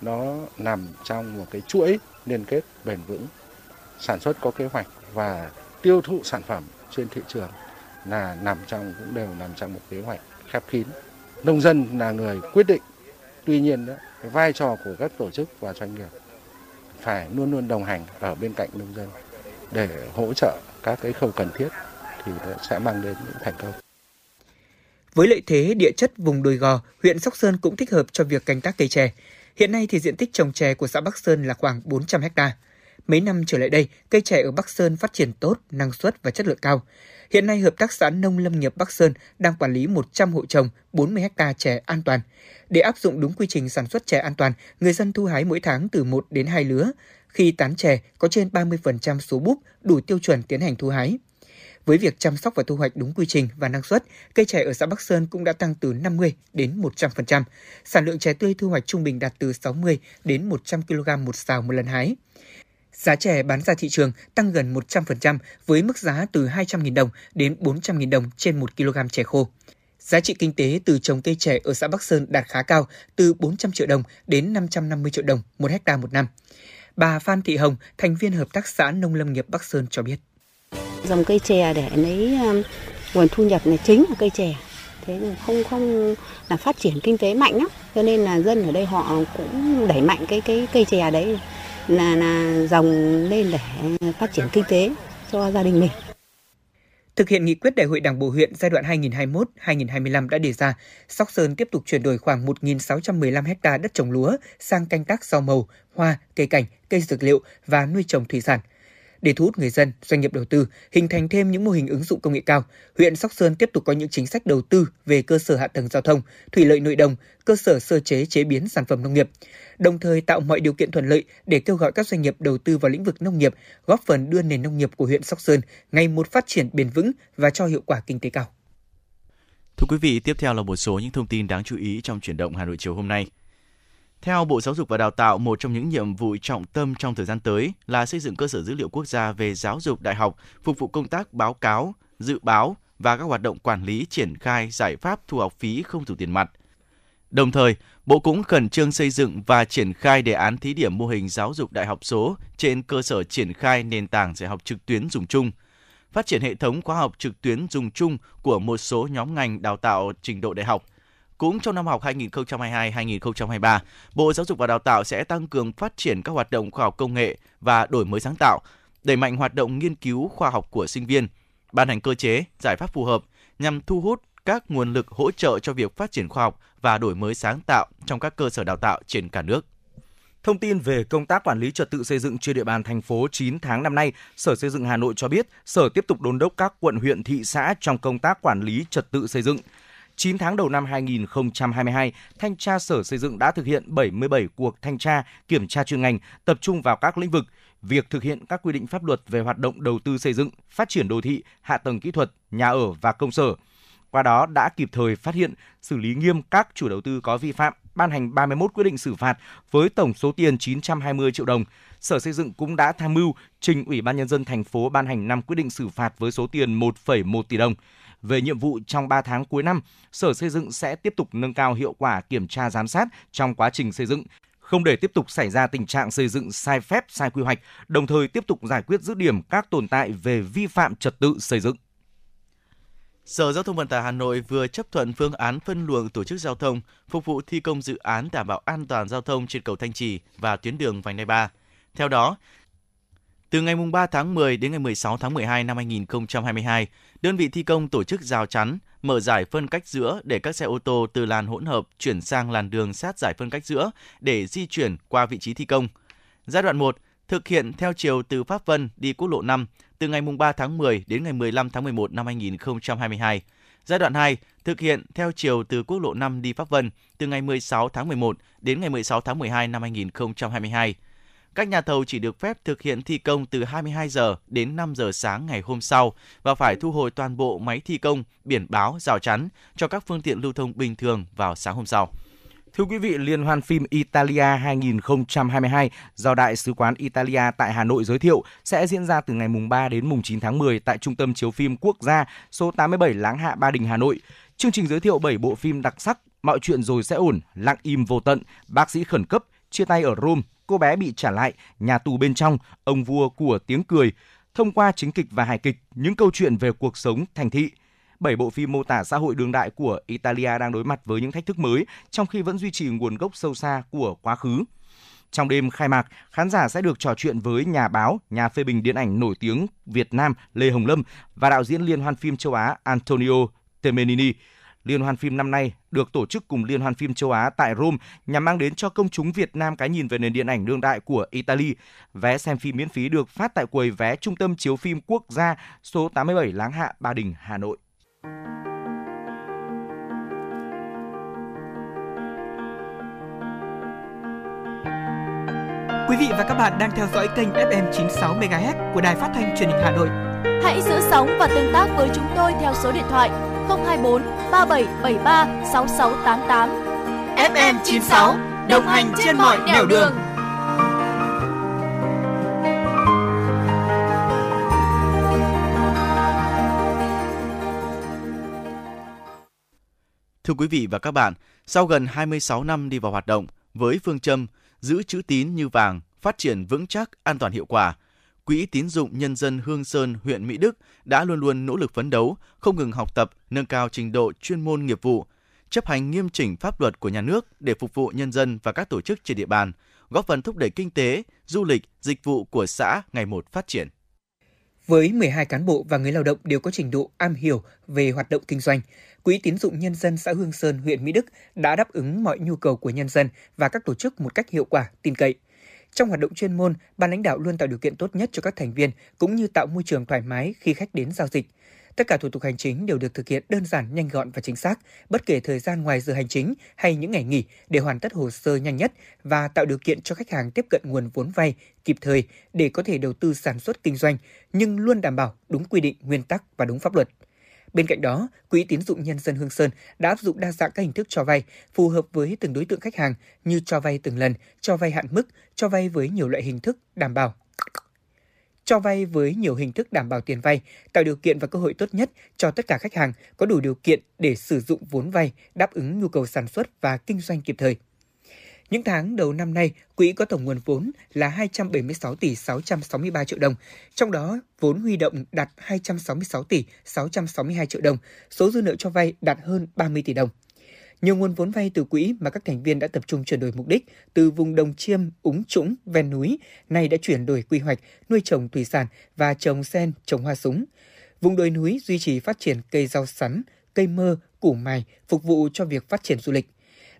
Speaker 18: nó nằm trong một cái chuỗi liên kết bền vững sản xuất có kế hoạch và tiêu thụ sản phẩm trên thị trường là nằm trong cũng đều nằm trong một kế hoạch khép kín. Nông dân là người quyết định. Tuy nhiên đó, cái vai trò của các tổ chức và doanh nghiệp phải luôn luôn đồng hành ở bên cạnh nông dân để hỗ trợ các cái khâu cần thiết thì sẽ mang đến những thành công.
Speaker 9: Với lợi thế địa chất vùng đồi gò, huyện Sóc Sơn cũng thích hợp cho việc canh tác cây chè. Hiện nay thì diện tích trồng chè của xã Bắc Sơn là khoảng 400 hectare Mấy năm trở lại đây, cây chè ở Bắc Sơn phát triển tốt, năng suất và chất lượng cao. Hiện nay, Hợp tác xã Nông Lâm nghiệp Bắc Sơn đang quản lý 100 hộ trồng, 40 ha chè an toàn. Để áp dụng đúng quy trình sản xuất chè an toàn, người dân thu hái mỗi tháng từ 1 đến 2 lứa. Khi tán chè có trên 30% số búp đủ tiêu chuẩn tiến hành thu hái. Với việc chăm sóc và thu hoạch đúng quy trình và năng suất, cây chè ở xã Bắc Sơn cũng đã tăng từ 50 đến 100%. Sản lượng chè tươi thu hoạch trung bình đạt từ 60 đến 100 kg một xào một lần hái. Giá chè bán ra thị trường tăng gần 100% với mức giá từ 200.000 đồng đến 400.000 đồng trên 1 kg chè khô. Giá trị kinh tế từ trồng cây chè ở xã Bắc Sơn đạt khá cao, từ 400 triệu đồng đến 550 triệu đồng một hecta một năm. Bà Phan Thị Hồng, thành viên Hợp tác xã Nông Lâm nghiệp Bắc Sơn cho biết.
Speaker 19: Dòng cây chè để lấy um, nguồn thu nhập này chính là cây chè. Thế nên không không là phát triển kinh tế mạnh lắm. Cho nên là dân ở đây họ cũng đẩy mạnh cái cái cây chè đấy là là dòng lên để phát triển kinh tế cho gia đình mình.
Speaker 9: Thực hiện nghị quyết Đại hội Đảng bộ huyện giai đoạn 2021-2025 đã đề ra, Sóc Sơn tiếp tục chuyển đổi khoảng 1.615 ha đất trồng lúa sang canh tác rau màu, hoa, cây cảnh, cây dược liệu và nuôi trồng thủy sản. Để thu hút người dân, doanh nghiệp đầu tư, hình thành thêm những mô hình ứng dụng công nghệ cao, huyện Sóc Sơn tiếp tục có những chính sách đầu tư về cơ sở hạ tầng giao thông, thủy lợi nội đồng, cơ sở sơ chế chế biến sản phẩm nông nghiệp, đồng thời tạo mọi điều kiện thuận lợi để kêu gọi các doanh nghiệp đầu tư vào lĩnh vực nông nghiệp, góp phần đưa nền nông nghiệp của huyện Sóc Sơn ngày một phát triển bền vững và cho hiệu quả kinh tế cao.
Speaker 2: Thưa quý vị, tiếp theo là một số những thông tin đáng chú ý trong chuyển động Hà Nội chiều hôm nay. Theo Bộ Giáo dục và Đào tạo, một trong những nhiệm vụ trọng tâm trong thời gian tới là xây dựng cơ sở dữ liệu quốc gia về giáo dục đại học, phục vụ công tác báo cáo, dự báo và các hoạt động quản lý triển khai giải pháp thu học phí không dùng tiền mặt. Đồng thời, Bộ cũng khẩn trương xây dựng và triển khai đề án thí điểm mô hình giáo dục đại học số trên cơ sở triển khai nền tảng dạy học trực tuyến dùng chung, phát triển hệ thống khóa học trực tuyến dùng chung của một số nhóm ngành đào tạo trình độ đại học, cũng trong năm học 2022-2023, Bộ Giáo dục và Đào tạo sẽ tăng cường phát triển các hoạt động khoa học công nghệ và đổi mới sáng tạo, đẩy mạnh hoạt động nghiên cứu khoa học của sinh viên, ban hành cơ chế, giải pháp phù hợp nhằm thu hút các nguồn lực hỗ trợ cho việc phát triển khoa học và đổi mới sáng tạo trong các cơ sở đào tạo trên cả nước.
Speaker 1: Thông tin về công tác quản lý trật tự xây dựng trên địa bàn thành phố 9 tháng năm nay, Sở Xây dựng Hà Nội cho biết, Sở tiếp tục đôn đốc các quận huyện thị xã trong công tác quản lý trật tự xây dựng. 9 tháng đầu năm 2022, Thanh tra Sở Xây dựng đã thực hiện 77 cuộc thanh tra, kiểm tra chuyên ngành, tập trung vào các lĩnh vực việc thực hiện các quy định pháp luật về hoạt động đầu tư xây dựng, phát triển đô thị, hạ tầng kỹ thuật, nhà ở và công sở. Qua đó đã kịp thời phát hiện, xử lý nghiêm các chủ đầu tư có vi phạm, ban hành 31 quyết định xử phạt với tổng số tiền 920 triệu đồng. Sở Xây dựng cũng đã tham mưu trình Ủy ban nhân dân thành phố ban hành 5 quyết định xử phạt với số tiền 1,1 tỷ đồng. Về nhiệm vụ trong 3 tháng cuối năm, Sở Xây dựng sẽ tiếp tục nâng cao hiệu quả kiểm tra giám sát trong quá trình xây dựng, không để tiếp tục xảy ra tình trạng xây dựng sai phép, sai quy hoạch, đồng thời tiếp tục giải quyết dứt điểm các tồn tại về vi phạm trật tự xây dựng.
Speaker 2: Sở Giao thông Vận tải Hà Nội vừa chấp thuận phương án phân luồng tổ chức giao thông phục vụ thi công dự án đảm bảo an toàn giao thông trên cầu Thanh Trì và tuyến đường vành đai 3. Theo đó, từ ngày 3 tháng 10 đến ngày 16 tháng 12 năm 2022, đơn vị thi công tổ chức rào chắn, mở giải phân cách giữa để các xe ô tô từ làn hỗn hợp chuyển sang làn đường sát giải phân cách giữa để di chuyển qua vị trí thi công. Giai đoạn 1 thực hiện theo chiều từ Pháp Vân đi quốc lộ 5 từ ngày 3 tháng 10 đến ngày 15 tháng 11 năm 2022. Giai đoạn 2 thực hiện theo chiều từ quốc lộ 5 đi Pháp Vân từ ngày 16 tháng 11 đến ngày 16 tháng 12 năm 2022 các nhà thầu chỉ được phép thực hiện thi công từ 22 giờ đến 5 giờ sáng ngày hôm sau và phải thu hồi toàn bộ máy thi công, biển báo, rào chắn cho các phương tiện lưu thông bình thường vào sáng hôm sau.
Speaker 1: Thưa quý vị, Liên hoan phim Italia 2022 do Đại sứ quán Italia tại Hà Nội giới thiệu sẽ diễn ra từ ngày mùng 3 đến mùng 9 tháng 10 tại Trung tâm Chiếu phim Quốc gia số 87 Láng Hạ Ba Đình, Hà Nội. Chương trình giới thiệu 7 bộ phim đặc sắc Mọi chuyện rồi sẽ ổn, Lặng im vô tận, Bác sĩ khẩn cấp, Chia tay ở Rome, cô bé bị trả lại, nhà tù bên trong, ông vua của tiếng cười. Thông qua chính kịch và hài kịch, những câu chuyện về cuộc sống thành thị, bảy bộ phim mô tả xã hội đương đại của Italia đang đối mặt với những thách thức mới trong khi vẫn duy trì nguồn gốc sâu xa của quá khứ. Trong đêm khai mạc, khán giả sẽ được trò chuyện với nhà báo, nhà phê bình điện ảnh nổi tiếng Việt Nam Lê Hồng Lâm và đạo diễn liên hoan phim châu Á Antonio Temenini. Liên hoan phim năm nay được tổ chức cùng Liên hoan phim châu Á tại Rome nhằm mang đến cho công chúng Việt Nam cái nhìn về nền điện ảnh đương đại của Italy. Vé xem phim miễn phí được phát tại quầy vé Trung tâm chiếu phim quốc gia số 87 Láng Hạ, Ba Đình, Hà Nội.
Speaker 3: Quý vị và các bạn đang theo dõi kênh FM 96 MHz của Đài Phát thanh Truyền hình Hà Nội.
Speaker 7: Hãy giữ sóng và tương tác với chúng tôi theo số điện thoại 024 3773 6688.
Speaker 3: FM 96 đồng hành trên mọi nẻo đường.
Speaker 2: Thưa quý vị và các bạn, sau gần 26 năm đi vào hoạt động với phương châm giữ chữ tín như vàng, phát triển vững chắc, an toàn hiệu quả, Quỹ tín dụng nhân dân Hương Sơn, huyện Mỹ Đức đã luôn luôn nỗ lực phấn đấu, không ngừng học tập, nâng cao trình độ chuyên môn nghiệp vụ, chấp hành nghiêm chỉnh pháp luật của nhà nước để phục vụ nhân dân và các tổ chức trên địa bàn, góp phần thúc đẩy kinh tế, du lịch, dịch vụ của xã ngày một phát triển.
Speaker 9: Với 12 cán bộ và người lao động đều có trình độ am hiểu về hoạt động kinh doanh, Quỹ tín dụng nhân dân xã Hương Sơn, huyện Mỹ Đức đã đáp ứng mọi nhu cầu của nhân dân và các tổ chức một cách hiệu quả, tin cậy. Trong hoạt động chuyên môn, ban lãnh đạo luôn tạo điều kiện tốt nhất cho các thành viên cũng như tạo môi trường thoải mái khi khách đến giao dịch. Tất cả thủ tục hành chính đều được thực hiện đơn giản, nhanh gọn và chính xác, bất kể thời gian ngoài giờ hành chính hay những ngày nghỉ để hoàn tất hồ sơ nhanh nhất và tạo điều kiện cho khách hàng tiếp cận nguồn vốn vay kịp thời để có thể đầu tư sản xuất kinh doanh, nhưng luôn đảm bảo đúng quy định, nguyên tắc và đúng pháp luật. Bên cạnh đó, Quỹ tín dụng nhân dân Hương Sơn đã áp dụng đa dạng các hình thức cho vay phù hợp với từng đối tượng khách hàng như cho vay từng lần, cho vay hạn mức, cho vay với nhiều loại hình thức đảm bảo cho vay với nhiều hình thức đảm bảo tiền vay, tạo điều kiện và cơ hội tốt nhất cho tất cả khách hàng có đủ điều kiện để sử dụng vốn vay đáp ứng nhu cầu sản xuất và kinh doanh kịp thời. Những tháng đầu năm nay, quỹ có tổng nguồn vốn là 276 tỷ 663 triệu đồng, trong đó vốn huy động đạt 266 tỷ 662 triệu đồng, số dư nợ cho vay đạt hơn 30 tỷ đồng. Nhiều nguồn vốn vay từ quỹ mà các thành viên đã tập trung chuyển đổi mục đích từ vùng đồng chiêm, úng trũng, ven núi, nay đã chuyển đổi quy hoạch nuôi trồng thủy sản và trồng sen, trồng hoa súng. Vùng đồi núi duy trì phát triển cây rau sắn, cây mơ, củ mài phục vụ cho việc phát triển du lịch.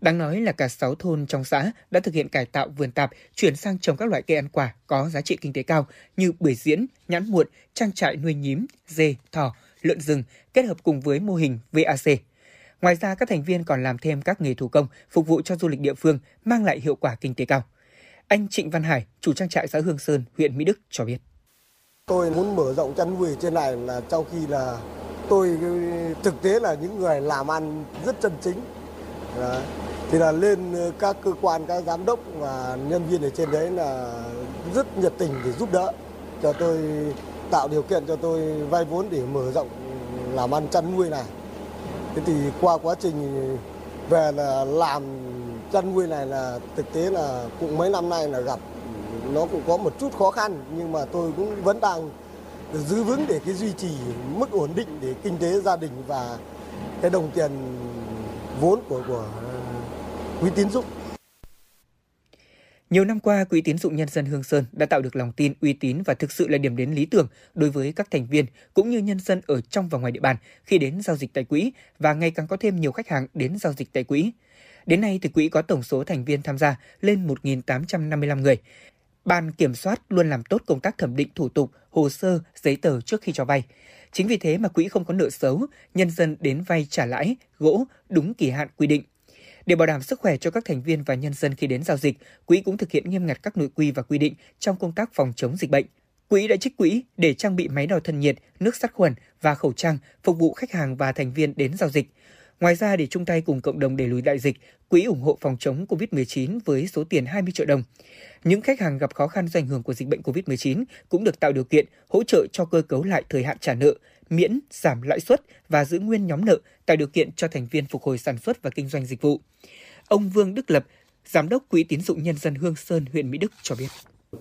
Speaker 9: Đáng nói là cả 6 thôn trong xã đã thực hiện cải tạo vườn tạp, chuyển sang trồng các loại cây ăn quả có giá trị kinh tế cao như bưởi diễn, nhãn muộn, trang trại nuôi nhím, dê, thỏ, lợn rừng kết hợp cùng với mô hình VAC. Ngoài ra, các thành viên còn làm thêm các nghề thủ công phục vụ cho du lịch địa phương, mang lại hiệu quả kinh tế cao. Anh Trịnh Văn Hải, chủ trang trại xã Hương Sơn, huyện Mỹ Đức cho biết.
Speaker 20: Tôi muốn mở rộng chăn nuôi trên này là trong khi là tôi thực tế là những người làm ăn rất chân chính. Đấy. Thì là lên ờ, các cơ quan, các giám đốc và nhân viên ở trên đấy là rất nhiệt tình để giúp đỡ cho tôi tạo điều kiện cho tôi vay vốn để mở rộng làm ăn chăn nuôi này. Thế thì qua quá trình về là làm chăn nuôi này là thực tế là cũng mấy năm nay là gặp nó cũng có một chút khó khăn nhưng mà tôi cũng vẫn đang giữ vững để cái duy trì mức ổn định để kinh tế gia đình và cái đồng tiền vốn của của quỹ tín dụng.
Speaker 9: Nhiều năm qua, Quỹ tín dụng nhân dân Hương Sơn đã tạo được lòng tin, uy tín và thực sự là điểm đến lý tưởng đối với các thành viên cũng như nhân dân ở trong và ngoài địa bàn khi đến giao dịch tại quỹ và ngày càng có thêm nhiều khách hàng đến giao dịch tại quỹ. Đến nay thì quỹ có tổng số thành viên tham gia lên 1.855 người. Ban kiểm soát luôn làm tốt công tác thẩm định thủ tục, hồ sơ, giấy tờ trước khi cho vay. Chính vì thế mà quỹ không có nợ xấu, nhân dân đến vay trả lãi, gỗ đúng kỳ hạn quy định. Để bảo đảm sức khỏe cho các thành viên và nhân dân khi đến giao dịch, quỹ cũng thực hiện nghiêm ngặt các nội quy và quy định trong công tác phòng chống dịch bệnh. Quỹ đã trích quỹ để trang bị máy đo thân nhiệt, nước sát khuẩn và khẩu trang phục vụ khách hàng và thành viên đến giao dịch. Ngoài ra, để chung tay cùng cộng đồng đẩy lùi đại dịch, Quỹ ủng hộ phòng chống COVID-19 với số tiền 20 triệu đồng. Những khách hàng gặp khó khăn do ảnh hưởng của dịch bệnh COVID-19 cũng được tạo điều kiện hỗ trợ cho cơ cấu lại thời hạn trả nợ, miễn, giảm lãi suất và giữ nguyên nhóm nợ, tạo điều kiện cho thành viên phục hồi sản xuất và kinh doanh dịch vụ. Ông Vương Đức Lập, Giám đốc Quỹ tín dụng nhân dân Hương Sơn, huyện Mỹ Đức cho biết.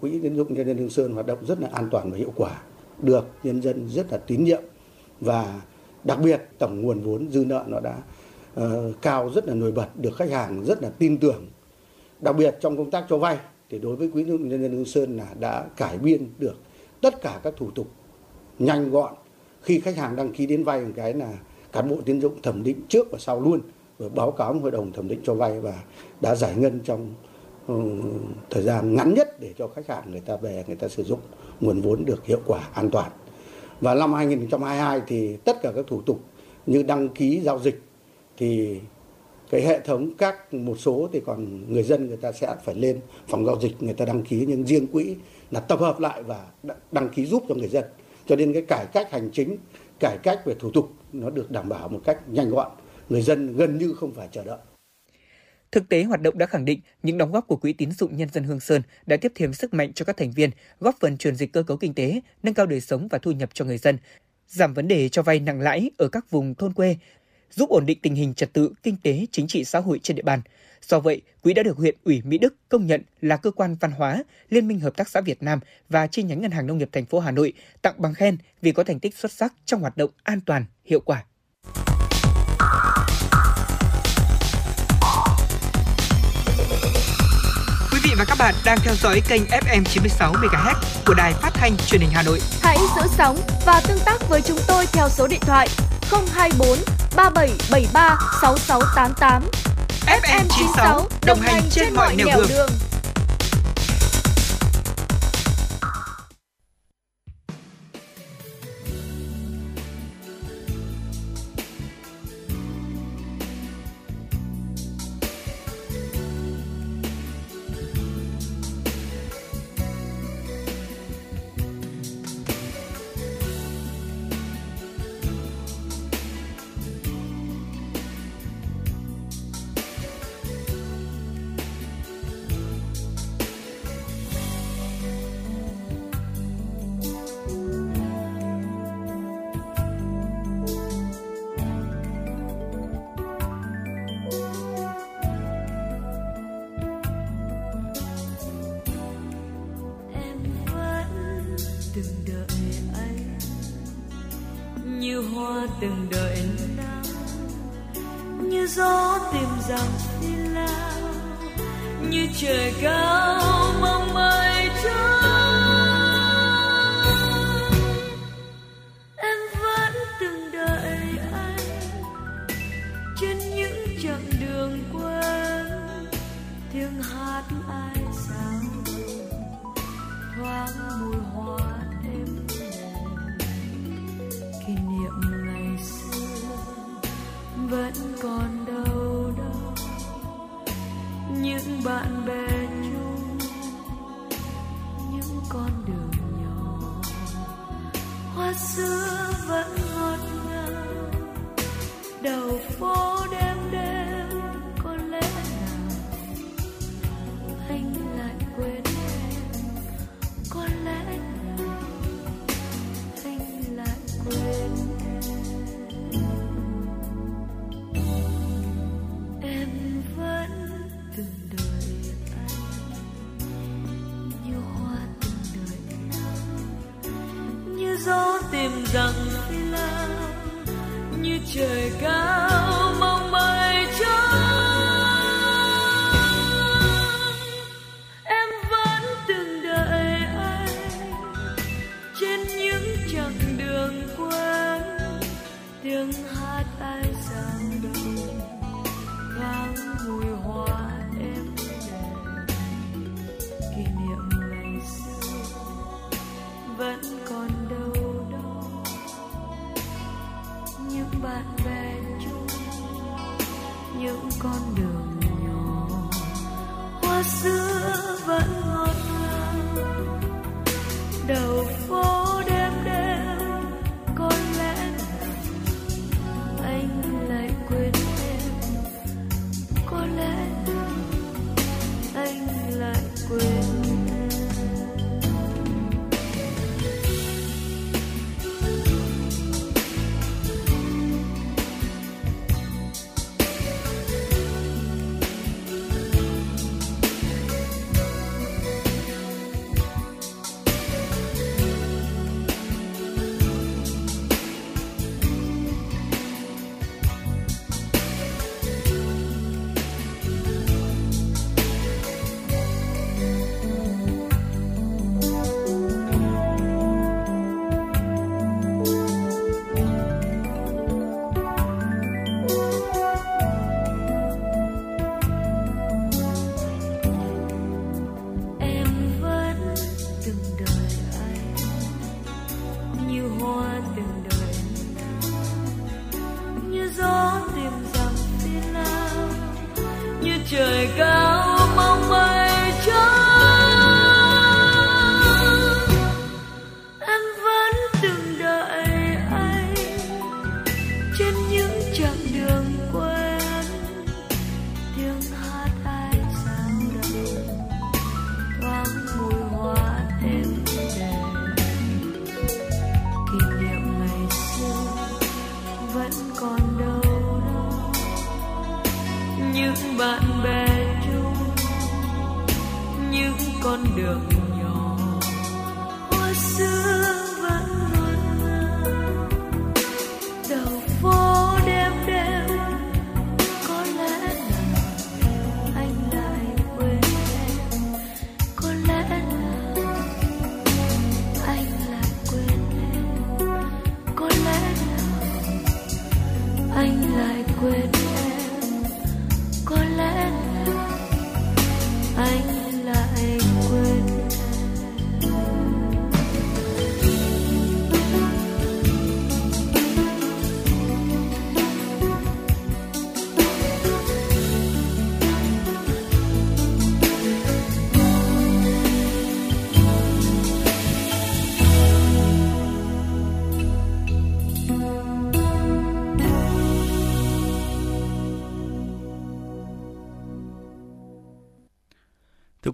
Speaker 21: Quỹ tín dụng nhân dân Hương Sơn hoạt động rất là an toàn và hiệu quả, được nhân dân rất là tín nhiệm và đặc biệt tổng nguồn vốn dư nợ nó đã uh, cao rất là nổi bật, được khách hàng rất là tin tưởng. Đặc biệt trong công tác cho vay thì đối với Quỹ tín dụng nhân dân Hương Sơn là đã cải biên được tất cả các thủ tục nhanh gọn khi khách hàng đăng ký đến vay một cái là cán bộ tín dụng thẩm định trước và sau luôn, và báo cáo hội đồng thẩm định cho vay và đã giải ngân trong ừ, thời gian ngắn nhất để cho khách hàng người ta về, người ta sử dụng nguồn vốn được hiệu quả, an toàn. Và năm 2022 thì tất cả các thủ tục như đăng ký giao dịch thì cái hệ thống các một số thì còn người dân người ta sẽ phải lên phòng giao dịch, người ta đăng ký, nhưng riêng quỹ là tập hợp lại và đăng ký giúp cho người dân cho nên cái cải cách hành chính cải cách về thủ tục nó được đảm bảo một cách nhanh gọn người dân gần như không phải chờ đợi
Speaker 9: Thực tế hoạt động đã khẳng định những đóng góp của Quỹ tín dụng nhân dân Hương Sơn đã tiếp thêm sức mạnh cho các thành viên, góp phần chuyển dịch cơ cấu kinh tế, nâng cao đời sống và thu nhập cho người dân, giảm vấn đề cho vay nặng lãi ở các vùng thôn quê, giúp ổn định tình hình trật tự, kinh tế, chính trị xã hội trên địa bàn. Do vậy, quỹ đã được huyện ủy Mỹ Đức công nhận là cơ quan văn hóa, Liên minh Hợp tác xã Việt Nam và chi nhánh Ngân hàng Nông nghiệp thành phố Hà Nội tặng bằng khen vì có thành tích xuất sắc trong hoạt động an toàn, hiệu quả.
Speaker 3: Quý vị và các bạn đang theo dõi kênh FM 96 MHz của đài phát thanh truyền hình Hà Nội.
Speaker 7: Hãy giữ sóng và tương tác với chúng tôi theo số điện thoại 024 3773 6688. FM 96 đồng hành trên mọi nẻo đường. đường.
Speaker 6: Bạn bè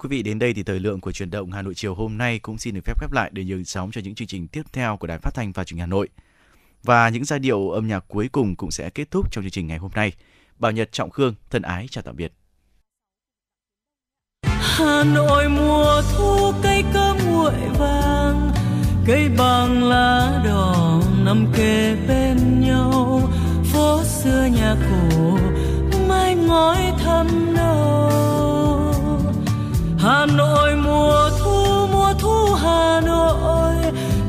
Speaker 2: quý vị, đến đây thì thời lượng của truyền động Hà Nội chiều hôm nay cũng xin được phép khép lại để nhường sóng cho những chương trình tiếp theo của Đài Phát thanh và Truyền hình Hà Nội. Và những giai điệu âm nhạc cuối cùng cũng sẽ kết thúc trong chương trình ngày hôm nay. Bảo Nhật Trọng Khương thân ái chào tạm biệt.
Speaker 6: Hà Nội mùa thu cây cơm nguội vàng cây bằng lá đỏ nằm kề bên nhau phố xưa nhà cổ mái ngói thăm nâu Hà Nội mùa thu mùa thu Hà Nội,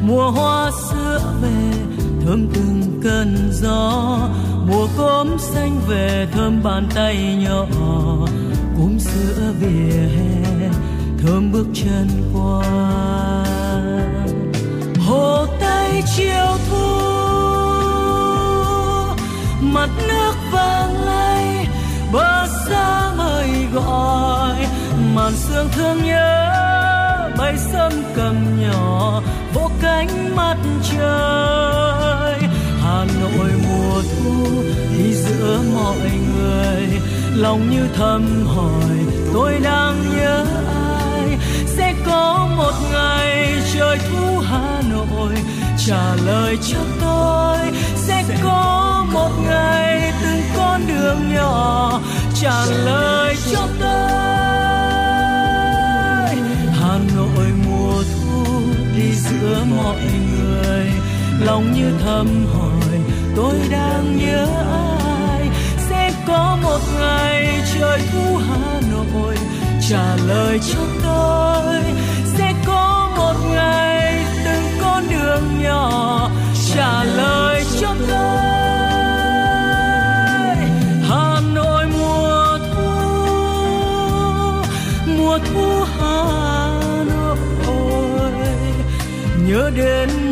Speaker 6: mùa hoa sữa về, thơm từng cơn gió. Mùa cốm xanh về, thơm bàn tay nhỏ. Cốm sữa vỉa hè, thơm bước chân qua. Hồ tây chiều thu, mặt nước vàng lay, bờ xa mời gọi màn sương thương nhớ bay sớm cầm nhỏ vỗ cánh mặt trời. Hà nội mùa thu đi giữa mọi người, lòng như thầm hỏi, tôi đang nhớ ai? Sẽ có một ngày trời thu hà nội trả lời cho tôi. Sẽ có một ngày từng con đường nhỏ trả lời cho tôi. Đi giữa mọi người. Lòng như thầm hỏi, tôi đang nhớ ai? Sẽ có một ngày trời thu hà nội trả lời cho tôi. Sẽ có một ngày từng con đường nhỏ trả lời cho tôi. Nhớ đến